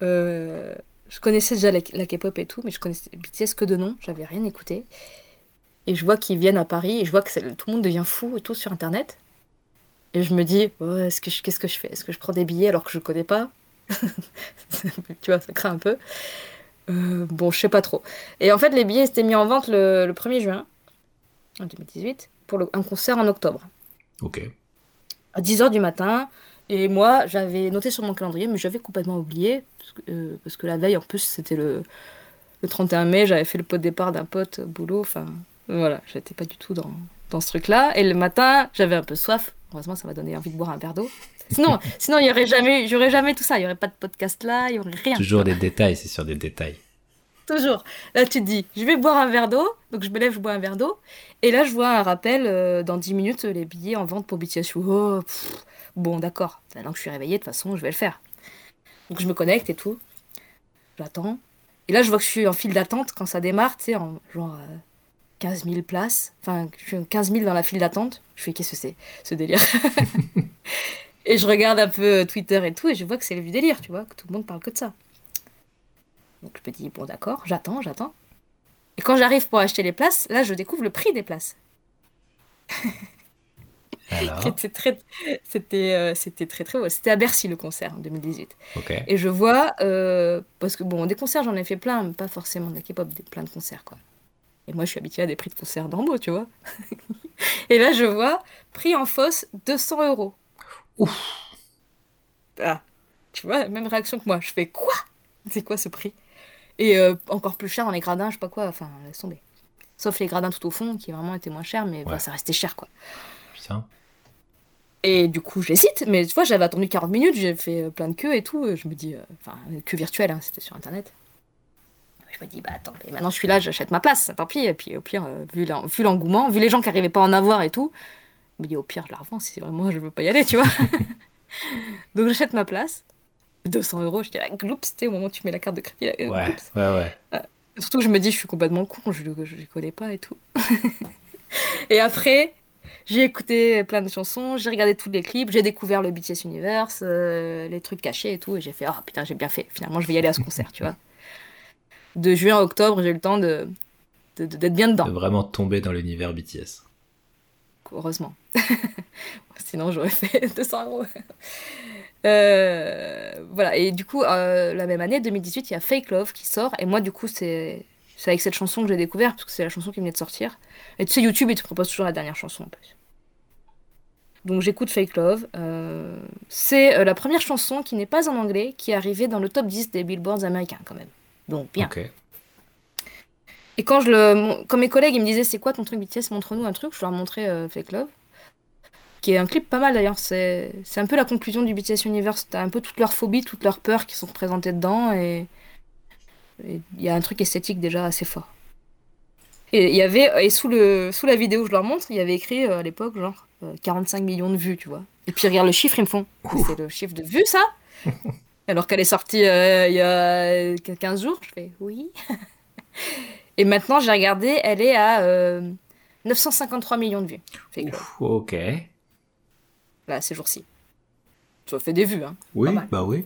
je connaissais déjà la, la K-pop et tout, mais je connaissais BTS que de nom, j'avais rien écouté. Et je vois qu'ils viennent à Paris et je vois que tout le monde devient fou et tout sur Internet. Et je me dis, est-ce que qu'est-ce que je fais? Est-ce que je prends des billets alors que je ne connais pas? Tu vois, ça craint un peu. Euh, bon, je sais pas trop. Et en fait, les billets étaient mis en vente le, 1er juin, en 2018, pour un concert en octobre. Ok. À 10h du matin. Et moi, j'avais noté sur mon calendrier, mais j'avais complètement oublié. Parce que, euh, parce que, la veille, en plus, c'était le, le 31 mai, j'avais fait le pot de départ d'un pote boulot. Enfin, voilà, j'étais pas du tout dans, dans ce truc-là. Et le matin, j'avais un peu soif. Heureusement, ça m'a donné envie de boire un verre d'eau. Sinon, sinon, il n'y aurait jamais, j'aurais jamais tout ça. Il n'y aurait pas de podcast là, il n'y aurait rien. Toujours des détails, c'est sur des détails. Toujours. Là, tu te dis, je vais boire un verre d'eau. Donc, je me lève, je bois un verre d'eau. Et là, je vois un rappel, euh, dans 10 minutes, les billets en vente pour BTS. Oh, bon, d'accord. Maintenant que je suis réveillée, de toute façon, je vais le faire. Donc, je me connecte et tout. J'attends. Et là, je vois que je suis en file d'attente quand ça démarre, tu sais, en genre euh, 15 000 places. Enfin, je suis 15 000 dans la file d'attente. Je fais, qu'est-ce que c'est, ce délire Et je regarde un peu Twitter et tout, et je vois que c'est le vieux délire, tu vois, que tout le monde parle que de ça. Donc je me dis, bon d'accord, j'attends, j'attends. Et quand j'arrive pour acheter les places, là, je découvre le prix des places. c'était très, c'était, euh, c'était très très beau. C'était à Bercy le concert en 2018. Et je vois, euh, parce que bon, des concerts j'en ai fait plein, mais pas forcément de la K-pop, plein de concerts quoi. Et moi, je suis habituée à des prix de concert d'Ambo, tu vois. et là, je vois, prix en fosse, 200 euros. Ouf. Ah, tu vois, même réaction que moi. Je fais quoi? C'est quoi ce prix? Et euh, encore plus cher dans les gradins, je sais pas quoi. Enfin, laisse tomber. Sauf les gradins tout au fond, qui vraiment étaient moins chers, mais ça restait cher, quoi. Putain. Et du coup, j'hésite, mais tu vois, j'avais attendu 40 minutes, j'ai fait euh, plein de queues et tout. Je me dis, euh, enfin, queue virtuelle, hein, c'était sur Internet je me dis, bah attends, maintenant je suis là, j'achète ma place, tant pis. Et puis au pire, euh, vu l'engouement, vu les gens qui n'arrivaient pas à en avoir et tout, je me dis, au pire, je la revends si vraiment je veux pas y aller, tu vois. Donc j'achète ma place. 200 euros, je dis, la gloup, c'était au moment où tu mets la carte de crédit. ouais, ouais, ouais, euh, surtout que je me dis, je suis complètement con, je ne connais pas et tout. et après, j'ai écouté plein de chansons, j'ai regardé tous les clips, j'ai découvert le BTS Universe, euh, les trucs cachés et tout, et j'ai fait, oh putain, j'ai bien fait, finalement, je vais y aller à ce concert, tu vois de juin à octobre, j'ai eu le temps de, d'être bien dedans. De vraiment tomber dans l'univers BTS. Heureusement. Sinon, j'aurais fait 200 euros. Euh, voilà, et du coup, euh, la même année, 2018, il y a Fake Love qui sort, et moi, du coup, c'est avec cette chanson que j'ai découvert, parce que c'est la chanson qui venait de sortir. Et tu sais, YouTube, il te propose toujours la dernière chanson en plus. Donc j'écoute Fake Love. Euh, c'est la première chanson qui n'est pas en anglais, qui est arrivée dans le top 10 des billboards américains quand même. Donc bien. Et quand, je le, quand mes collègues ils me disaient c'est quoi ton truc BTS, montre-nous un truc, je leur montrais Fake Love qui est un clip pas mal d'ailleurs. C'est un peu la conclusion du BTS Universe. T'as un peu toutes leurs phobies, toutes leurs peurs qui sont représentées dedans et il y a un truc esthétique déjà assez fort. Et il y avait et sous le sous la vidéo que je leur montre, il y avait écrit euh, à l'époque genre 45 euh, millions de vues, tu vois. Et puis regarde le chiffre, ils me font c'est le chiffre de vues ça Alors qu'elle est sortie euh, il y a 15 jours, je fais oui. et maintenant, j'ai regardé, elle est à 953 millions de vues. ok là, ces jours-ci. Tu fait des vues, hein. Oui, bah oui.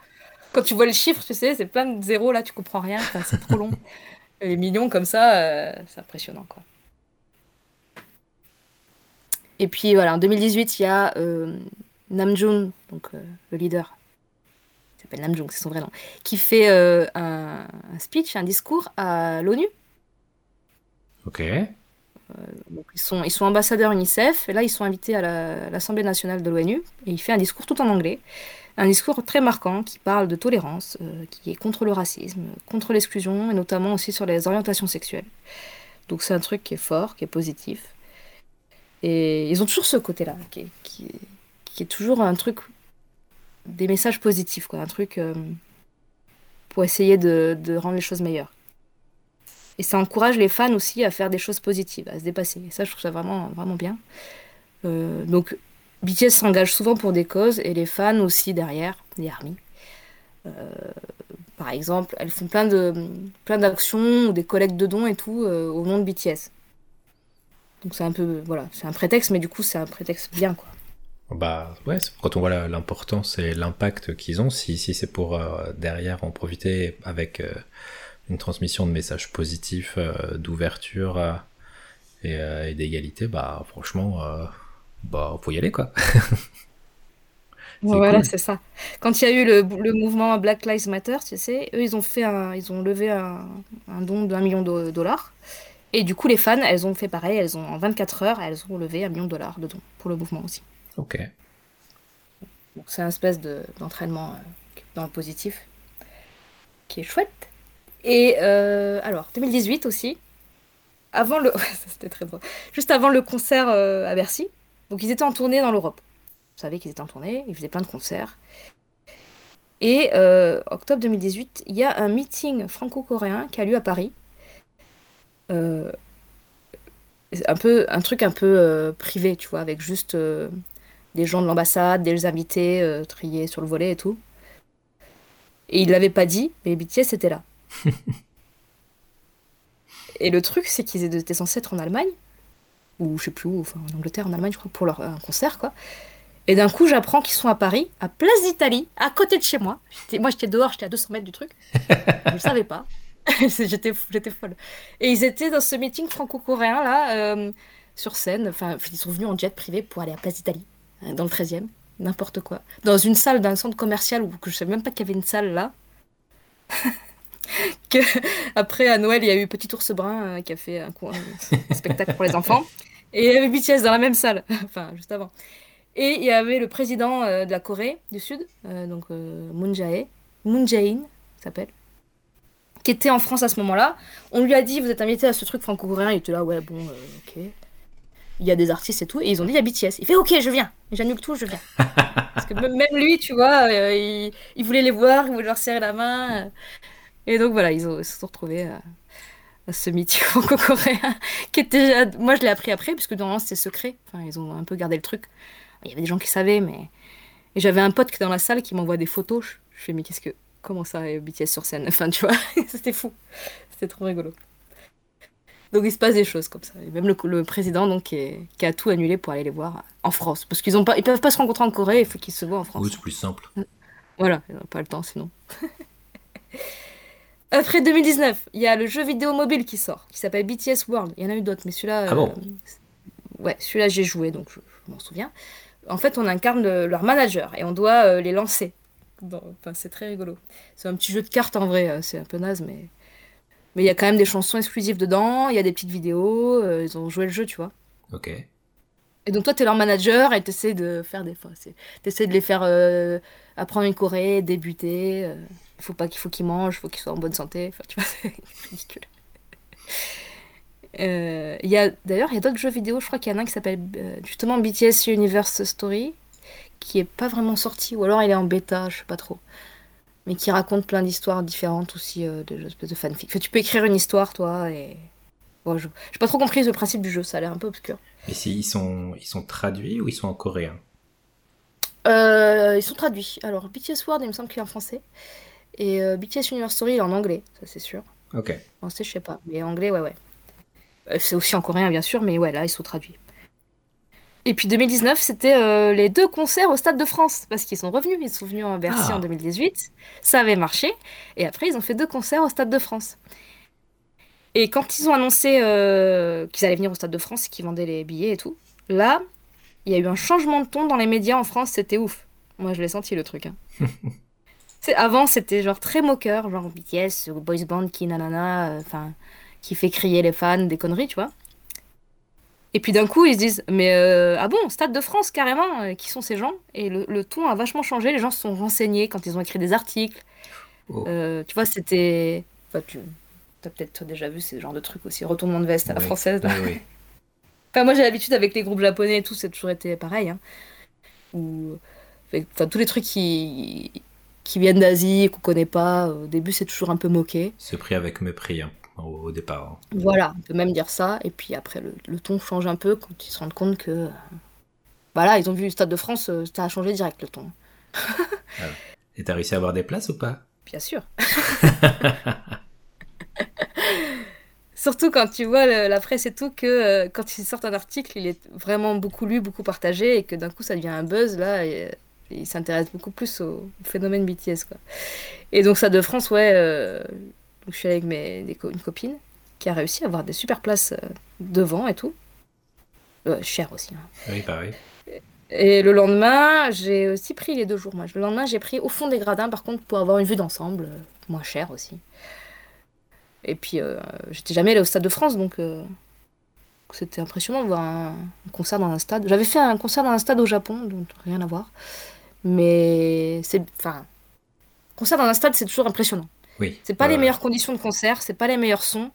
Quand tu vois le chiffre, tu sais, c'est plein de zéros, là, tu comprends rien, c'est trop long. Les millions comme ça, euh, c'est impressionnant, quoi. Et puis voilà, en 2018, il y a euh, Namjoon, donc euh, le leader, s'appelle Namjoon, c'est son vrai nom, qui fait un, un, speech, un discours à l'ONU. Ok. Euh, ils, sont, ils sont ambassadeurs UNICEF, et là ils sont invités à l'Assemblée nationale de l'ONU, et il fait un discours tout en anglais, un discours très marquant qui parle de tolérance, euh, qui est contre le racisme, contre l'exclusion, et notamment aussi sur les orientations sexuelles. Donc c'est un truc qui est fort, qui est positif. Et ils ont toujours ce côté-là, qui, qui, est toujours un truc, des messages positifs, quoi, un truc euh, pour essayer de, rendre les choses meilleures. Et ça encourage les fans aussi à faire des choses positives, à se dépasser. Et ça, je trouve ça vraiment, vraiment bien. Euh, donc, BTS s'engage souvent pour des causes et les fans aussi derrière, les armies. Euh, par exemple, elles font plein de plein d'actions ou des collectes de dons et tout euh, au nom de BTS. Donc c'est un peu voilà, c'est un prétexte, mais du coup c'est un prétexte bien quoi. Bah ouais, quand on voit l'importance et l'impact qu'ils ont, si, si c'est pour derrière en profiter avec une transmission de messages positifs, euh, d'ouverture euh, euh, et, d'égalité, bah franchement, bah faut y aller quoi. voilà, c'est ça. Quand il y a eu le, le, mouvement Black Lives Matter, tu sais, eux, ils ont fait un, ils ont levé un, un don d'un million de dollars. Et du coup, les fans, elles ont fait pareil. Elles ont, en 24 heures, elles ont levé un million de dollars de dons pour le mouvement aussi. Ok. C'est un espèce d'entraînement dans le positif qui est chouette. Et euh, alors, 2018 aussi, avant le... Très. Juste avant le concert euh, à Bercy. Donc ils étaient en tournée dans l'Europe. Vous savez qu'ils étaient en tournée, ils faisaient plein de concerts. Et euh, octobre 2018, il y a un meeting franco-coréen qui a lieu à Paris. un, un truc un peu privé, tu vois, avec juste des gens de l'ambassade, des invités triés sur le volet et tout. Et il l'avait pas dit, mais BTS était là. et le truc, c'est qu'ils étaient censés être en Allemagne, ou je sais plus où, enfin en Angleterre, en Allemagne, je crois, pour leur un concert, quoi. Et d'un coup, j'apprends qu'ils sont à Paris, à Place d'Italie, à côté de chez moi. Moi, j'étais dehors, j'étais à 200 mètres du truc. je ne savais pas. j'étais, j'étais folle. Et ils étaient dans ce meeting franco-coréen, là, euh, sur scène. Enfin, ils sont venus en jet privé pour aller à Place d'Italie, euh, dans le 13e. N'importe quoi. Dans une salle d'un centre commercial où je ne savais même pas qu'il y avait une salle là. que après à Noël il y a eu Petit Ours Brun euh, qui a fait un, spectacle pour les enfants et il y avait BTS dans la même salle enfin juste avant et il y avait le président euh, de la Corée du Sud euh, donc Moon Jae Moon Jae-in s'appelle qui était en France à ce moment-là on lui a dit vous êtes invité à ce truc franco-coréen il était là ouais bon ok il y a des artistes et tout et ils ont dit il y a BTS il fait ok je viens j'annule tout je viens parce que même lui tu vois il, il, voulait les voir il voulait leur serrer la main et donc voilà, ils, se sont retrouvés à, ce meeting franco-coréen qui était. Moi, je l'ai appris après, puisque normalement c'était secret. Enfin, ils ont un peu gardé le truc. Il y avait des gens qui savaient, mais. Et j'avais un pote qui était dans la salle qui m'envoie des photos. Je, fais, mais qu'est-ce que. Comment ça, BTS sur scène? Enfin, tu vois, c'était fou. C'était trop rigolo. Donc il se passe des choses comme ça. Et même le, président donc, qui, a tout annulé pour aller les voir en France. Parce qu'ils ne peuvent pas se rencontrer en Corée, il faut qu'ils se voient en France. Oui, c'est plus simple. Voilà, ils n'ont pas le temps sinon. Après 2019, il y a le jeu vidéo mobile qui sort, qui s'appelle BTS World. Il y en a eu d'autres, mais celui-là. Ah bon euh, Ouais, celui-là j'ai joué, donc je, m'en souviens. en fait, on incarne leur manager et on doit les lancer. Enfin, c'est très rigolo. C'est un petit jeu de cartes en vrai, c'est un peu naze, mais mais il y a quand même des chansons exclusives dedans, il y a des petites vidéos, ils ont joué le jeu, tu vois. Ok. Et donc toi, tu es leur manager et tu de faire des fois. Tu essaies de les faire apprendre une choré, débuter. Il faut pas qu'il faut qu'ils mangent, il faut qu'ils soient en bonne santé. Enfin, tu vois, c'est ridicule. Euh, y a, D'ailleurs, il y a d'autres jeux vidéo. Je crois qu'il y en a un qui s'appelle euh, justement BTS Universe Story, qui est pas vraiment sorti, ou alors il est en bêta, je sais pas trop. Mais qui raconte plein d'histoires différentes aussi, euh, de de fanfic. tu peux écrire une histoire, toi, et. Bon, je n'ai pas trop compris le principe du jeu, ça a l'air un peu obscur. Mais si, ils, sont, ils sont traduits ou ils sont en coréen? Ils sont traduits. Alors, BTS World, il me semble qu'il est en français. Et BTS Universe Story, il est en anglais, ça c'est sûr. Ok. En français, je sais pas. Mais anglais, ouais, ouais. Euh, c'est aussi en coréen, bien sûr, mais ouais, là, ils sont traduits. Et puis 2019, c'était euh, les deux concerts au Stade de France, parce qu'ils sont revenus. Ils sont venus en Bercy en 2018. Ah. Ça avait marché. Et après, ils ont fait deux concerts au Stade de France. Et quand ils ont annoncé euh, qu'ils allaient venir au Stade de France, qu'ils vendaient les billets et tout, là, il y a eu un changement de ton dans les médias en France. C'était ouf. Moi, je l'ai senti, le truc. Hein. avant, c'était genre très moqueur, genre BTS, boys band qui nanana, enfin qui fait crier les fans, des conneries, tu vois. Et puis d'un coup, ils se disent Mais euh, ah bon, Stade de France, carrément, euh, qui sont ces gens? Et le, ton a vachement changé, les gens se sont renseignés quand ils ont écrit des articles. Oh. Euh, tu vois, c'était. Enfin, tu as peut-être déjà vu ce genre de trucs aussi, retournement de veste à la française. Là. Oui, enfin, moi, j'ai l'habitude avec les groupes japonais et tout, c'est toujours été pareil. Hein. Ou. Enfin, tous les trucs qui, qui viennent d'Asie, qu'on connaît pas, au début, c'est toujours un peu moqué. C'est pris avec mépris. Hein au, départ. Hein. Voilà, on peut même dire ça. Et puis après, le, ton change un peu quand ils se rendent compte que. Voilà, ils ont vu le Stade de France, euh, ça a changé direct le ton. Et t'as réussi à avoir des places ou pas? Bien sûr. Surtout quand tu vois la presse et tout, que euh, quand ils sortent un article, il est vraiment beaucoup lu, beaucoup partagé, et que d'un coup ça devient un buzz, là, et, ils s'intéressent beaucoup plus au, phénomène BTS. Quoi. Et donc ça de France, ouais, euh, je suis allée avec mes, une copine qui a réussi à avoir des super places euh, devant et tout. Euh, cher aussi. Hein. Oui, pareil. Et le lendemain, j'ai aussi pris les deux jours. Moi. Le lendemain, j'ai pris au fond des gradins, par contre, pour avoir une vue d'ensemble, euh, moins cher aussi. Et puis, j'étais jamais allée au Stade de France, donc c'était impressionnant de voir un, concert dans un stade. J'avais fait un concert dans un stade au Japon, donc rien à voir. Mais c'est. Enfin. Concert dans un stade, c'est toujours impressionnant. C'est pas les meilleures conditions de concert, c'est pas les meilleurs sons.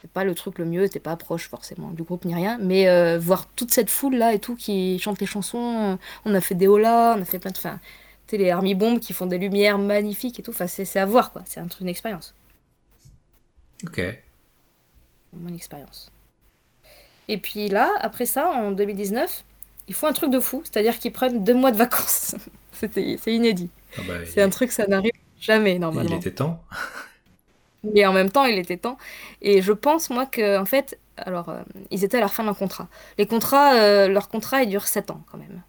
C'est pas le truc le mieux, t'es pas proche forcément du groupe ni rien. Mais euh, voir toute cette foule là et tout qui chante les chansons, euh, on a fait des holas, on a fait plein de. Enfin, tu les Army Bombs qui font des lumières magnifiques et tout. Enfin, c'est à voir quoi, c'est un truc, une expérience. Ok. Mon expérience. Et puis là, après ça, en 2019, ils font un truc de fou, c'est-à-dire qu'ils prennent deux mois de vacances. c'est inédit. Ah bah, c'est un truc, ça n'arrive Jamais, normalement. Il était temps. Et en même temps, il était temps. Et je pense, moi, que en fait, alors, euh, ils étaient à la fin leur contrat. Les contrats, euh, leur contrat, il dure 7 ans quand même.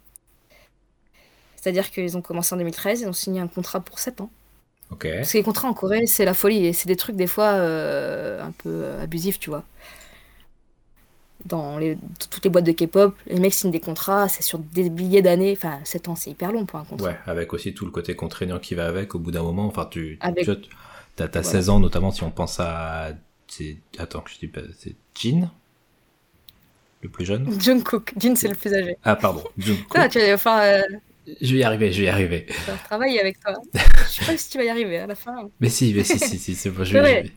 C'est-à-dire qu'ils ont commencé en 2013, ils ont signé un contrat pour 7 ans. Parce que les contrats en Corée, c'est la folie. Et c'est des trucs, des fois, euh, un peu abusifs, tu vois dans les, toutes les boîtes de K-pop, les mecs signent des contrats, c'est sur des billets d'années, enfin 7 ans c'est hyper long pour un contrat. Ouais, avec aussi tout le côté contraignant qui va avec, au bout d'un moment, enfin tu, tu as, 16 ans notamment si on pense à... Attends, que je dis pas, c'est Jin? Le plus jeune? Jungkook, Jin c'est le plus âgé. Ah pardon, Jungkook. Ah, tu vas enfin, euh, Je vais y arriver, je vais y arriver. Je vais travailler avec toi. je sais pas si tu vas y arriver à la fin. Mais si, mais si, si, si c'est bon, je, vais,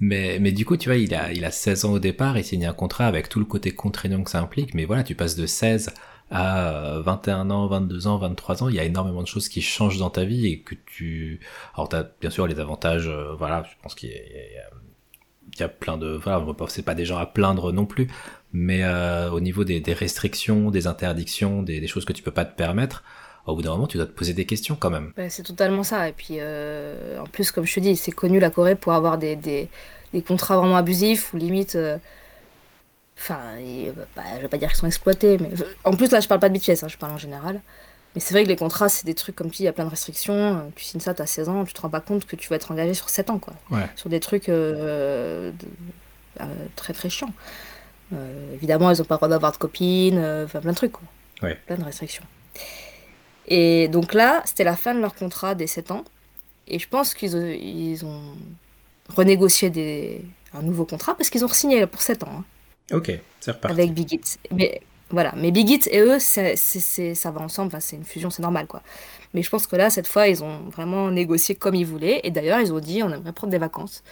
mais, mais du coup, tu vois, il a, il a 16 ans au départ, il signe un contrat avec tout le côté contraignant que ça implique, mais voilà, tu passes de 16 à 21 ans, 22 ans, 23 ans, il y a énormément de choses qui changent dans ta vie et que tu... Alors, tu as bien sûr les avantages, euh, voilà, je pense qu'il y, y, a plein de... Voilà, c'est pas des gens à plaindre non plus, mais euh, au niveau des, des, restrictions, des interdictions, des, des, choses que tu peux pas te permettre, au bout d'un moment, tu dois te poser des questions quand même. Bah, c'est totalement ça. Et puis, euh, en plus, comme je te dis, c'est connu la Corée pour avoir des, des, des contrats vraiment abusifs ou limite. Euh, enfin, bah, je vais pas dire qu'ils sont exploités, mais. En plus, là, je parle pas de BTS, hein, je parle en général. Mais c'est vrai que les contrats, c'est des trucs comme tu dis, il y a plein de restrictions. Tu signes ça, tu as 16 ans, tu te rends pas compte que tu vas être engagé sur 7 ans, quoi. Sur des trucs euh, très très chiants. évidemment, ils ont pas le droit d'avoir de copines, enfin plein de trucs, quoi. Plein de restrictions. Et donc là, c'était la fin de leur contrat des 7 ans. Et je pense qu'ils ont, ils ont renégocié des, un nouveau contrat parce qu'ils ont signé pour 7 ans. Hein. Ok, c'est reparti. Avec Big Hit. Mais voilà, mais Big Hit et eux, c'est, ça va ensemble, c'est une fusion, c'est normal quoi. Mais je pense que là, cette fois, ils ont vraiment négocié comme ils voulaient. Et d'ailleurs, ils ont dit on aimerait prendre des vacances.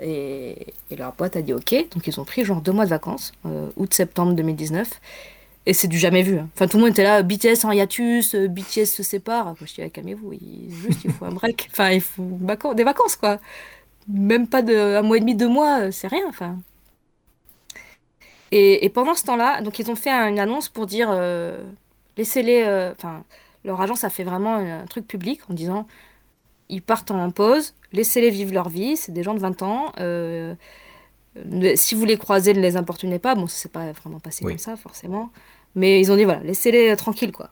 Et, leur boîte a dit ok. Donc ils ont pris genre deux mois de vacances, euh, août-septembre 2019. Et c'est du jamais vu. Hein. Enfin, tout le monde était là, BTS en hiatus, euh, BTS se sépare. Moi, je dis, calmez-vous, il, juste, il faut un break. Enfin, il faut des vacances, quoi. Même pas de un mois et demi, deux mois, euh, c'est rien. Enfin. Et, pendant ce temps-là, donc ils ont fait une annonce pour dire, laissez-les. Enfin, leur agence a fait vraiment un truc public en disant ils partent en pause, laissez-les vivre leur vie, c'est des gens de 20 ans. Euh, si vous les croisez, ne les importunez pas. Bon, ça s'est pas vraiment passé comme ça, forcément. Mais ils ont dit voilà, laissez-les tranquilles, quoi.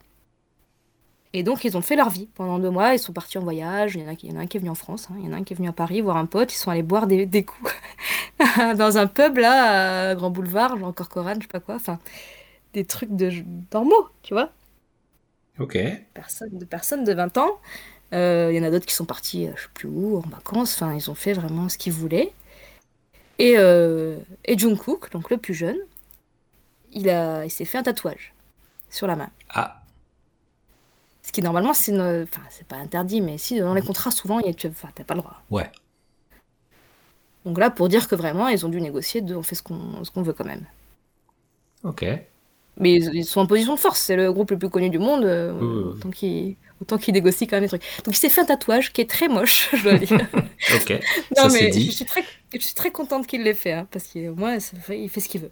Et donc, ils ont fait leur vie pendant deux mois. Ils sont partis en voyage. Il y en a, il y en a un qui est venu en France. Hein. Il y en a un qui est venu à Paris voir un pote. Ils sont allés boire des, des coups dans un pub, là, à Grand Boulevard, genre Corcoran, je sais pas quoi. Enfin, des trucs de normaux, tu vois. Ok. Personne, de personnes de 20 ans. Euh, il y en a d'autres qui sont partis, euh, je sais plus où, en vacances. Enfin, ils ont fait vraiment ce qu'ils voulaient. Et, euh, et Jungkook, donc le plus jeune, il, a, il s'est fait un tatouage sur la main. Ah. Ce qui normalement, c'est, enfin, c'est pas interdit, mais si dans les contrats, souvent, tu enfin, t'as pas le droit. Ouais. Donc là, pour dire que vraiment, ils ont dû négocier, de, on fait ce qu'on, ce qu'on veut quand même. Ok. Mais ils, sont en position de force, c'est le groupe le plus connu du monde, euh, qu'ils autant qu'il négocie quand même des trucs. Donc il s'est fait un tatouage qui est très moche, je dois dire. ok. non, mais je suis très, je suis très contente qu'il l'ait fait, hein, parce qu'au moins il fait ce qu'il veut.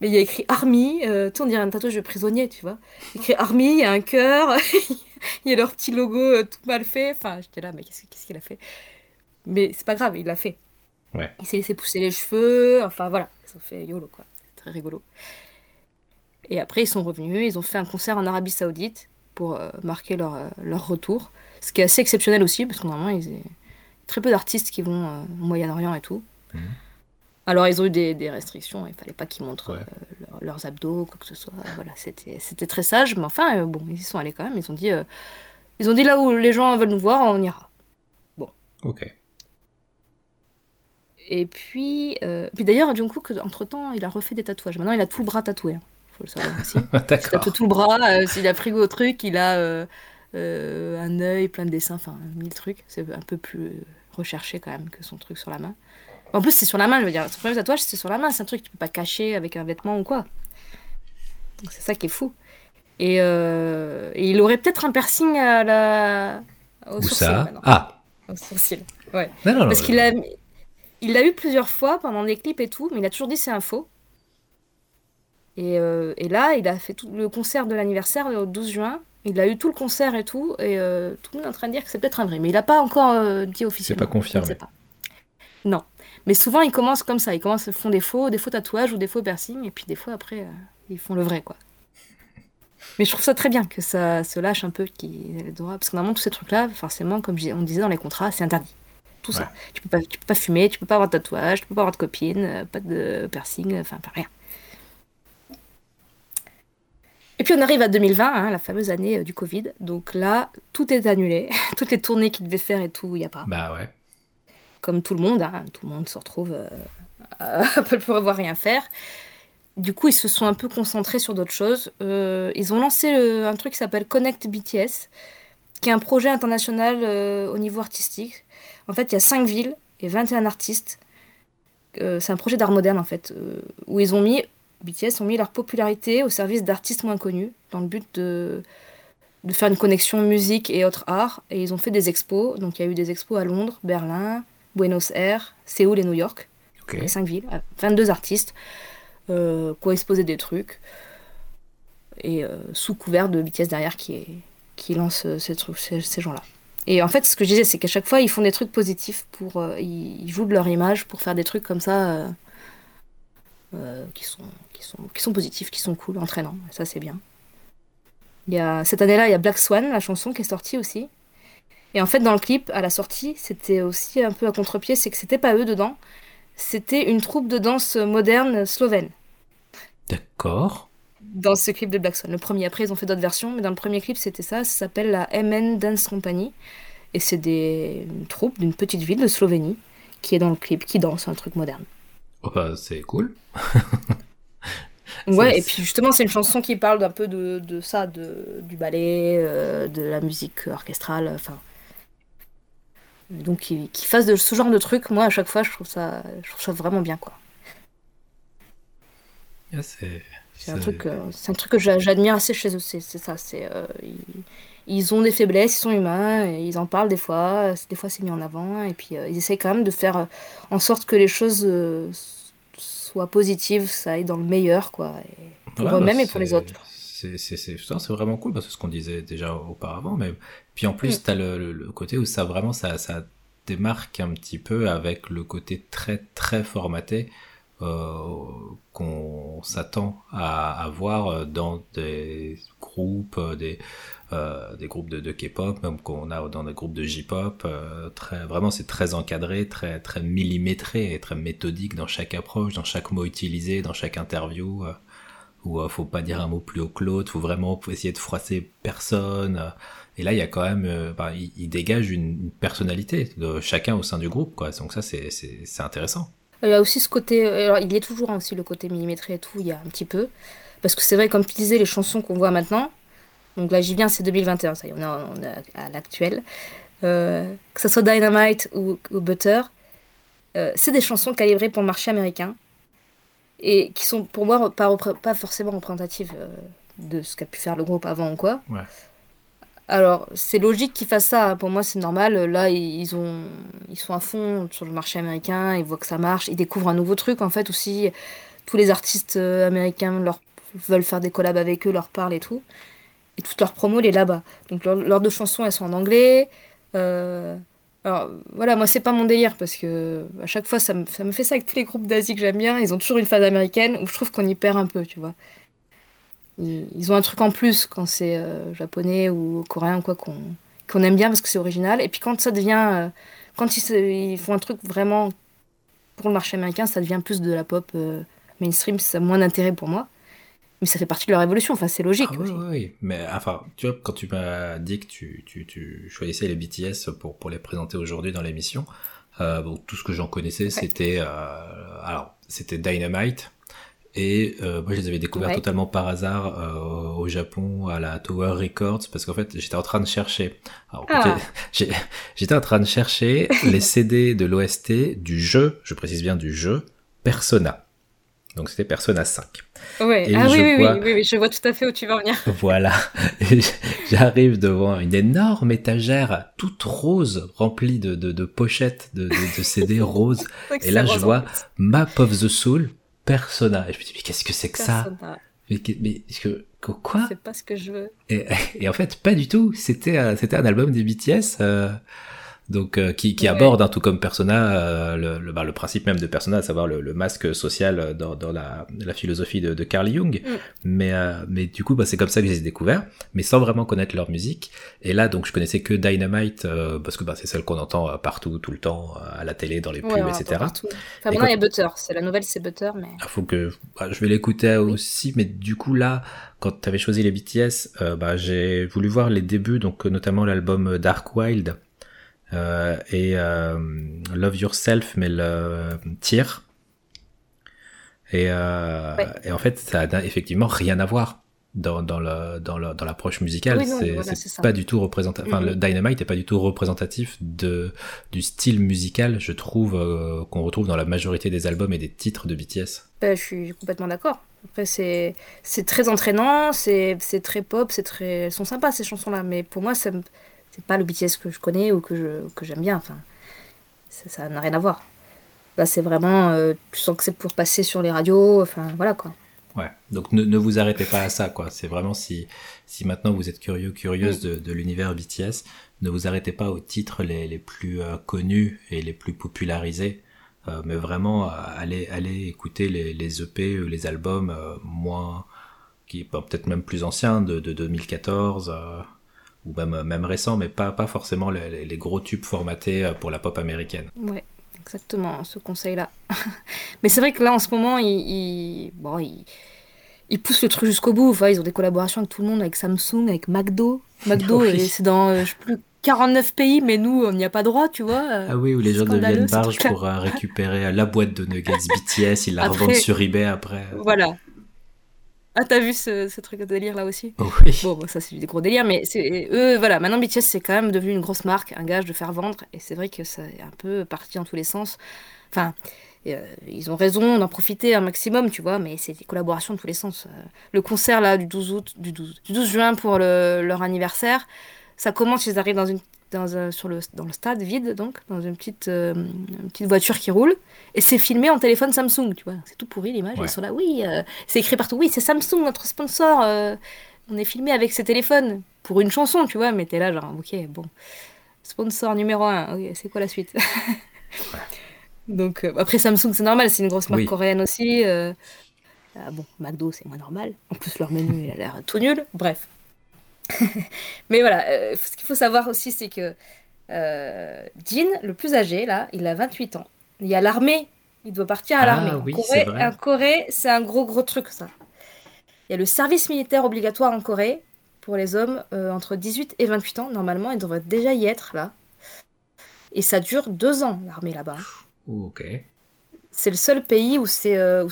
Mais il y a écrit Army, euh, tu on dirait un tatouage de prisonnier, tu vois. Il y a écrit Army, il y a un cœur, il y a leur petit logo euh, tout mal fait. Enfin, j'étais là, mais qu'est-ce qu'il a fait? Mais c'est pas grave, il l'a fait. Ouais. Il s'est laissé pousser les cheveux, enfin voilà, ils ont fait YOLO quoi. Très rigolo. Et après, ils sont revenus, ils ont fait un concert en Arabie Saoudite pour euh, marquer leur, euh, leur, retour. Ce qui est assez exceptionnel aussi, parce que normalement, il y a très peu d'artistes qui vont euh, au Moyen-Orient et tout. Mhm. Alors, ils ont eu des, des restrictions, il fallait pas qu'ils montrent leurs abdos, quoi que ce soit. Voilà, c'était très sage, mais enfin, bon, ils y sont allés quand même. Ils ont dit, ils ont dit là où les gens veulent nous voir, on ira. Bon. Ok. Et puis, puis d'ailleurs, Jungkook, entre-temps, il a refait des tatouages. Maintenant, il a tout le bras tatoué. Hein faut le savoir aussi. il a tout le bras, euh, s'il a pris au truc, il a euh, euh, un œil, plein de dessins, enfin mille trucs. C'est un peu plus recherché quand même que son truc sur la main. En plus, c'est sur la main, je veux dire. Son premier tatouage, c'est sur la main. C'est un truc que tu peux pas cacher avec un vêtement ou quoi. c'est ça qui est fou. Et, il aurait peut-être un piercing à la... au Où ça Ah Au sourcil, ouais. Parce qu'il a... Il l'a eu plusieurs fois pendant des clips et tout, mais il a toujours dit c'est un faux. Euh, et, là, il a fait tout le concert de l'anniversaire le 12 juin. Il a eu tout le concert et tout. Et euh, tout le monde est en train de dire que c'est peut-être un vrai. Mais il n'a pas encore euh, dit officiellement. C'est pas confirmé. Pas. Non. Mais souvent, ils commencent comme ça. Ils commencent, font des faux, des faux tatouages ou des faux piercings. Et puis des fois, après, ils font le vrai, quoi. Mais je trouve ça très bien que ça se lâche un peu, qui parce que normalement tous ces trucs-là, forcément, comme on disait dans les contrats, c'est interdit. Tout ça. Tu peux pas, tu peux pas fumer, tu peux pas avoir de tatouage, tu peux pas avoir de copine, pas de piercing, enfin pas rien. Et puis on arrive à 2020, hein, la fameuse année euh, du Covid. Donc là, tout est annulé. Toutes les tournées qu'il devait faire et tout, il n'y a pas. Bah ouais. Comme tout le monde, hein, tout le monde se retrouve euh, à ne pouvoir rien faire. Du coup, ils se sont un peu concentrés sur d'autres choses. Euh, ils ont lancé un truc qui s'appelle Connect BTS, qui est un projet international au niveau artistique. En fait, il y a 5 villes et 21 artistes. c'est un projet d'art moderne, en fait, où ils ont mis BTS ont mis leur popularité au service d'artistes moins connus, dans le but de, de faire une connexion musique et autres arts. Et ils ont fait des expos. Donc il y a eu des expos à Londres, Berlin, Buenos Aires, Séoul et New York. Les cinq villes. 22 artistes euh, qui ont exposé des trucs. Et euh, sous couvert de BTS derrière qui, qui lance euh, ces, ces, gens-là. Et en fait, ce que je disais, c'est qu'à chaque fois, ils font des trucs positifs. pour Ils jouent de leur image pour faire des trucs comme ça euh, qui, sont, qui, sont, qui sont positifs, qui sont cool, entraînants. Ça, c'est bien. Il y a, cette année-là, il y a Black Swan, la chanson, qui est sortie aussi. Et en fait, dans le clip, à la sortie, c'était aussi un peu à contre-pied, c'est que c'était pas eux dedans. C'était une troupe de danse moderne slovène. D'accord. dans ce clip de Black Swan. Le premier, après, ils ont fait d'autres versions, mais dans le premier clip, c'était ça. Ça s'appelle la MN Dance Company. Et c'est des une troupe d'une petite ville de Slovénie qui est dans le clip, qui danse un truc moderne. Oh bah, c'est cool. ouais, et puis justement, c'est une chanson qui parle d'un peu de, de, ça, de, du ballet, euh, de la musique orchestrale, enfin. Donc, qui, qui fasse de ce genre de truc, moi, à chaque fois, je trouve ça, je trouve ça vraiment bien, quoi. Ah, c'est c'est un truc, euh, c'est un truc que j'admire assez chez eux. C'est ça. C'est euh, ils, ont des faiblesses, ils sont humains, et ils en parlent des fois. Des fois, c'est mis en avant, et puis euh, ils essayent quand même de faire en sorte que les choses soient positives, ça aille dans le meilleur, quoi, pour eux-mêmes bah, et pour les autres. C'est vraiment cool parce que ce qu'on disait déjà auparavant, mais puis en plus, mm. tu as le, le, côté où ça vraiment ça, ça démarque un petit peu avec le côté très très formaté euh, qu'on s'attend à, à, voir dans des groupes, des, euh, des groupes de, K-pop, même qu'on a dans des groupes de J-pop. Euh, vraiment, c'est très encadré, très, très millimétré et très méthodique dans chaque approche, dans chaque mot utilisé, dans chaque interview. Euh, où euh, faut pas dire un mot plus haut que l'autre, faut vraiment essayer de froisser personne. Et là, il y a quand même, bah, il, dégage une, personnalité de chacun au sein du groupe. Donc ça, c'est intéressant. Il y a aussi ce côté, il y a toujours aussi le côté millimétré et tout, il y a un petit peu. Parce que c'est vrai, comme tu disais, les chansons qu'on voit maintenant, donc là j'y viens, c'est 2021, ça y est, on est, à l'actuel. Euh, que ce soit Dynamite ou, Butter, euh, c'est des chansons calibrées pour le marché américain et qui sont pour moi pas, pas forcément représentatives euh, de ce qu'a pu faire le groupe avant ou quoi. Ouais. Alors, c'est logique qu'ils fassent ça. Pour moi, c'est normal. Là, ils, ont, ils sont à fond sur le marché américain. Ils voient que ça marche. Ils découvrent un nouveau truc, en fait, aussi. Tous les artistes américains leur, veulent faire des collabs avec eux, leur parlent et tout. Et toute leur promo, elle est là-bas. Donc, leurs deux chansons, elles sont en anglais. Euh, alors, voilà, moi, c'est pas mon délire parce que à chaque fois, ça me, ça me fait ça avec tous les groupes d'Asie que j'aime bien. Ils ont toujours une phase américaine où je trouve qu'on y perd un peu, tu vois ils ont un truc en plus quand c'est euh, japonais ou coréen quoi qu'on aime bien parce que c'est original et puis quand ça devient euh, quand ils, font un truc vraiment pour le marché américain ça devient plus de la pop mainstream ça a moins d'intérêt pour moi mais ça fait partie de leur évolution enfin c'est logique ah, oui, oui, mais enfin tu vois quand tu m'as dit que tu, tu, tu, choisissais les BTS pour, pour les présenter aujourd'hui dans l'émission bon, tout ce que j'en connaissais c'était alors c'était Dynamite et euh, moi, je les avais découverts totalement par hasard euh, au Japon, à la Tower Records, parce qu'en fait, j'étais en train de chercher. Ah. J'étais en train de chercher les CD de l'OST du jeu, je précise bien du jeu, Persona. Donc c'était Persona 5. Ouais. ah oui, oui, oui, oui, je vois tout à fait où tu vas en venir. Voilà. J'arrive devant une énorme étagère toute rose, remplie de, de, de pochettes de, de, CD roses. Et là, je vois Map of the Soul, Persona. Et je me dis, mais qu'est-ce que c'est que ça? Mais, mais que, quoi? C'est pas ce que je veux. Et, et, en fait, pas du tout. C'était c'était un album des BTS. Euh, donc euh, qui, qui aborde un tout comme Persona euh, le, le, bah, le, principe même de Persona, à savoir le, le masque social dans, dans la, la, philosophie de, de Carl Jung. Mm. Mais euh, mais du coup, bah, c'est comme ça que j'ai découvert, mais sans vraiment connaître leur musique. Et là, donc, je connaissais que Dynamite parce que bah, c'est celle qu'on entend partout, tout le temps, à la télé, dans les pubs, etc. Partout. Enfin, maintenant, il y a Butter. C'est la nouvelle, c'est Butter, mais. Il ah, faut que bah, je vais l'écouter aussi, mais du coup là, quand tu avais choisi les BTS, bah, j'ai voulu voir les débuts, donc notamment l'album Dark Wild euh, et euh, Love Yourself, mais le tir. Et, euh, et, en fait, ça n'a effectivement rien à voir dans, dans, le, dans, le, dans l'approche musicale. c'est, pas du tout représentatif. Enfin, le mm-hmm. Dynamite n'est pas du tout représentatif de, du style musical, je trouve, qu'on retrouve dans la majorité des albums et des titres de BTS. Bah, je suis complètement d'accord. Après, c'est, c'est très entraînant, c'est, c'est très pop, c'est très... elles sont sympas ces chansons-là, mais pour moi, ça me c'est pas le BTS que je connais ou que je que j'aime bien. Enfin, ça n'a rien à voir. Là, c'est vraiment, euh, tu sens que c'est pour passer sur les radios. Enfin, voilà quoi. Ouais. Donc ne, ne vous arrêtez pas à ça, quoi. C'est vraiment si si maintenant vous êtes curieux, curieuse de, l'univers BTS, ne vous arrêtez pas aux titres les, les plus euh, connus et les plus popularisés, euh, mais vraiment allez allez écouter les, les EP, les albums moins qui peut-être même plus anciens de, de 2014 ou même, même récent, mais pas, pas forcément les, les, gros tubes formatés euh, pour la pop américaine. Ouais, exactement, ce conseil-là. mais c'est vrai que là, en ce moment, il, bon, il, ils poussent le truc jusqu'au bout. Enfin, ils ont des collaborations avec tout le monde, avec Samsung, avec McDo. McDo, c'est dans, je sais plus, 49 pays, mais nous, on n'y a pas droit, tu vois. Ah oui, où les gens deviennent barges pour récupérer la boîte de nuggets BTS, ils la revendent sur eBay après. Voilà. Ah, t'as vu ce, truc de délire là aussi? Oui. Bon, ça c'est des gros délires, mais c'est eux, voilà, maintenant BTS c'est quand même devenu une grosse marque, un gage de faire vendre, et c'est vrai que ça est un peu parti dans tous les sens. Enfin, euh, ils ont raison d'en profiter un maximum, tu vois, mais c'est des collaborations de tous les sens. Euh, le concert là du 12 août, du 12, du 12 juin pour leur anniversaire, ça commence, ils arrivent dans une dans, sur le, dans le stade vide, donc, dans une petite, euh, petite voiture qui roule. Et c'est filmé en téléphone Samsung, tu vois. C'est tout pourri l'image. Ils sont là, oui, c'est écrit partout. Oui, c'est Samsung, notre sponsor. on est filmé avec ses téléphones pour une chanson, tu vois. Mais t'es là, genre, ok, bon. Sponsor numéro un, c'est quoi la suite? Donc, euh, après Samsung, c'est normal, c'est une grosse marque coréenne aussi. Euh, ah bon, McDo, c'est moins normal. En plus, leur menu, il a l'air tout nul. Bref. Mais voilà, euh, ce qu'il faut savoir aussi, c'est que Jin, le plus âgé, là, il a 28 ans. Il y a l'armée, il doit partir à ah l'armée. en, Corée, c'est un gros, gros truc, ça. Il y a le service militaire obligatoire en Corée pour les hommes entre 18 et 28 ans. Normalement, ils devraient déjà y être, là. Et ça dure deux ans, l'armée là-bas. Ok. C'est le seul pays où c'est euh,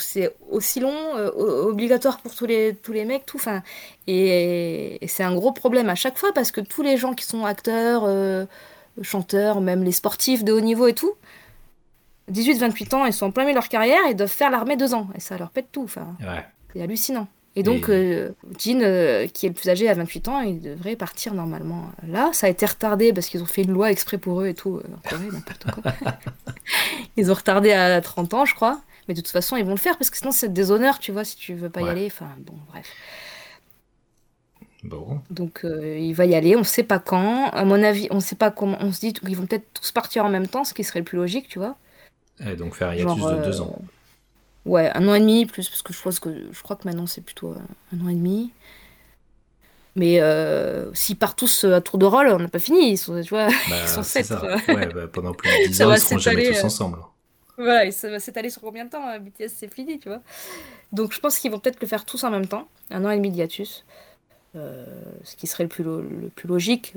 aussi long, euh, obligatoire pour tous les, tous les mecs, tout. Fin, et, c'est un gros problème à chaque fois parce que tous les gens qui sont acteurs, euh, chanteurs, même les sportifs de haut niveau et tout, 18-28 ans, ils sont en plein milieu de leur carrière, ils doivent faire l'armée deux ans. Et ça leur pète tout. Enfin, C'est hallucinant. Et donc, euh, Jean, euh, qui est le plus âgé à 28 ans, il devrait partir normalement là. Ça a été retardé parce qu'ils ont fait une loi exprès pour eux et tout. Euh, n'importe quoi. ils ont retardé à 30 ans, je crois. Mais de toute façon, ils vont le faire parce que sinon, c'est déshonneur, tu vois, si tu veux pas y aller. Enfin, bon, bref. Bon. Donc, il va y aller. On sait pas quand. À mon avis, on sait pas comment. On se dit qu'ils vont peut-être tous partir en même temps, ce qui serait le plus logique, tu vois. Et donc, faire un hiatus de deux ans. Ouais, un an et demi plus, parce que je, pense que, je crois que maintenant c'est plutôt euh, un an et demi. Mais euh, s'ils partent tous euh, à tour de rôle, on n'a pas fini. Ils sont, tu vois, bah, ils sont sept. Ouais, bah, pendant plus de 10 ans, ils seront jamais tous ensemble. Voilà, ça va s'étaler sur combien de temps hein, BTS, c'est fini, tu vois. Donc je pense qu'ils vont peut-être le faire tous en même temps. Un an et demi d'hiatus. ce qui serait le plus, le plus logique.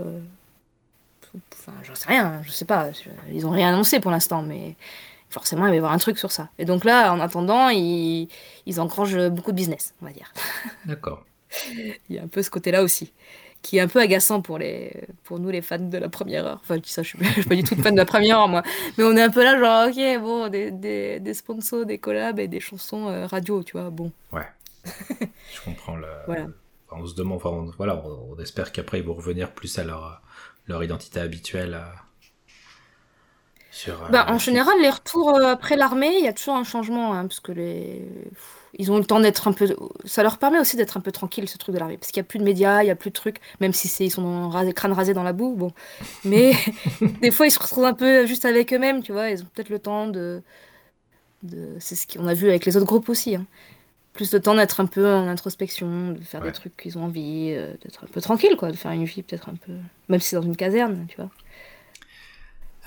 Enfin, j'en sais rien, je sais pas. Ils ont rien annoncé pour l'instant, mais forcément, il va y avoir un truc sur ça. Et donc là, en attendant, ils, ils engrangent beaucoup de business, on va dire. D'accord. il y a un peu ce côté-là aussi, qui est un peu agaçant pour, les, pour nous, les fans de la première heure. Enfin, je dis ça, je ne suis, pas du tout fan de la première heure, moi. Mais on est un peu là, genre, ok, bon, des, des, des sponsors, des collabs et des chansons euh, radio, tu vois, bon. Ouais. je comprends. Le... Voilà. on se demande, enfin, on, voilà, on, espère qu'après, ils vont revenir plus à leur, leur identité habituelle. Euh, bah, en général, les retours euh, après l'armée, il y a toujours un changement, hein, parce que les... ils ont le temps d'être un peu. Ça leur permet aussi d'être un peu tranquille, ce truc de l'armée, parce qu'il n'y a plus de médias, il n'y a plus de trucs, même si c'est ils sont rasés, crâne rasé dans la boue, bon. Mais des fois, ils se retrouvent un peu juste avec eux-mêmes, tu vois, ils ont peut-être le temps de. de... C'est ce qu'on a vu avec les autres groupes aussi. Hein. Plus de temps d'être un peu en introspection, de faire des trucs qu'ils ont envie, euh, d'être un peu tranquille, quoi, de faire une vie peut-être un peu. Même si c'est dans une caserne, tu vois.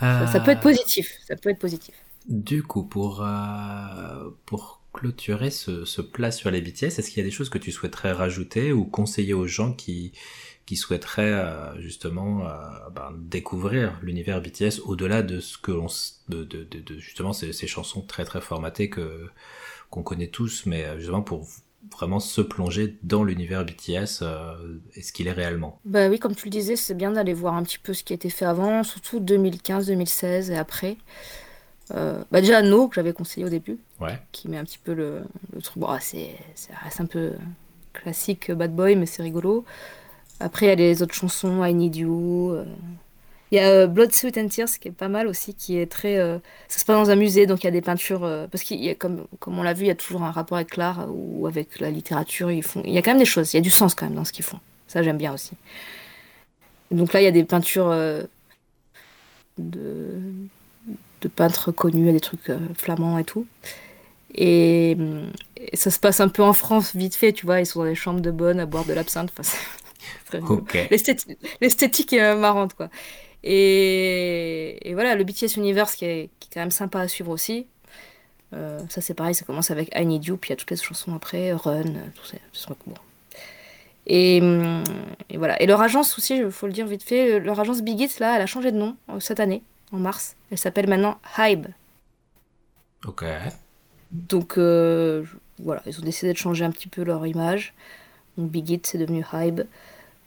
Ça, peut être euh, positif. Ça peut être positif. Du coup, pour, euh, pour clôturer ce, ce, plat sur les BTS, est-ce qu'il y a des choses que tu souhaiterais rajouter ou conseiller aux gens qui, qui souhaiteraient euh, justement ben, découvrir l'univers BTS au-delà de ce que l'on de, de, de, justement ces, ces, chansons très très formatées que qu'on connaît tous, mais justement pour vraiment se plonger dans l'univers BTS euh, et ce qu'il est réellement. Bah oui, comme tu le disais, c'est bien d'aller voir un petit peu ce qui a été fait avant, surtout 2015, 2016 et après. Euh, bah déjà No, que j'avais conseillé au début, ouais. qui met un petit peu le, truc. Bon, c'est, ça reste un peu classique Bad Boy, mais c'est rigolo. Après, il y a les autres chansons, I Need You. Euh, il y a euh, Blood, Sweat and Tears qui est pas mal aussi, qui est très. Euh, ça se passe dans un musée, donc il y a des peintures. Euh, parce qu'il y a, comme, comme on l'a vu, il y a toujours un rapport avec l'art ou avec la littérature. Ils font, il y a quand même des choses, il y a du sens quand même dans ce qu'ils font. Ça, j'aime bien aussi. donc là, il y a des peintures de, de peintres connus, des trucs flamands et tout. Et, ça se passe un peu en France, vite fait, tu vois. Ils sont dans des chambres de bonne à boire de l'absinthe. Enfin, L'esthétique est marrante, quoi. Et, voilà, le BTS Universe qui est, qui est, quand même sympa à suivre aussi. ça c'est pareil, ça commence avec I Need You, puis il y a toutes les chansons après, Run, tout ça. Bon. Et, et, voilà. Et leur agence aussi, il faut le dire vite fait, leur agence Big Hits, là, elle a changé de nom cette année, en mars. Elle s'appelle maintenant Hybe. Ok. Donc euh, voilà, ils ont décidé de changer un petit peu leur image. Donc Big Hit, c'est devenu Hybe.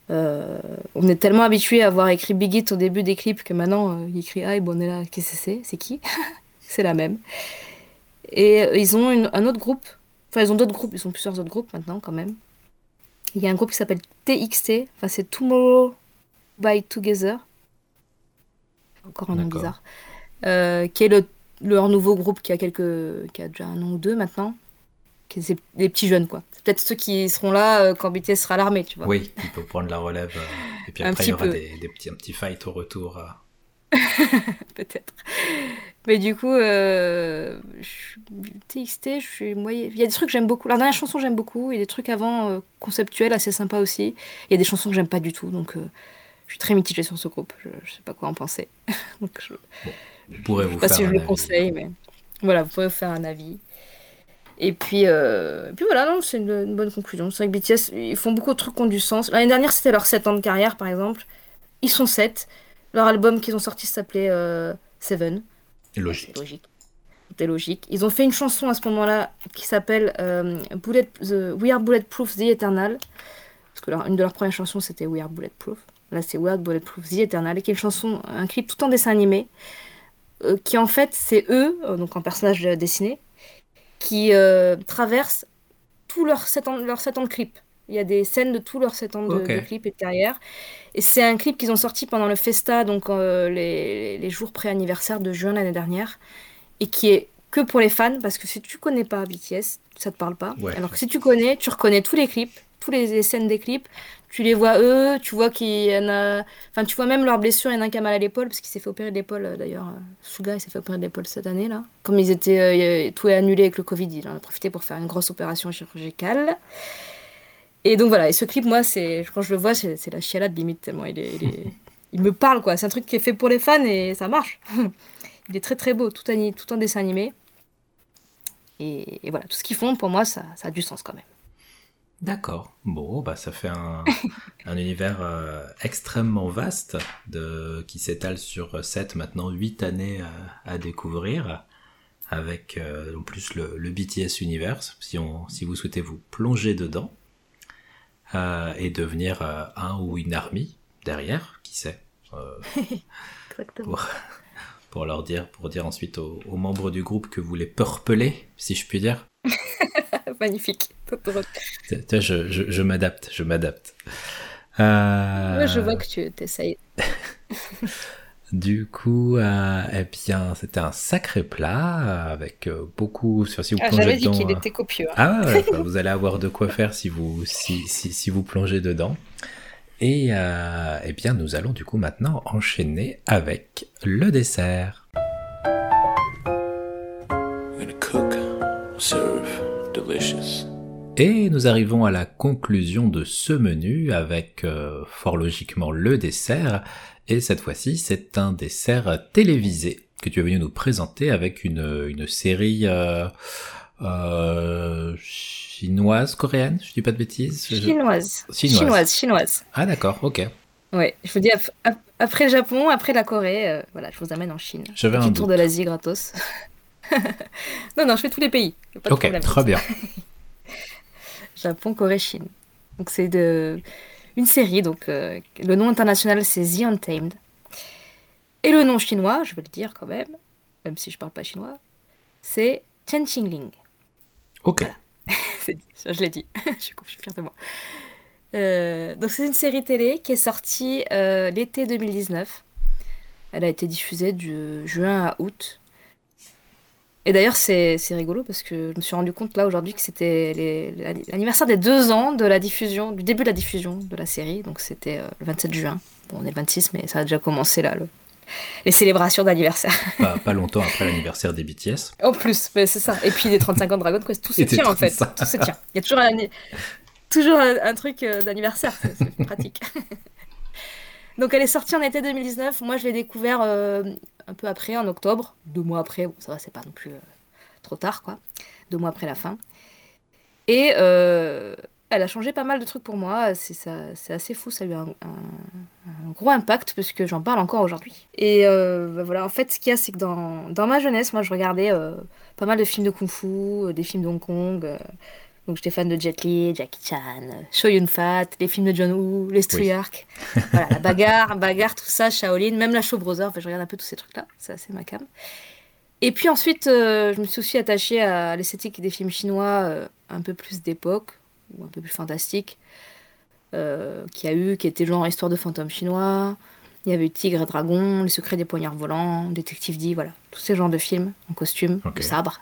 Euh, on est tellement habitué à avoir écrit Big Hit au début des clips que maintenant euh, il écrit Hybe, on est là, qu'est-ce que c'est? C'est qui? C'est la même. Et ils ont un autre groupe, enfin ils ont d'autres groupes, ils ont plusieurs autres groupes maintenant quand même. Il y a un groupe qui s'appelle TXT, enfin c'est Tomorrow by Together. Encore un nom bizarre. qui est le leur nouveau groupe qui a quelques qui a déjà un an ou deux maintenant qui est des petits jeunes quoi. C'est peut-être ceux qui seront là euh, quand BTS sera l'armée tu vois. Oui qui peut prendre la relève euh, et puis après il y aura des, des, petits un petit fight au retour euh. peut-être. Mais du coup TXT je suis moyen il y a des trucs que j'aime beaucoup. La dernière chanson j'aime beaucoup il y a des trucs avant conceptuels assez sympas aussi. Il y a des chansons que j'aime pas du tout donc je suis très mitigée sur ce groupe. Je, je sais pas quoi en penser. Donc je... Vous pourrez vous pas faire si je le conseille, mais voilà, vous pourrez vous faire un avis. Et puis, euh... puis voilà, non, c'est une, bonne conclusion. C'est vrai que BTS, ils font beaucoup de trucs qui ont du sens. L'année dernière, c'était leurs 7 ans de carrière, par exemple. Ils sont 7. Leur album qu'ils ont sorti s'appelait euh, Seven. Logique. C'est logique. C'était logique. Ils ont fait une chanson à ce moment-là qui s'appelle euh, Bullet, the, We Are Bulletproof The Eternal. Parce que leur, une de leurs premières chansons, c'était We Are Bulletproof. Là, c'est We Are Bulletproof The Eternal. Et qui est une chanson, un clip tout en dessin animé. Euh, qui en fait, c'est eux, donc en personnage dessiné, qui euh, traversent tous leurs 7 ans, leurs 7 ans de clip. Il y a des scènes de tous leurs 7 ans de, Ok. de clip et de carrière. Et c'est un clip qu'ils ont sorti pendant le Festa, donc euh, les, les jours pré-anniversaire de juin l'année dernière, et qui est que pour les fans, parce que si tu connais pas BTS, ça te parle pas. Ouais. Alors que si tu connais, tu reconnais tous les clips, tous les, les scènes des clips, tu les vois eux, tu vois qu'il y en a... Enfin, tu vois même leurs blessures, il y en a un qui a mal à l'épaule, parce qu'il s'est fait opérer de l'épaule, euh, d'ailleurs. euh, Suga, il s'est fait opérer de l'épaule cette année, là. Comme ils étaient... euh, tout est annulé avec le Covid, il en a profité pour faire une grosse opération chirurgicale. Et donc voilà, et ce clip, moi, c'est quand je le vois, c'est la chialade limite, tellement il, est, il, est- il me parle, quoi. C'est un truc qui est fait pour les fans et ça marche. il est très très beau, tout, ani- tout en dessin animé. Et, et voilà, tout ce qu'ils font, pour moi, ça, ça a du sens quand même. D'accord. Bon, bah ça fait un, un univers euh, extrêmement vaste de, qui s'étale sur 7, maintenant 8 années à, à découvrir, avec euh, en plus le, le BTS Universe, si, on, si vous souhaitez vous plonger dedans, euh, et devenir euh, un ou une armée derrière, qui sait, euh, Exactement. pour, pour leur dire, pour dire ensuite aux, aux membres du groupe que vous les purpelez, si je puis dire. Magnifique. Je, je, je m'adapte, je m'adapte. Euh, Ouais, je vois que tu t'essayes. Du coup, euh, eh bien, c'était un sacré plat avec euh, beaucoup. sur- Si vous Ah, plongez j'avais dit qu'il euh, était copieux. hein. Ah ouais, bah, vous allez avoir de quoi faire si vous si, si, si vous plongez dedans. Et euh, eh bien, nous allons du coup maintenant enchaîner avec le dessert. Cook, serve, delicious. Et nous arrivons à la conclusion de ce menu avec euh, fort logiquement le dessert. Et cette fois-ci, c'est un dessert télévisé que tu es venu nous présenter avec une, une série euh, euh, chinoise, coréenne, je dis pas de bêtises. Chinoise. Chinoise. Chinoise, chinoise. Ah d'accord, ok. Ouais, je vous dis, ap- ap- après le Japon, après la Corée, euh, voilà, je vous amène en Chine. J'avais Petit un tour de l'Asie gratos. non, non, je fais tous les pays. pas Ok, très bien. Japon, Corée, Chine. Donc c'est de... une série, donc euh, le nom international c'est The Untamed. Et le nom chinois, je vais le dire quand même, même si je parle pas chinois, c'est Chen Qingling. Ok. Ça, je l'ai dit. je, suis, je suis fière de moi. Euh, donc c'est une série télé qui est sortie euh, l'été 2019. Elle a été diffusée du juin à août. Et d'ailleurs c'est rigolo parce que je me suis rendu compte là aujourd'hui que c'était l'anniversaire des deux ans de la diffusion, du début de la diffusion de la série. Donc c'était euh, le 27 juin. Bon, on est le 26 mais ça a déjà commencé là, le- les célébrations d'anniversaire. Pas, pas longtemps après l'anniversaire des BTS. En plus, mais c'est ça. Et puis les 35 ans de Dragon Quest, tout se tient en fait. 35. Tout se tient. Il y a toujours un, toujours un, un truc euh, d'anniversaire, c'est c'est pratique. Donc elle est sortie en été 2019. Moi, je l'ai découvert euh, un peu après, en octobre. Deux mois après, ça va, c'est pas non plus euh, trop tard, quoi, deux mois après la fin. Et euh, elle a changé pas mal de trucs pour moi. C'est assez fou, ça a eu un, gros impact parce que j'en parle encore aujourd'hui. Et euh, bah voilà, en fait, ce qu'il y a, c'est que dans, dans ma jeunesse, moi, je regardais pas mal de films de kung-fu, des films de Hong Kong. Donc j'étais fan de Jet Li, Jackie Chan, euh, Chow Yun-fat, les films de John Woo, les Stray Oui. Voilà, la bagarre, bagarre, tout ça, Shaolin, même la Show Brothers. Enfin, je regarde un peu tous ces trucs-là. C'est assez ma cam. Et puis ensuite, euh, je me suis aussi attachée à l'esthétique des films chinois euh, un peu plus d'époque, ou un peu plus fantastique, euh, qu'il y a eu, qui était genre Histoire de fantômes chinois. Il y avait eu Tigre et Dragon, Les secrets des poignards volants, Détective D, voilà. Tous ces genres de films en costume, Ok. de sabre.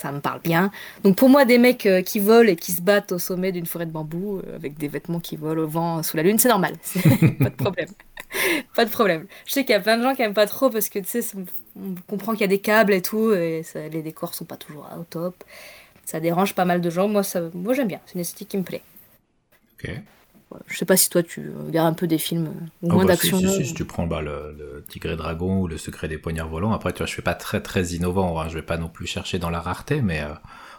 Ça me parle bien. Donc pour moi, des mecs euh, qui volent et qui se battent au sommet d'une forêt de bambou, euh, avec des vêtements qui volent au vent sous la lune, c'est normal. Pas de problème. pas de problème. Je sais qu'il y a plein de gens qui aiment pas trop parce que tu sais, on comprend qu'il y a des câbles et tout, et les décors sont pas toujours au top. Ça dérange pas mal de gens. Moi, ça, moi j'aime bien. C'est une esthétique qui me plaît. Ok. Je sais pas si toi tu regardes un peu des films euh, ou Ah moins bah, si, d'action. si, si, si tu prends bah, le, le Tigre et Dragon ou le Secret des Poignards Volants, après, tu vois, je fais pas très très innovant, hein, je vais pas non plus chercher dans la rareté, mais euh,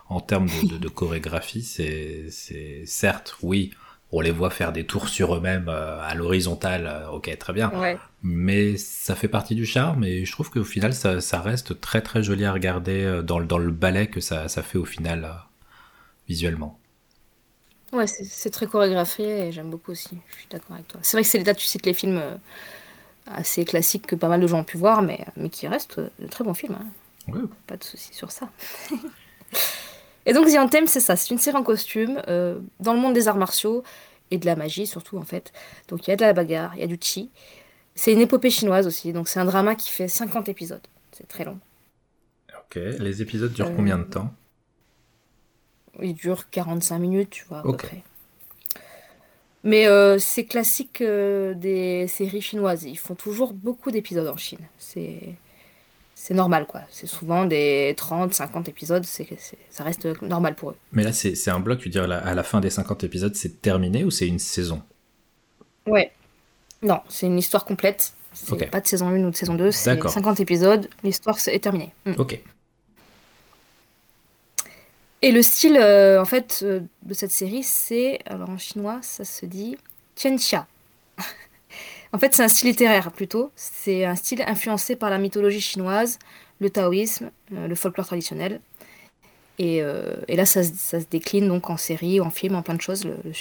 en termes de, de- de chorégraphie, c'est, c'est certes, oui, on les voit faire des tours sur eux-mêmes euh, à l'horizontale, euh, ok, très bien, Ouais. mais ça fait partie du charme et je trouve qu'au final, ça, ça reste très très joli à regarder dans, le- dans le ballet que ça, ça fait au final euh, visuellement. Ouais, c'est c'est très chorégraphié et j'aime beaucoup aussi. Je suis d'accord avec toi. C'est vrai que c'est là tu cites les films euh, assez classiques que pas mal de gens ont pu voir, mais, mais qui restent euh, de très bons films. hein. Ouais. Pas de souci sur ça. et donc The Anthem, c'est ça. C'est une série en costume euh, dans le monde des arts martiaux et de la magie surtout en fait. Donc il y a de la bagarre, il y a du chi. C'est une épopée chinoise aussi. Donc c'est un drama qui fait 50 épisodes. C'est très long. Ok, les épisodes durent Euh, combien de temps? Il dure 45 minutes, tu vois, à Ok. peu près. Mais euh, c'est classique euh, des séries chinoises. Ils font toujours beaucoup d'épisodes en Chine. C'est c'est normal, quoi. C'est souvent des 30, 50 épisodes. C'est ça reste normal pour eux. Mais là, c'est un bloc, tu veux dire, à la, fin des 50 épisodes, c'est terminé ou c'est une saison? Ouais. Non, c'est une histoire complète. C'est pas de saison 1 ou de saison 2. C'est D'accord. 50 épisodes. L'histoire est terminée. Mm. Ok. Et le style, euh, en fait, euh, de cette série, c'est, alors en chinois, ça se dit Qianxia. en fait, c'est un style littéraire plutôt. C'est un style influencé par la mythologie chinoise, le taoïsme, euh, le folklore traditionnel. Et, là, ça, se- décline donc en série, en film, en plein de choses, le, le.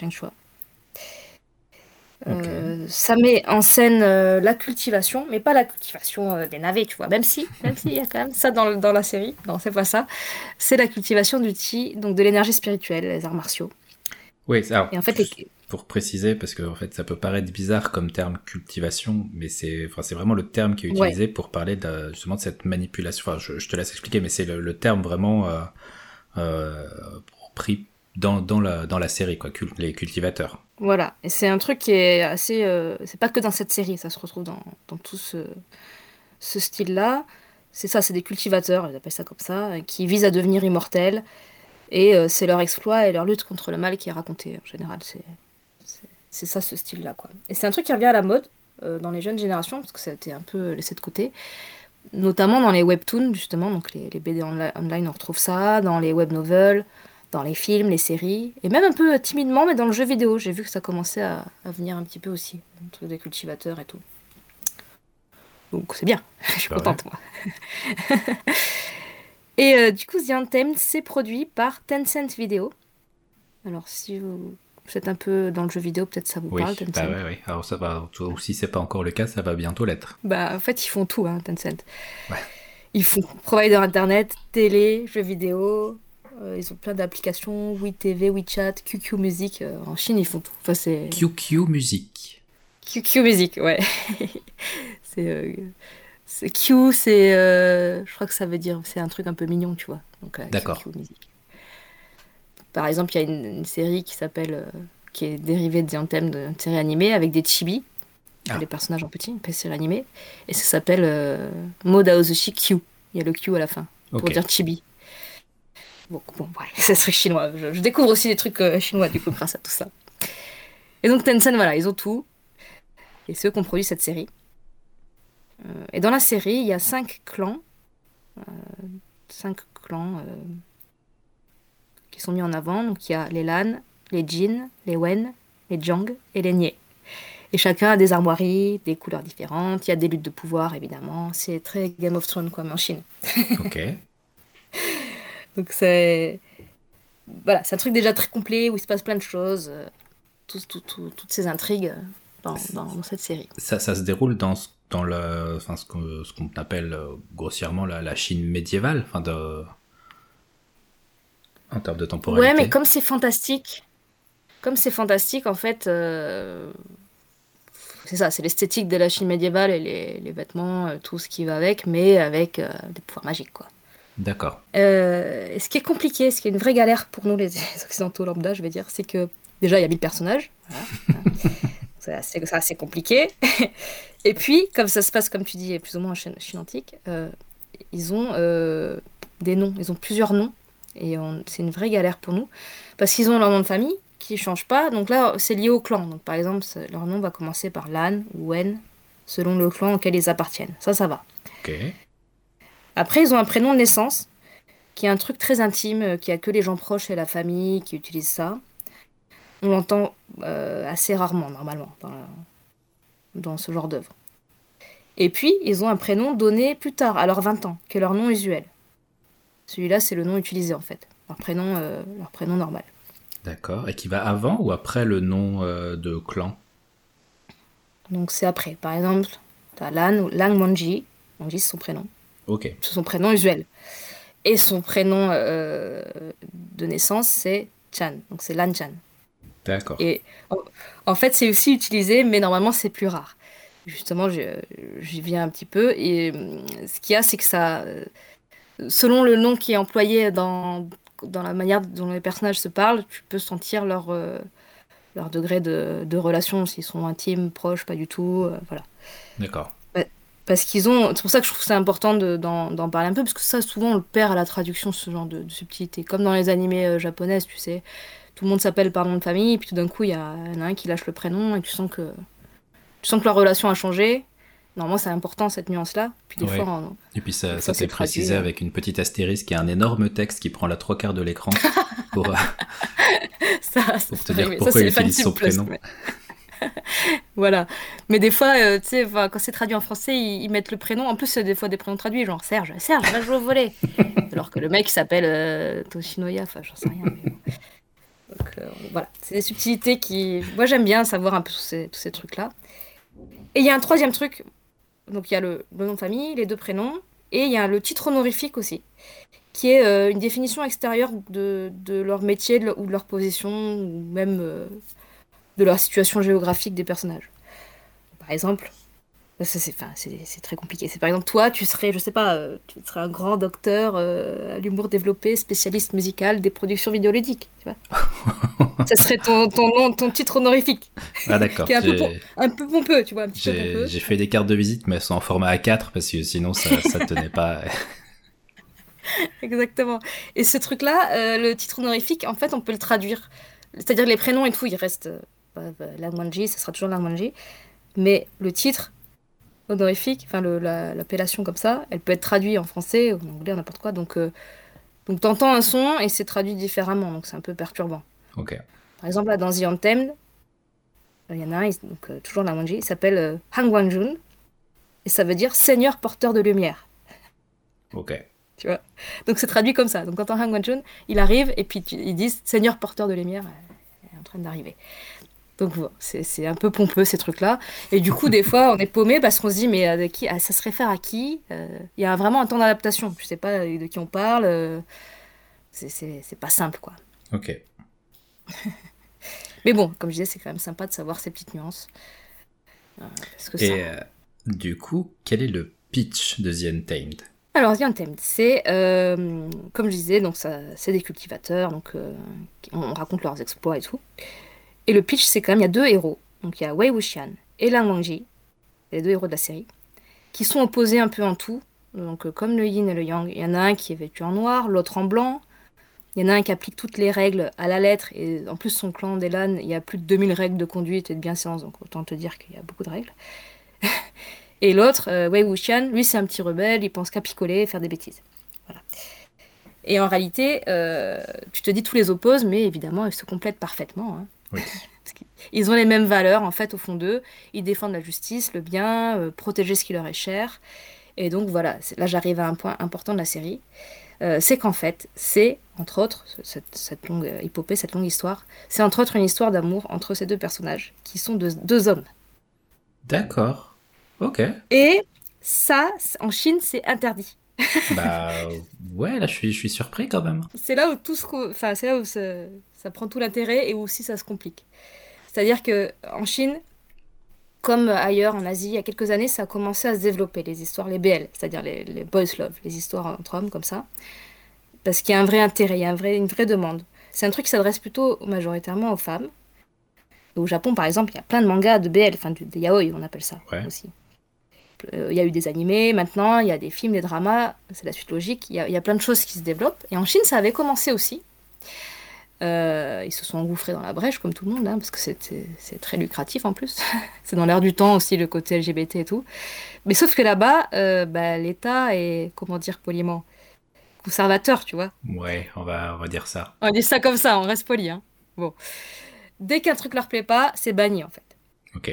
Euh, ça met en scène euh, la cultivation, mais pas la cultivation euh, des navets, tu vois. Même si, même s'il y a quand même ça dans, la série. Non, c'est pas ça. C'est la cultivation du chi, donc de l'énergie spirituelle, les arts martiaux. Oui, alors, Et en fait, les- pour préciser, parce que en fait, ça peut paraître bizarre comme terme cultivation, mais c'est enfin, c'est vraiment le terme qui est Ouais. utilisé pour parler de, justement de cette manipulation. Enfin, je, je te laisse expliquer, mais c'est le, le terme vraiment euh, euh, pris dans, dans, la, dans la série, quoi, cul- les cultivateurs. Voilà, et c'est un truc qui est assez. euh, c'est pas que dans cette série, ça se retrouve dans, tout ce, style-là. C'est ça, c'est des cultivateurs, ils appellent ça comme ça, euh, qui visent à devenir immortels. Et euh, c'est leur exploit et leur lutte contre le mal qui est raconté en général. C'est, ça ce style-là. Et c'est un truc qui revient à la mode dans les jeunes générations, parce que ça a été un peu laissé de côté. Notamment dans les webtoons, justement, donc les, BD onli- online, on retrouve ça, dans les web novels, dans les films, les séries, et même un peu timidement, mais dans le jeu vidéo. J'ai vu que ça commençait à, à venir un petit peu aussi, le truc des cultivateurs et tout. Donc c'est bien, je suis Bah contente moi. et euh, du coup, The Anthem, c'est produit par Tencent Video. Alors si vous êtes un peu dans le jeu vidéo, peut-être ça vous Oui, parle, Tencent. bah ouais, ouais. Alors ça va, ou si c'est pas encore le cas, ça va bientôt l'être. Bah, en fait, ils font tout, hein, Tencent. Ouais. Ils font provider internet, télé, jeux vidéo. Euh, ils ont plein d'applications, WeTV, WeChat, QQ Music. euh, en Chine, ils font tout. Enfin, c'est QQ Music. QQ Music, ouais. c'est euh, c'est Q, c'est je crois que ça veut dire c'est un truc un peu mignon, tu vois. Donc D'accord. QQ Music. Par exemple, il y a une, une série qui s'appelle qui est dérivée de Anthem d'une série animée avec des chibi, Ah. les personnages en petit, une série animée, et ça s'appelle euh, Modaozushi Q. Il y a le Q à la fin pour dire chibi. Bon, bon, ouais, c'est truc chinois. Je, je découvre aussi des trucs euh, chinois du coup grâce à tout ça. Et donc Tencent, voilà, ils ont tout. Et c'est eux qui ont produit cette série. Euh, et dans la série, il y a cinq clans euh, cinq clans qui sont mis en avant. Donc il y a les Lan, les Jin, les Wen, les Jiang et les Nie. Et chacun a des armoiries, des couleurs différentes. Il y a des luttes de pouvoir, évidemment. C'est très Game of Thrones, comme en Chine. Ok. Donc c'est voilà, c'est un truc déjà très complet où il se passe plein de choses, euh, tout- tout- tout- toutes ces intrigues dans, dans- dans cette série. Ça, ça se déroule dans, ce- dans le, enfin, ce qu'on appelle euh, grossièrement la, la Chine médiévale, enfin de, en termes de temporalité. Ouais, mais comme c'est fantastique, comme c'est fantastique, en fait, euh, c'est ça, c'est l'esthétique de la Chine médiévale et les, les vêtements, tout ce qui va avec, mais avec euh, des pouvoirs magiques, quoi. D'accord. Euh, ce qui est compliqué, ce qui est une vraie galère pour nous, les, les occidentaux lambda, je vais dire, c'est que déjà, il y a 1000 personnages. Voilà. c'est assez, compliqué. et puis, comme ça se passe, comme tu dis, plus ou moins en Chine, Chine antique, euh, ils ont euh, des noms, ils ont plusieurs noms. Et c'est une vraie galère pour nous. Parce qu'ils ont leur nom de famille qui ne change pas. Donc là, c'est lié au clan. Donc par exemple, leur nom va commencer par Lan ou Wen, selon le clan auquel ils appartiennent. Ça, ça va. Ok. Après, ils ont un prénom de naissance, qui est un truc très intime, euh, qui a que les gens proches et la famille qui utilisent ça. On l'entend euh, assez rarement, normalement, dans, la- dans ce genre d'œuvre. Et puis, ils ont un prénom donné plus tard, à leurs 20 ans, qui est leur nom usuel. Celui-là, c'est le nom utilisé, en fait. Leur prénom, euh, leur prénom normal. D'accord. Et qui va avant ou après le nom euh, de clan? Donc, c'est après. Par exemple, tu as Lan ou Lang Monji. Monji, c'est son prénom. Ok. Son prénom usuel. Et son prénom euh, de naissance, c'est Chan. Donc, c'est Lan Chan. D'accord. Et en, en fait, c'est aussi utilisé, mais normalement, c'est plus rare. Justement, j'y viens un petit peu. Et hum, ce qu'il y a, c'est que ça. euh, Selon le nom qui est employé dans, dans la manière dont les personnages se parlent, tu peux sentir leur, euh, leur degré de, de relation, s'ils sont intimes, proches, pas du tout. euh, voilà. D'accord. Parce qu'ils ont. C'est pour ça que je trouve que c'est important de- d'en parler un peu, parce que ça, souvent, on le perd à la traduction, ce genre de, de subtilité. Comme dans les animés euh, japonaises, tu sais. Tout le monde s'appelle par nom de famille, et puis tout d'un coup, il y, en a un qui lâche le prénom, et tu sens que. Tu sens que leur relation a changé. Normalement, c'est important, cette nuance-là. Puis Ouais. fois, on- Et puis ça, Ça, ça c'est précisé avec une petite astérisque qui est un énorme texte qui prend la trois quarts de l'écran pour, euh, ça, pour te dire pourquoi c'est il les fans utilise son prénom. mais- voilà. Mais des fois, euh, tu sais, quand c'est traduit en français, ils, ils mettent le prénom. En plus, c'est des fois des prénoms traduits, genre Serge. Serge, va jouer au volet. Alors que le mec s'appelle euh, Toshinoya, enfin, j'en sais rien. mais bon. Donc euh, voilà, c'est des subtilités qui. Moi, j'aime bien savoir un peu tous ces, tous ces trucs-là. Et il y a un troisième truc. Donc il y a le, le nom de famille, les deux prénoms, et il y a le titre honorifique aussi, qui est euh, une définition extérieure de, de leur métier de ou de leur position, ou même euh, de leur situation géographique des personnages. Par exemple, ça c'est très compliqué. C'est par exemple toi, tu serais, je sais pas, euh, tu serais un grand docteur euh, à l'humour développé, spécialiste musical des productions vidéoludiques. Tu vois ça serait ton, ton nom, ton titre honorifique, Ah d'accord. qui est un peu, un peu pompeux, tu vois, un petit peu J'ai fait des cartes de visite, mais elles sont en format A4 parce que sinon ça, ça tenait pas. Exactement. Et ce truc-là, euh, le titre honorifique, en fait, on peut le traduire. C'est-à-dire les prénoms et tout, il reste bah, bah, Langmanji, ça sera toujours Langmanji. Mais le titre honorifique, enfin la- l'appellation comme ça, elle peut être traduite en français, ou en anglais, n'importe quoi. Donc, euh, donc t'entends un son et c'est traduit différemment, donc c'est un peu perturbant. Ok. Par exemple, là, dans The Anthem, il y en a un, donc, euh, toujours Langmanji, il s'appelle euh, Han Guanjun, et ça veut dire Seigneur porteur de lumière. Ok. tu vois? Donc c'est traduit comme ça. Donc quand on Han Guanchun, il arrive et puis ils disent Seigneur porteur de lumière euh, est en train d'arriver. Donc c'est un peu pompeux ces trucs-là. Et du coup, des fois, on est paumé parce qu'on se dit mais euh, de qui, ah, ça se réfère à qui Euh, Il y a vraiment un temps d'adaptation. Tu sais pas de qui on parle. euh, c'est- pas simple quoi. Ok. Mais bon, comme je disais, c'est quand même sympa de savoir ces petites nuances. Euh, parce que ça- Et euh, du coup, quel est le pitch de The Untamed? Alors, The Untamed, c'est, euh, comme je disais, donc c'est des cultivateurs, donc euh, on raconte leurs exploits et tout. Et le pitch, c'est quand même, il y a deux héros. Donc il y a Wei Wuxian et Lang Wangji, les deux héros de la série, qui sont opposés un peu en tout. Donc euh, comme le yin et le yang, il y en a un qui est vêtu en noir, l'autre en blanc. Il y en a un qui applique toutes les règles à la lettre, et en plus son clan d'Elan, il y a plus de 2000 règles de conduite et de bienséance, donc autant te dire qu'il y a beaucoup de règles. Et l'autre, euh, Wei Wuxian, lui c'est un petit rebelle, il pense qu'à picoler et faire des bêtises. Voilà. Et en réalité, euh, tu te dis tous les opposent, mais évidemment, ils se complètent parfaitement. hein. Oui. Ils ont les mêmes valeurs, en fait, au fond d'eux. Ils défendent la justice, le bien, euh, protéger ce qui leur est cher. Et donc, voilà, là, j'arrive à un point important de la série. Euh, c'est qu'en fait, c'est, entre autres, ce- cette, cette longue euh, épopée, cette longue histoire, c'est entre autres une histoire d'amour entre ces deux personnages, qui sont deux, deux hommes. D'accord. Ok. Et ça, en Chine, c'est interdit. bah ouais, là je suis, je suis surpris quand même. C'est là où tout ce enfin, c'est là où ça, ça prend tout l'intérêt et aussi ça se complique. C'est-à-dire que en Chine, comme ailleurs en Asie, il y a quelques années, ça a commencé à se développer les histoires, les BL, c'est-à-dire les, les boys love, les histoires entre hommes comme ça, parce qu'il y a un vrai intérêt, il y a un vrai, une vraie demande. C'est un truc qui s'adresse plutôt majoritairement aux femmes. Au Japon, par exemple, il y a plein de mangas de BL, enfin du- des yaoi, on appelle ça Ouais. aussi. Euh, Il y a eu des animés, maintenant il y a des films, des dramas, c'est la suite logique. Il y, a, il y a plein de choses qui se développent. Et en Chine, ça avait commencé aussi. Euh, ils se sont engouffrés dans la brèche, comme tout le monde, hein, parce que c'est très lucratif en plus. c'est dans l'air du temps aussi, le côté LGBT et tout. Mais sauf que là-bas, euh, bah, l'État est, comment dire poliment, conservateur, tu vois. Ouais, on va, on va dire ça. On dit ça comme ça, on reste poli. Hein. Bon. Dès qu'un truc leur plaît pas, c'est banni en fait. Ok.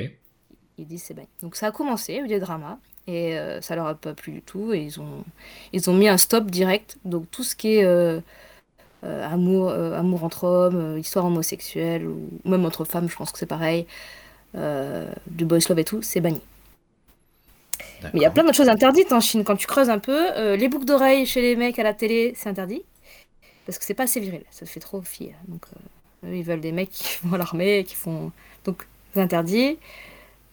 Ils disent c'est banni. Donc ça a commencé, il y a eu des dramas, et euh, ça leur a pas plu du tout, et ils ont, ils ont mis un stop direct. Donc tout ce qui est euh, amour, euh, amour entre hommes, euh, histoire homosexuelle, ou même entre femmes, je pense que c'est pareil, euh, du boys love et tout, c'est banni. Mais il y a plein d'autres choses interdites en Chine. Quand tu creuses un peu, euh, les boucles d'oreilles chez les mecs à la télé, c'est interdit. Parce que c'est pas assez viril, ça fait trop fille. Donc, euh, eux, ils veulent des mecs qui vont à l'armée, qui font. Donc, c'est interdit.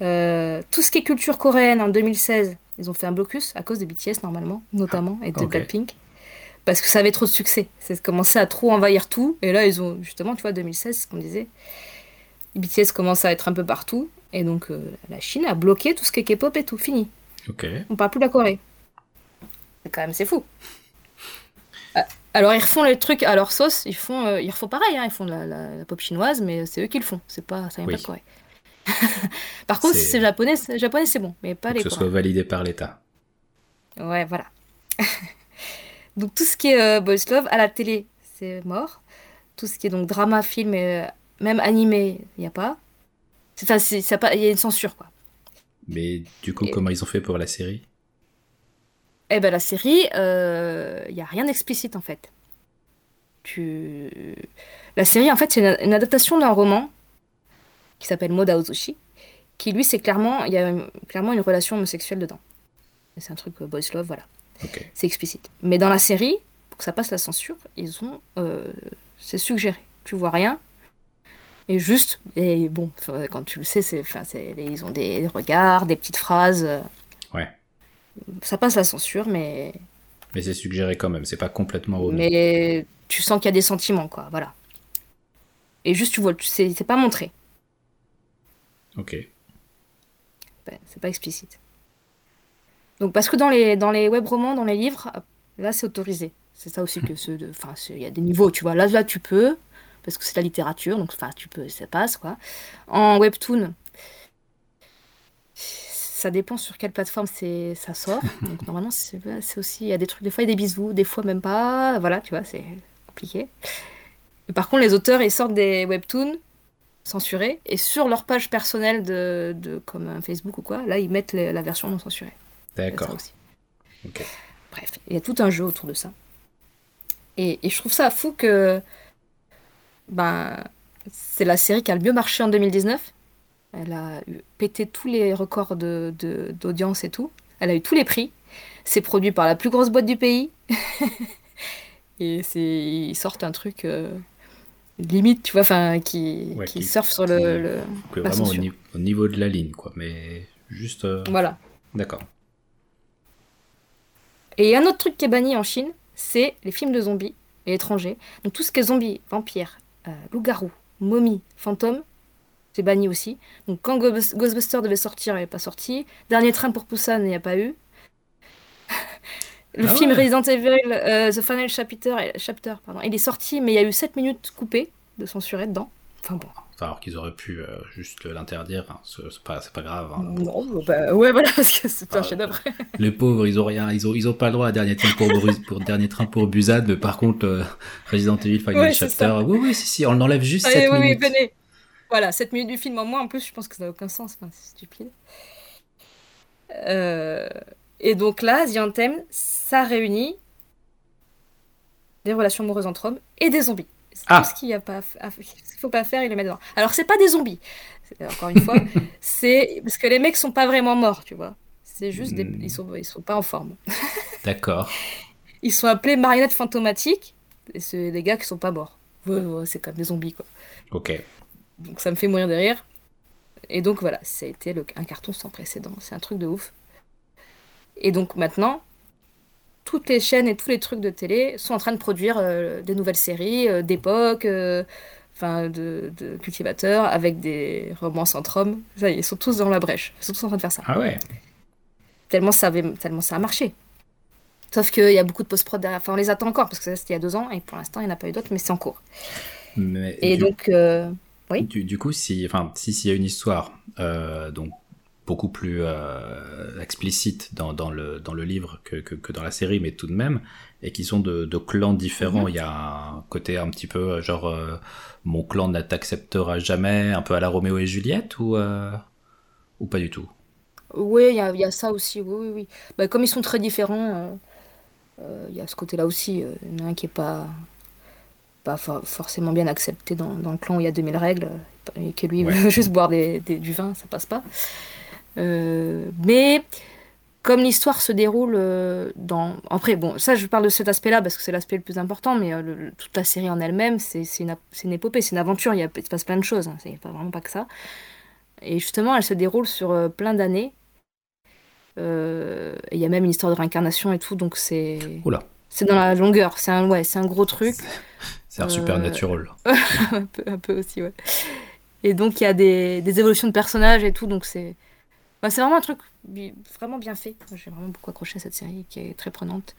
Euh, tout ce qui est culture coréenne en 2016, ils ont fait un blocus à cause de BTS normalement, notamment, et de ok. Blackpink. Parce que ça avait trop de succès. C'est commencé à trop envahir tout. Et là, ils ont, justement, tu vois, 2016, c'est ce qu'on disait. BTS commence à être un peu partout. Et donc, euh, la Chine a bloqué tout ce qui est K-pop et tout. Fini. Ok. On parle plus de la Corée. Quand même, c'est fou. Euh, Alors, ils refont les trucs à leur sauce. Ils font, euh, ils refont pareil. hein, Ils font de la, la- la pop chinoise, mais c'est eux qui le font. C'est pas, ça vient Oui. pas de Corée. Par contre, si c'est japonais, c'est- japonais, c'est bon, mais pas Faut les que ce soit validé par l'État. Ouais, voilà. donc tout ce qui est euh, boys love à la télé, c'est mort. Tout ce qui est donc drama, film, et, euh, même animé, il n'y a pas. Enfin, il y a une censure, quoi. Mais du coup, Et- comment ils ont fait pour la série? Eh ben la série, il n'y a rien d'explicite en fait. Tu... La série, en fait, c'est une, une adaptation d'un roman qui s'appelle Moda Ozushi, qui lui, c'est clairement, il y a une- clairement une relation homosexuelle dedans. C'est un truc euh, boys love, voilà. C'est explicite. Mais dans la série, pour que ça passe la censure, ils ont, euh, c'est suggéré. Tu vois rien. Et juste, et bon, quand tu le sais, c'est, ils ont des regards, des petites phrases. Ouais. Ça passe la censure, mais Mais c'est suggéré quand même, c'est pas complètement remis. mais tu sens qu'il y a des sentiments, quoi, voilà. Et juste, tu vois, c'est pas montré. Ok. Ben, C'est pas explicite. Donc, parce que dans les, dans les web romans, dans les livres, là, c'est autorisé. C'est ça aussi que ceux de. Enfin, il y a des niveaux, tu vois. Là, là, tu peux, parce que c'est la littérature, donc, enfin, tu peux, ça passe, quoi. En webtoon, ça dépend sur quelle plateforme c'est, ça sort. Donc, normalement, c'est aussi. Il y a des trucs, des fois, il y a des bisous, des fois, même pas. Voilà, tu vois, c'est compliqué. Mais par contre, les auteurs, ils sortent des webtoons censurés, et sur leur page personnelle, de, de, comme un Facebook ou quoi, là, ils mettent les- la version non censurée. D'accord. Bref, il y a tout un jeu autour de ça. Et, et je trouve ça fou que ben, c'est la série qui a le mieux marché en 2019. Elle a pété tous les records de, de- d'audience et tout. Elle a eu tous les prix. C'est produit par la plus grosse boîte du pays. et c'est, ils sortent un truc euh, limite, tu vois, enfin, qui, Ouais, qui qui- surfe sur le... le- vraiment au niveau de la ligne, quoi. Mais juste. euh, Voilà. D'accord. Et il y a un autre truc qui est banni en Chine, c'est les films de zombies et étrangers. Donc tout ce qui est zombies, vampires, euh, loups-garous, momies, fantômes, c'est banni aussi. Donc quand Ghostbus- Ghostbusters devait sortir, il n'est pas sorti. Dernier train pour Busan, il n'y a pas eu. Le Ah film. Resident Evil, euh, The Final Chapter, chapter pardon, il est sorti, mais il y a eu 7 minutes coupées de censuré dedans. Enfin bon. Enfin, alors qu'ils auraient pu euh, juste l'interdire, hein, c'est pas, pas grave. hein. Non, bah, ouais, voilà, parce que c'est un Ah, chef-d'œuvre. Les pauvres, ils ont rien, ils ont, ils ont pas le droit à dernier train pour, pour dernier train pour Busan, mais par contre, euh, Resident Evil Final Ouais, Chapter, oui, oui, si, si, on enlève juste Allez, 7 oui, oui, minutes. venez. Voilà, 7 minutes du film en moins, en plus, je pense que ça n'a aucun sens. Enfin, c'est stupide. Euh, Et donc là, The Anthem, ça réunit des relations amoureuses entre hommes et des zombies. Ah. tout ce qu'il y a pas, à- ce qu'il faut pas faire, il les met dedans. Alors, c'est pas des zombies. Encore une fois, c'est parce que les mecs sont pas vraiment morts, tu vois. C'est juste des... Hmm. ils sont ils sont pas en forme. D'accord. Ils sont appelés marionnettes fantomatiques et c'est des gars qui sont pas morts. Ouais, ouais, c'est comme des zombies quoi. Ok. Donc ça me fait mourir de rire. Et donc voilà, ça a été le- un carton sans précédent. C'est un truc de ouf. Et donc maintenant, toutes les chaînes et tous les trucs de télé sont en train de produire euh, des nouvelles séries euh, d'époque, euh, enfin de, de cultivateurs, avec des romances entre hommes. Ça y est, ils sont tous dans la brèche. Ils sont tous en train de faire ça. Ah ouais. Tellement ça, avait- tellement ça a marché. Sauf qu'il y a beaucoup de post-prod derrière. Enfin, on les attend encore, parce que ça c'était il y a deux ans, et pour l'instant, il n'y en a pas eu d'autres, mais c'est en cours. Mais Et du, donc, oui. du, du coup, si, enfin, si s'il y a une histoire, donc beaucoup plus euh, explicite dans, dans le dans le livre que, que, que dans la série, mais tout de même, et qui sont de, de clans différents. Il y a un côté un petit peu euh, genre euh, mon clan ne t'acceptera jamais, un peu à la Roméo et Juliette ou euh, ou pas du tout? Oui, il y a, il y a ça aussi, oui, oui, oui. Bah, comme ils sont très différents, il y a ce côté-là aussi. Il y en a un qui n'est pas, pas for- forcément bien accepté dans, dans le clan où il y a 2000 règles, et que lui Ouais. veut juste boire des, des- du vin, ça passe pas. Euh, mais comme l'histoire se déroule euh, dans... Après, bon, ça je parle de cet aspect-là parce que c'est l'aspect le plus important, mais euh, le- toute la série en elle-même, c'est une, une épopée, c'est une aventure, il, y a, il se passe plein de choses, hein, c'est pas, vraiment pas que ça. Et justement, elle se déroule sur plein d'années. Euh, Il y a même une histoire de réincarnation et tout, donc c'est Oula, c'est dans la longueur. C'est un, ouais, un gros truc. c'est un Euh, supernatural. un, peu, un peu aussi, ouais. Et donc, il y a des, des évolutions de personnages et tout, donc c'est bah, c'est vraiment un truc vraiment bien fait. J'ai vraiment beaucoup accroché à cette série qui est très prenante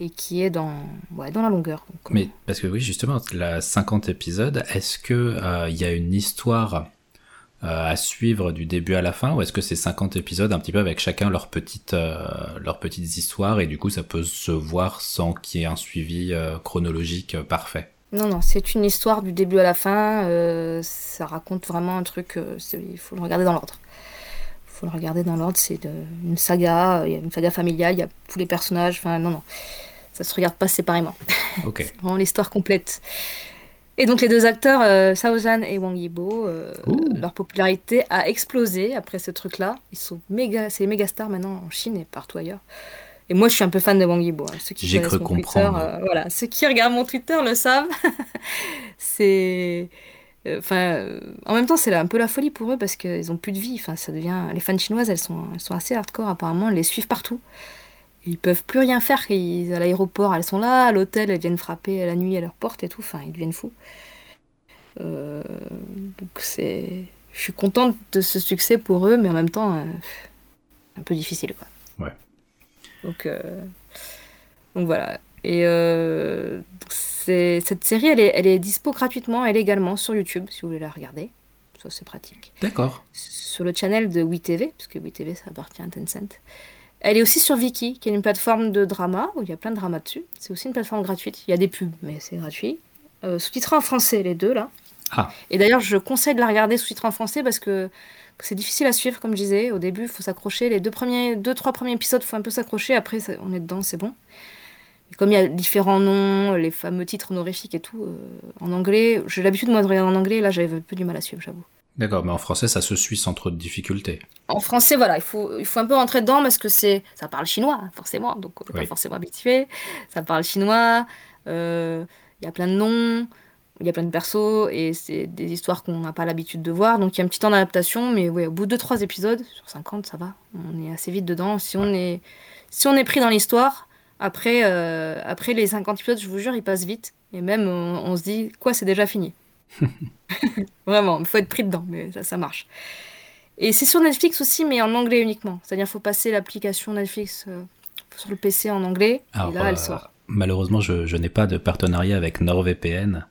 et qui est dans, ouais, dans la longueur. Donc, euh, Mais parce que oui, justement, la 50 épisodes, est-ce que euh, il y a une histoire euh, à suivre du début à la fin, ou est-ce que c'est 50 épisodes un petit peu avec chacun leurs petites euh, leurs petites histoires et du coup ça peut se voir sans qu'il y ait un suivi euh, chronologique euh, parfait? Non, non, c'est une histoire du début à la fin. euh, ça raconte vraiment un truc. euh, il faut le regarder dans l'ordre. Faut le regarder dans l'ordre. C'est une saga. Il y a une saga familiale. Il y a tous les personnages. Enfin, non, non. Ça se regarde pas séparément. Ok. C'est vraiment l'histoire complète. Et donc, les deux acteurs, euh, Sao Zhan et Wang Yibo, euh, leur popularité a explosé après ce truc-là. Ils sont méga, c'est les méga stars maintenant en Chine et partout ailleurs. Et moi, je suis un peu fan de Wang Yibo. hein. Ceux qui J'ai cru comprendre. Twitter, euh, voilà, ceux qui regardent mon Twitter le savent. c'est, enfin, en même temps, c'est un peu la folie pour eux parce qu'ils ont plus de vie. Enfin, ça devient. Les fans chinoises, elles sont, elles sont assez hardcore apparemment. Elles les suivent partout. Ils peuvent plus rien faire. Ils, à l'aéroport, elles sont là. À l'hôtel, elles viennent frapper la nuit à leur porte et tout. Enfin, ils deviennent fous. Euh, donc c'est, je suis contente de ce succès pour eux, mais en même temps, euh, un peu difficile, quoi. Ouais. Donc, euh, donc voilà. Et euh, cette série, elle est, elle est dispo gratuitement et légalement sur YouTube, si vous voulez la regarder. Ça, c'est pratique. D'accord. Sur le channel de WeTV, parce que WeTV, ça appartient à Tencent. Elle est aussi sur Viki, qui est une plateforme de drama, où il y a plein de dramas dessus. C'est aussi une plateforme gratuite. Il y a des pubs, mais c'est gratuit. Euh, sous-titré en français, les deux, là. Ah. Et d'ailleurs, je conseille de la regarder sous-titré en français parce que c'est difficile à suivre, comme je disais. Au début, il faut s'accrocher. Les deux, premiers, deux, trois premiers épisodes, il faut un peu s'accrocher. Après, on est dedans, c'est bon. Et comme il y a différents noms, les fameux titres honorifiques et tout, euh, en anglais, j'ai l'habitude, moi, de regarder en anglais. Là, j'avais un peu du mal à suivre, j'avoue. D'accord, mais en français ça se suit sans trop de difficultés. En français, voilà, il faut, il faut un peu rentrer dedans parce que c'est, ça parle chinois, forcément, donc on n'est Oui. pas forcément habitué. Ça parle chinois, euh, il y a plein de noms, il y a plein de persos, et c'est des histoires qu'on n'a pas l'habitude de voir, donc il y a un petit temps d'adaptation, mais ouais, au bout de 2-3 épisodes, sur 50, ça va, on est assez vite dedans. Si on est, si on est pris dans l'histoire, après, euh, après les 50 épisodes, je vous jure, ils passent vite, et même on, on se dit, quoi, c'est déjà fini. Vraiment, il faut être pris dedans, mais ça, ça marche. Et c'est sur Netflix aussi, mais en anglais uniquement. C'est-à-dire qu'il faut passer l'application Netflix euh, sur le PC en anglais, Alors, et là, elle euh, sort. Malheureusement, je, je n'ai pas de partenariat avec NordVPN.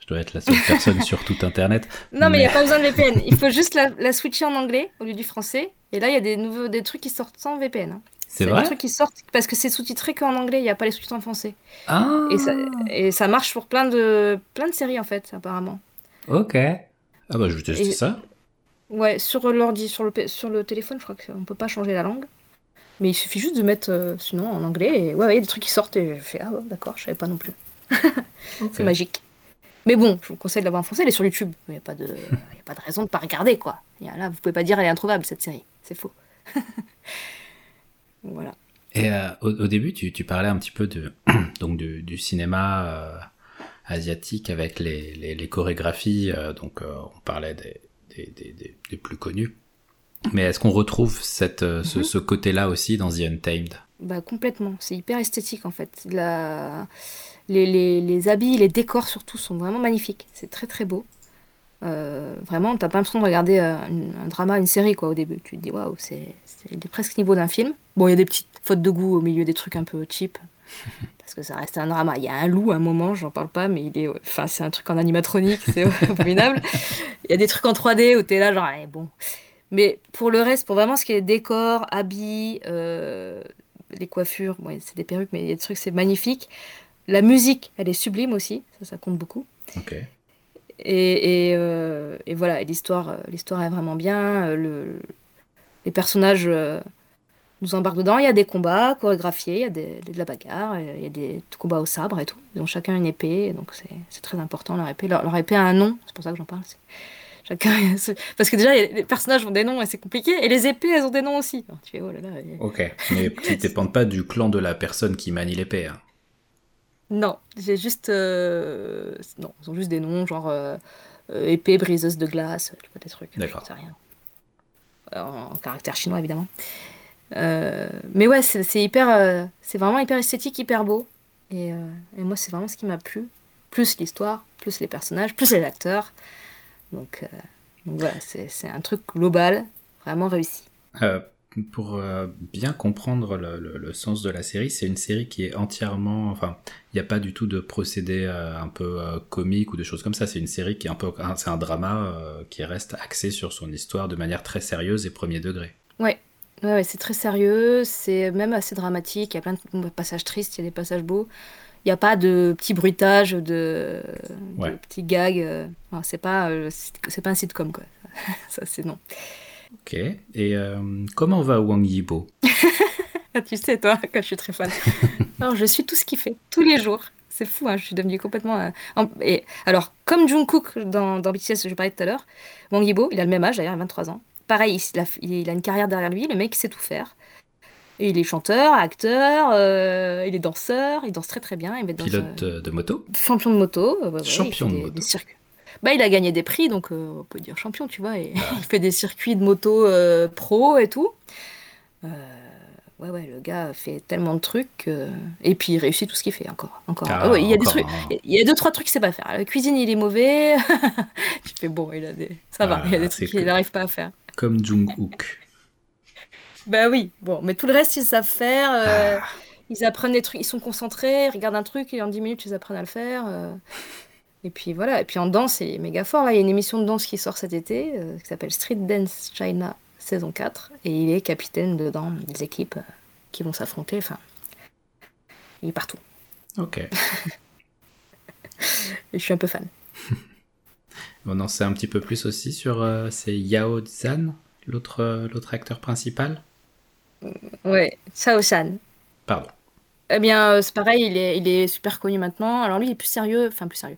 Je dois être la seule personne sur tout Internet. Non, mais il n'y a pas besoin de VPN. Il faut juste la, la, switcher en anglais au lieu du français. Et là, il y a des, nouveaux, des trucs qui sortent sans VPN. Hein. C'est vrai des trucs qui sortent parce que c'est sous-titré qu'en anglais, il n'y a pas les sous-titres en français. Ah Et ça, et ça marche pour plein de, plein de séries, en fait, apparemment. Ok. Ah bah, je vais tester Et- ça. Ouais, sur l'ordi, sur le, sur le téléphone, je crois qu'on ne peut pas changer la langue. Mais il suffit juste de mettre, euh, sinon, en anglais. Et ouais, il y a des trucs qui sortent. Et je fais, ah ouais, d'accord, je savais pas non plus. C'est magique. Mais bon, je vous conseille de l'avoir en français, elle est sur YouTube. Il n'y a, pas de- y a pas de raison de ne pas regarder, quoi. A là, vous pouvez pas dire elle est introuvable, cette série. C'est faux. voilà. Et euh, au, au début, tu, tu parlais un petit peu de, donc du, du cinéma euh, asiatique avec les, les, les chorégraphies. euh, donc, on parlait des, des, des, des- des plus connus. Mais est-ce qu'on retrouve cette, ce, Mhm. ce côté-là aussi dans The Untamed? Bah, complètement. C'est hyper esthétique, en fait. La... Les, les, les habits, les décors, surtout, sont vraiment magnifiques. C'est très, très beau. Euh, vraiment, t'as pas l'impression de regarder une- un drama, une série, quoi, au début. Tu te dis, waouh, c'est c'est presque niveau d'un film. Bon, il y a des petites fautes de goût au milieu des trucs un peu cheap. Parce que ça reste un drama. Il y a un loup à un moment, j'en parle pas, mais il est. Enfin, c'est un truc en animatronique, c'est abominable. Il y a des trucs en 3D où t'es là, genre, allez, bon. Mais pour le reste, pour vraiment ce qui est décor, habits, euh, les coiffures, bon, c'est des perruques, mais il y a des trucs, c'est magnifique. La musique, elle est sublime aussi, ça, ça compte beaucoup. Ok. Et, et, euh, et voilà, l'histoire, l'histoire est vraiment bien. euh, Le, les personnages euh, nous embarquent dedans. Il y a des combats chorégraphiés, il y a des- de la bagarre, euh, il y a des combats au sabre et tout. Ils ont chacun une épée, donc c'est très important leur épée. Leur, leur épée a un nom, c'est pour ça que j'en parle. Chacun, parce que déjà, les personnages ont des noms et c'est compliqué, et les épées, elles ont des noms aussi. Alors, tu fais, oh là là. et- Ok. Mais qui dépendent pas du clan de la personne qui manie l'épée. hein. Non, j'ai juste. euh, Non, ils ont juste des noms, genre euh, épée, briseuse de glace, des trucs. D'accord. Je sais rien. En, en caractère chinois, évidemment. Euh, mais ouais, c'est hyper. euh, c'est vraiment hyper esthétique, hyper beau. Et, euh, et moi, c'est vraiment ce qui m'a plu. Plus l'histoire, plus les personnages, plus les acteurs. Donc, donc voilà, c'est un truc global, vraiment réussi. Pour euh, bien comprendre le, le- le sens de la série, c'est une série qui est entièrement, enfin, il n'y a pas du tout de procédé euh, un peu euh, comique ou de choses comme ça. C'est une série qui est un peu, c'est un drama qui reste axé sur son histoire de manière très sérieuse et premier degré. Ouais, ouais, ouais, c'est très sérieux, c'est même assez dramatique. Il y a plein de passages tristes, il y a des passages beaux. Il n'y a pas de petits bruitages, de, de Ouais. petits gags. euh, enfin, c'est pas, euh, c'est pas un sitcom, quoi. Ça, c'est non. Ok. Et euh, comment va Wang Yibo? Ah, tu sais, toi, que je suis très fan. alors, je suis tout ce qu'il fait, tous les jours. C'est fou, hein, je suis devenue complètement. euh, en- Et alors, comme Jungkook dans, dans BTS, je parlais tout à l'heure, Wang Yibo, il a le même âge, d'ailleurs, il a 23 ans. Pareil, il a, il a une carrière derrière lui, le mec sait tout faire. Et il est chanteur, acteur, euh, il est danseur, il danse très très bien. Il dans Pilote un- euh, de moto champion de moto. euh, ouais, Champion de des- moto. des. Bah, il a gagné des prix, donc euh, on peut dire champion, tu vois. Et il fait des circuits de moto pro et tout. Ouais, ouais, le gars fait tellement de trucs. Et puis il réussit tout ce qu'il fait encore. encore. Ah, Ah ouais, il y a des trucs. un. Il y a deux, trois trucs qu'il sait pas faire. La cuisine, il est mauvais. tu fais bon, il a des... ça va, Ah, il y a des trucs qu'il n'arrive pas à faire. Comme Jungkook. Bah oui, bon, mais tout le reste, ils savent faire. euh, Ah. Ils apprennent des trucs, ils sont concentrés, ils regardent un truc et en 10 minutes, ils apprennent à le faire. euh. Et puis voilà, et puis en danse, il est méga fort. Là, il y a une émission de danse qui sort cet été euh, qui s'appelle Street Dance China saison 4 et il est capitaine dedans des équipes qui vont s'affronter. Enfin, il est partout. Ok. Et je suis un peu fan. On en sait un petit peu plus aussi sur euh, c'est Yao Zhan, l'autre euh, l'autre acteur principal. Ouais, Chao Shan. Pardon. Eh bien, euh, c'est pareil, il est, il est super connu maintenant. Alors lui, il est plus sérieux, enfin plus sérieux.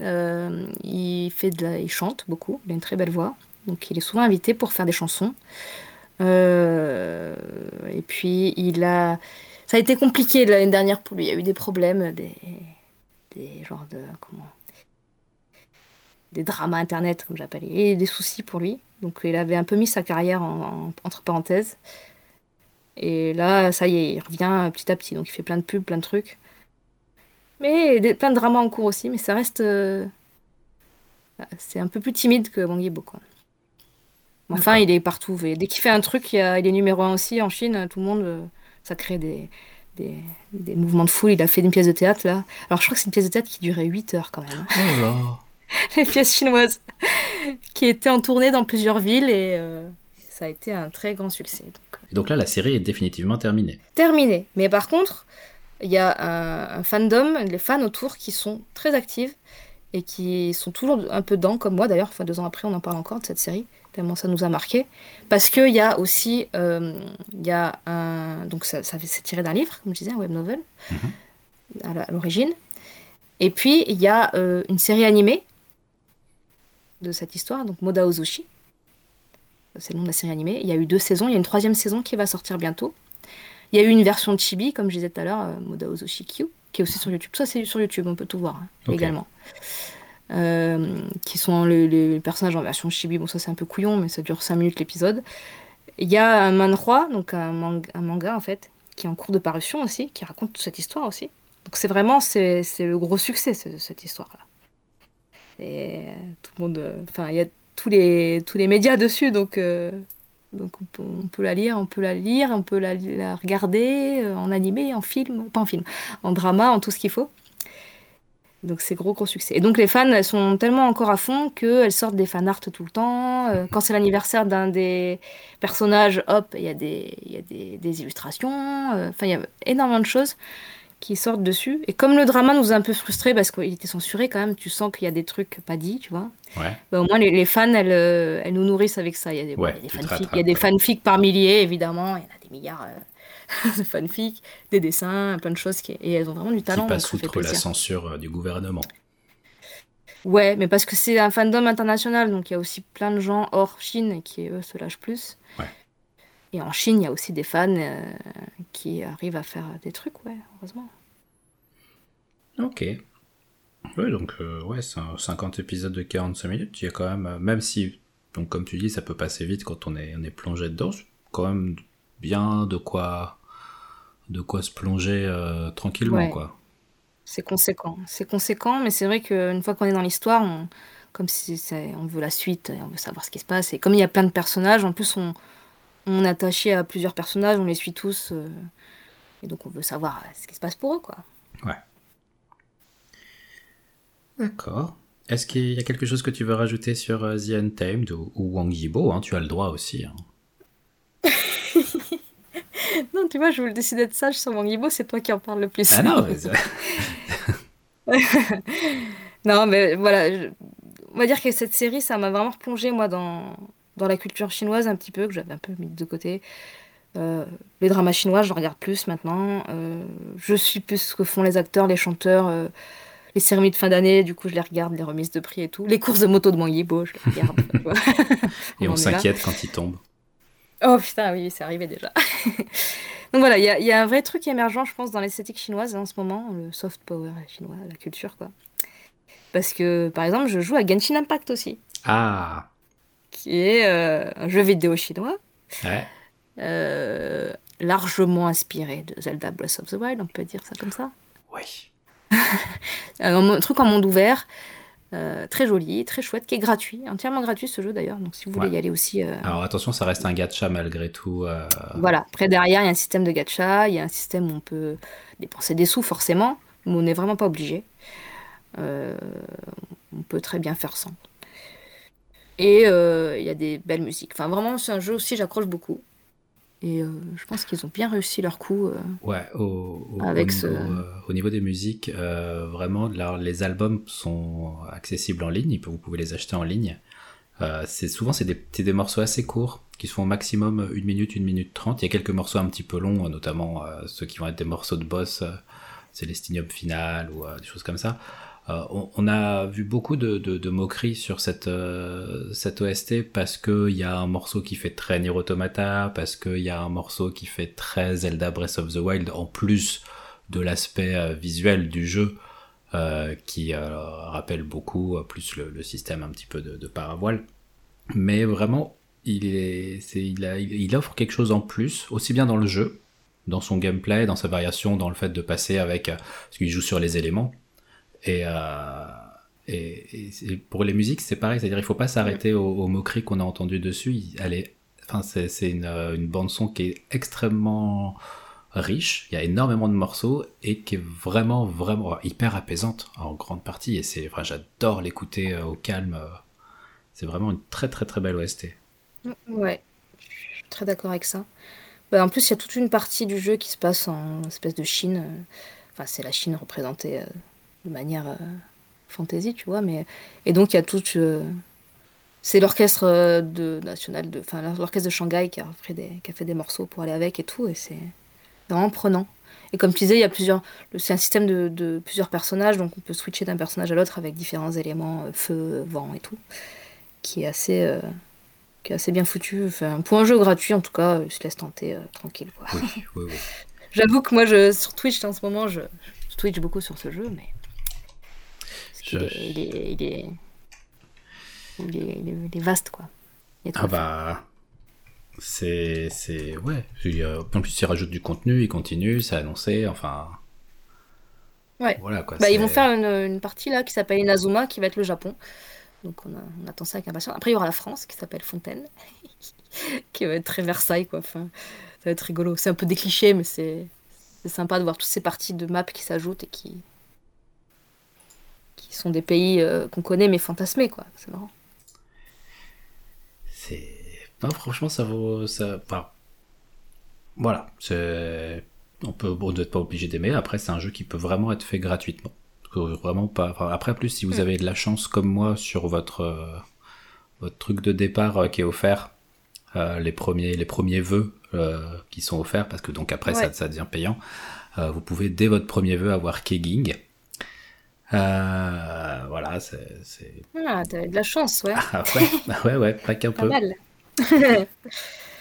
Euh, il fait de la- il chante beaucoup, il a une très belle voix, donc il est souvent invité pour faire des chansons. Et puis il a, ça a été compliqué l'année dernière pour lui. Il y a eu des problèmes, des, des genres de comment, des dramas internet comme j'appelle, et des soucis pour lui. Donc il avait un peu mis sa carrière en- en- entre parenthèses. Et là, ça y est, il revient petit à petit. Donc il fait plein de pubs, plein de trucs. Mais des- plein de dramas en cours aussi. Mais ça reste. euh, C'est un peu plus timide que Wang Yibo, quoi. Enfin, il est partout. Et dès qu'il fait un truc, il, y a- il est numéro un aussi en Chine. Tout le monde. euh, Ça crée des, des, des mouvements de foule. Il a fait une pièce de théâtre là. Alors je crois que c'est une pièce de théâtre qui durait 8 heures quand même. hein. Oh là Les pièces chinoises qui étaient en tournée dans plusieurs villes et euh, ça a été un très grand succès. Donc, euh, Et donc là, la série est définitivement terminée. terminé. Mais par contre, il y a un, un fandom, les fans autour qui sont très actifs et qui sont toujours un peu dedans, comme moi d'ailleurs. Enfin, deux ans après, on en parle encore de cette série, tellement ça nous a marqué. Parce qu'il y a aussi, euh, y a un, donc ça, ça c'est tiré d'un livre, comme je disais, un web novel à la- à l'origine. Et puis il y a euh, une série animée de cette histoire, donc Moda Ozushi. C'est le nom de la série animée. Il y a eu deux saisons, il y a une troisième saison qui va sortir bientôt. Il y a eu une version de Chibi, comme je disais tout à l'heure, euh, Moda Ozushi Q, qui est aussi sur YouTube. Ça, c'est sur YouTube, on peut tout voir hein, également. Euh, qui sont les, les personnages en version Chibi. Bon, ça, c'est un peu couillon, mais ça dure 5 minutes l'épisode. Il y a un manhwa, donc un, mang- un manga en fait, qui est en cours de parution aussi, qui raconte toute cette histoire aussi. Donc c'est vraiment c'est le gros succès ce- cette histoire-là. Et euh, tout le monde, euh, enfin il y a tous les tous les médias dessus, donc euh, donc on peut, la lire, on peut la lire, on peut la, la regarder en animé, en film, pas en film, en drama, en tout ce qu'il faut. Donc c'est gros gros succès. Et donc les fans elles sont tellement encore à fond qu'elles sortent des fan art tout le temps. Quand c'est l'anniversaire d'un des personnages, hop, il y a des y a des, illustrations. Enfin il y a énormément de choses qui sortent dessus. Et comme le drama nous a un peu frustrés parce qu'il était censuré quand même, tu sens qu'il y a des trucs pas dits, tu vois. Ouais. Bah, au moins les, les fans elles, euh, elles nous nourrissent avec ça. Il y a des, Ouais, il y a des tu te fanfics, il y a des fanfics par milliers évidemment. Il y en a des milliards euh, de fanfics, des dessins, plein de choses qui et elles ont vraiment du Qui talent. donc passe outre la censure euh, du gouvernement. Ouais, mais parce que c'est un fandom international, donc il y a aussi plein de gens hors Chine qui, eux, se lâchent plus. Ouais. Et en Chine, il y a aussi des fans euh, qui arrivent à faire des trucs, ouais, heureusement. Ok. Ouais, donc, euh, ouais, c'est un 50 épisodes de 45 minutes. Il y a quand même, euh, même si, donc, comme tu dis, ça peut passer vite quand on est, on est plongé dedans, c'est quand même bien de quoi, de quoi se plonger tranquillement, Ouais. quoi. C'est conséquent. C'est conséquent, mais c'est vrai qu'une fois qu'on est dans l'histoire, on, comme si on veut la suite, on veut savoir ce qui se passe. Et comme il y a plein de personnages, en plus, on, on est attaché à plusieurs personnages, on les suit tous. euh, et donc, on veut savoir euh, ce qui se passe pour eux, quoi. Ouais. D'accord. Est-ce qu'il y a quelque chose que tu veux rajouter sur euh, The Untamed ou, ou Wang Yibo hein, Tu as le droit aussi. hein. Non, tu vois, je voulais décider de sage sur mon niveau, c'est toi qui en parles le plus. Ah non, mais Non, mais voilà, je- on va dire que cette série, ça m'a vraiment replongé, moi, dans, dans la culture chinoise un petit peu, que j'avais un peu mis de côté. Euh, les dramas chinois, je regarde plus maintenant. Euh, je suis plus ce que font les acteurs, les chanteurs, euh, les cérémonies de fin d'année, du coup, je les regarde, les remises de prix et tout. Les courses de moto de Wang Yibo, je les regarde. Et on s'inquiète quand il tombe. Oh putain, oui, c'est arrivé déjà. Donc voilà, il y, y a un vrai truc émergent, je pense, dans l'esthétique chinoise en ce moment, le soft power chinois, la culture, quoi. Parce que, par exemple, je joue à Genshin Impact aussi, Ah qui est euh, un jeu vidéo chinois, Ouais. euh, largement inspiré de Zelda Breath of the Wild, on peut dire ça comme ça. Oui. Un, truc en monde ouvert, euh, très joli, très chouette, qui est gratuit, entièrement gratuit ce jeu d'ailleurs, donc si vous voulez Ouais. y aller aussi... euh, Alors attention, ça reste un gacha malgré tout. euh, Voilà, après derrière, il y a un système de gacha, il y a un système où on peut dépenser des sous forcément, mais on n'est vraiment pas obligé. On peut très bien faire sans. Et euh, il y a des belles musiques. Enfin, vraiment, c'est un jeu aussi, j'accroche beaucoup. Et euh, je pense qu'ils ont bien réussi leur coup. euh. Ouais, au, au- Avec au ce- au niveau des musiques, euh, vraiment, les albums sont accessibles en ligne, vous pouvez les acheter en ligne. C'est souvent c'est des, des morceaux assez courts qui se font au maximum une minute, une minute trente. Il y a quelques morceaux un petit peu longs, notamment euh, ceux qui vont être des morceaux de boss, Célestinium final ou des choses comme ça. Euh, on, a vu beaucoup de, moqueries sur cette, euh, OST parce qu'il y a un morceau qui fait très Nier Automata, parce qu'il y a un morceau qui fait très Zelda Breath of the Wild, en plus de l'aspect euh, visuel du jeu qui rappelle beaucoup, plus le, système un petit peu de, paravoile. Mais vraiment, il, il, offre quelque chose en plus, aussi bien dans le jeu, dans son gameplay, dans sa variation, dans le fait de passer avec... parce qu'il joue sur les éléments. Et, euh, et, et c'est- pour les musiques, c'est pareil, c'est-à-dire il faut pas s'arrêter aux, aux moqueries qu'on a entendues dessus. Elle est, enfin, c'est, une, euh, une bande son qui est extrêmement riche, il y a énormément de morceaux et qui est vraiment, vraiment hyper apaisante en grande partie. Et c'est, enfin, j'adore l'écouter euh, au calme. C'est vraiment une très, très, très belle OST. Ouais, je suis très d'accord avec ça. Bah, en plus, il y a toute une partie du jeu qui se passe en espèce de Chine. Enfin, c'est la Chine représentée de manière euh, fantasy, tu vois. Mais... Et donc, il y a toute. euh, C'est l'orchestre euh, de... national, de... enfin, l'orchestre de Shanghai qui a, fait des... qui a fait des morceaux pour aller avec et tout. Et c'est vraiment prenant. Et comme tu disais, il y a plusieurs. C'est un système de... de plusieurs personnages, donc on peut switcher d'un personnage à l'autre avec différents éléments, euh, feu, vent et tout, qui est assez. euh, qui est assez bien foutu. Enfin, pour un jeu gratuit, en tout cas, il se laisse tenter tranquille. Quoi. Oui, oui, oui. J'avoue que moi, je, sur Twitch, en ce moment, je, je Twitch beaucoup sur ce jeu, mais. parce qu'il Je- est- Il, est, il, est, il, est, il est- il est vaste, quoi. Il Ah bah. C'est. c'est ouais. Il En plus, ils rajoutent du contenu, ils continuent, c'est annoncé, enfin. Ouais. Voilà quoi. Bah, ils vont faire une, une partie là qui s'appelle Inazuma, qui va être le Japon. Donc on, a- on attend ça avec impatience. Après, il y aura la France qui s'appelle Fontaine, qui va être très Versailles, quoi. Enfin, ça va être rigolo. C'est un peu des clichés, mais c'est c'est sympa de voir toutes ces parties de map qui s'ajoutent et qui qui sont des pays euh, qu'on connaît mais fantasmés, quoi. C'est marrant. C'est. Non, franchement, ça vaut. Ça... Enfin, voilà. C'est. On peut on doit être pas obligé d'aimer. Après, c'est un jeu qui peut vraiment être fait gratuitement. Vraiment pas. enfin, après, plus si vous Mm. avez de la chance comme moi sur votre euh, votre truc de départ euh, qui est offert, euh, les premiers les premiers vœux euh, qui sont offerts, parce que donc après ça, devient payant. euh, vous pouvez dès votre premier vœu avoir Kegging. Euh, voilà, c'est. Ah, t'as de la chance, ouais. Ah ouais, bah ouais, ouais, pas qu'un peu. mal.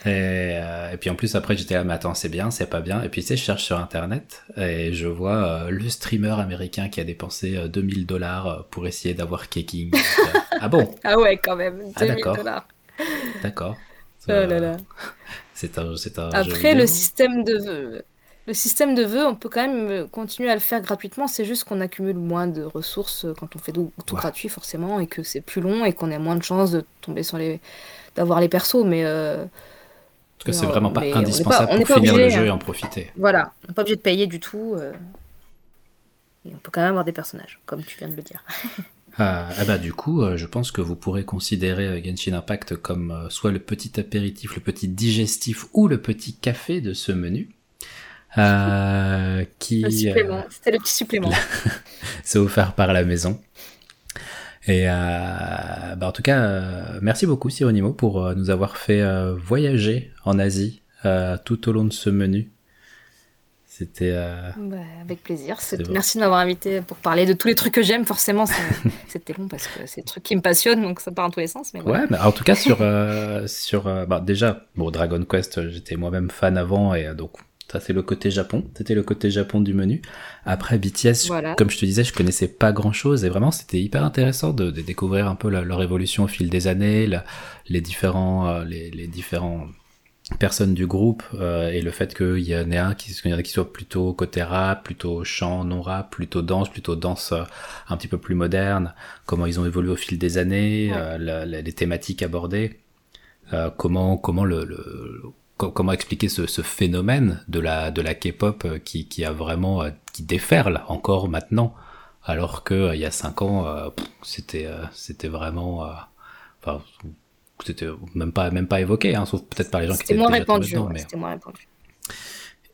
Et, euh, et puis en plus après j'étais là mais attends c'est bien c'est pas bien et puis tu sais je cherche sur internet et je vois euh, le streamer américain qui a dépensé euh, 2000 dollars pour essayer d'avoir Keking. ah bon? Ah ouais, quand même. Ah, 2000 d'accord. dollars. d'accord. Oh là là. C'est un un Après, le système de. Le système de vœux, on peut quand même euh, continuer à le faire gratuitement, c'est juste qu'on accumule moins de ressources euh, quand on fait tout, tout Ouais. gratuit forcément, et que c'est plus long et qu'on a moins de chances de tomber sur les... d'avoir les persos, mais euh, En tout cas c'est vraiment pas mais on n'est indispensable pas- on n'est pour finir le jeu et hein. en profiter. voilà, on n'est pas obligé de payer du tout. euh, Et on peut quand même avoir des personnages, comme tu viens de le dire. Ah, ah bah du coup, euh, je pense que vous pourrez considérer Genshin Impact comme euh, soit le petit apéritif, le petit digestif ou le petit café de ce menu. Euh, qui euh, c'était le petit supplément. c'est offert par la maison. Et euh, bah en tout cas, merci beaucoup Sironimo pour nous avoir fait voyager en Asie tout au long de ce menu. C'était euh, Bah, avec plaisir. Merci de m'avoir invité pour parler de tous les trucs que j'aime. Forcément, c'était long parce que c'est des trucs qui me passionnent, donc ça part dans tous les sens. Mais voilà. ouais, mais en tout cas sur euh, sur euh, bah, déjà bon Dragon Quest, j'étais moi-même fan avant et donc ça c'est le côté Japon, c'était le côté Japon du menu. Après BTS, Voilà. comme je te disais, je connaissais pas grand-chose et vraiment c'était hyper intéressant de, de découvrir un peu la- leur évolution au fil des années, la- les différents euh, les, les différents personnes du groupe euh, et le fait qu'il y en ait un qui, qu'il y en a qui soit plutôt côté rap, plutôt chant, non rap, plutôt danse, plutôt danse euh, un petit peu plus moderne, comment ils ont évolué au fil des années, Ouais. euh, la- la- les thématiques abordées, comment comment le, comment expliquer ce, ce phénomène de la de la K-pop euh, qui, qui a vraiment euh, qui déferle encore maintenant alors que euh, il y a cinq ans euh, c'était euh, c'était vraiment enfin c'était même pas même pas évoqué hein, sauf peut-être par les gens qui étaient moins déjà répandu. dedans, ouais, mais- C'était moins répandu.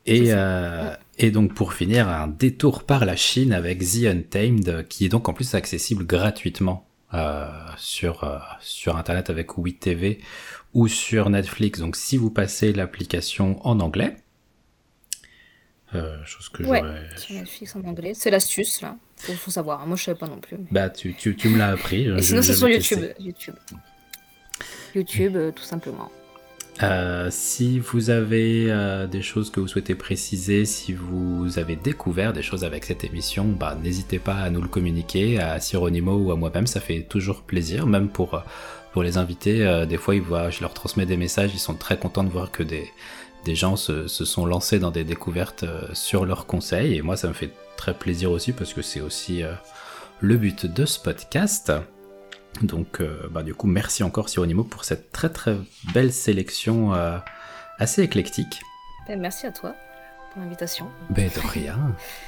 et, euh, donc pour finir, un détour par la Chine avec The Untamed, qui est donc en plus accessible gratuitement euh, sur euh, sur internet avec Oui TV ou sur Netflix. Donc si vous passez l'application en anglais, euh, chose que Ouais. Sur Netflix en anglais. C'est l'astuce, là. Faut, faut savoir. Moi, je savais pas non plus. mais- Bah tu, tu, tu me l'as appris. Et je- sinon, c'est sur YouTube. testé. YouTube. YouTube, euh, tout simplement. Euh, si vous avez euh, des choses que vous souhaitez préciser, si vous avez découvert des choses avec cette émission, bah, n'hésitez pas à nous le communiquer, à Sironimo ou à moi-même, ça fait toujours plaisir, même pour, pour les invités. euh, des fois, ils voient, je leur transmets des messages, ils sont très contents de voir que des, des gens se, se sont lancés dans des découvertes euh, sur leurs conseils, et moi, ça me fait très plaisir aussi, parce que c'est aussi euh, le but de ce podcast. Donc, bah, du coup, merci encore Sironimo pour cette très très belle sélection assez éclectique. Ben, merci à toi pour l'invitation. Ben de rien.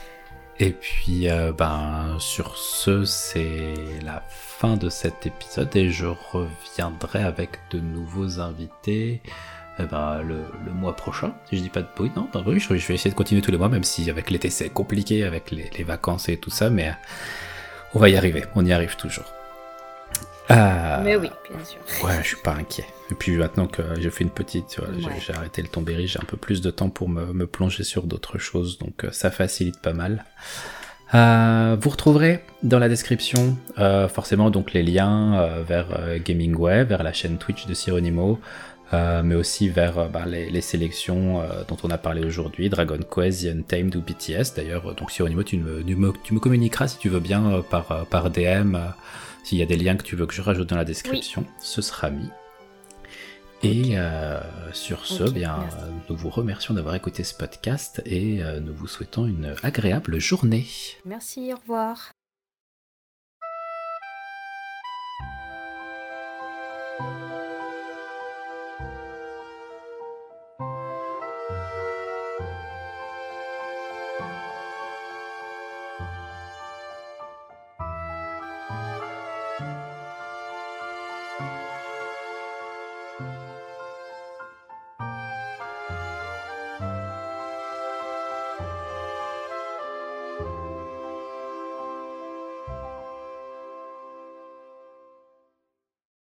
Et puis, euh, ben, sur ce, c'est la fin de cet épisode et je reviendrai avec de nouveaux invités eh ben, le, le, mois prochain, si je dis pas de bruit. Non, pas oui, je, je, vais essayer de continuer tous les mois, même si avec l'été c'est compliqué, avec les, les, vacances et tout ça, mais on va y arriver, on y arrive toujours. Euh... Mais oui, bien sûr. Ouais, je suis pas inquiet. Et puis maintenant que j'ai fait une petite, ouais. j'ai arrêté le tombéry, j'ai un peu plus de temps pour me, me plonger sur d'autres choses, donc euh, ça facilite pas mal. Euh, vous retrouverez dans la description euh, forcément donc les liens vers Gaming Web, vers la chaîne Twitch de Sironimo, mais aussi vers bah, les, les, sélections dont on a parlé aujourd'hui, Dragon Quest, The Untamed ou BTS. D'ailleurs, donc Sironimo, tu me, tu, me, tu me communiqueras si tu veux bien par, par DM s'il y a des liens que tu veux que je rajoute dans la description, oui. ce sera mis. Et euh, sur ce, okay, bien, merci. nous vous remercions d'avoir écouté ce podcast et euh, nous vous souhaitons une agréable journée. Merci, au revoir.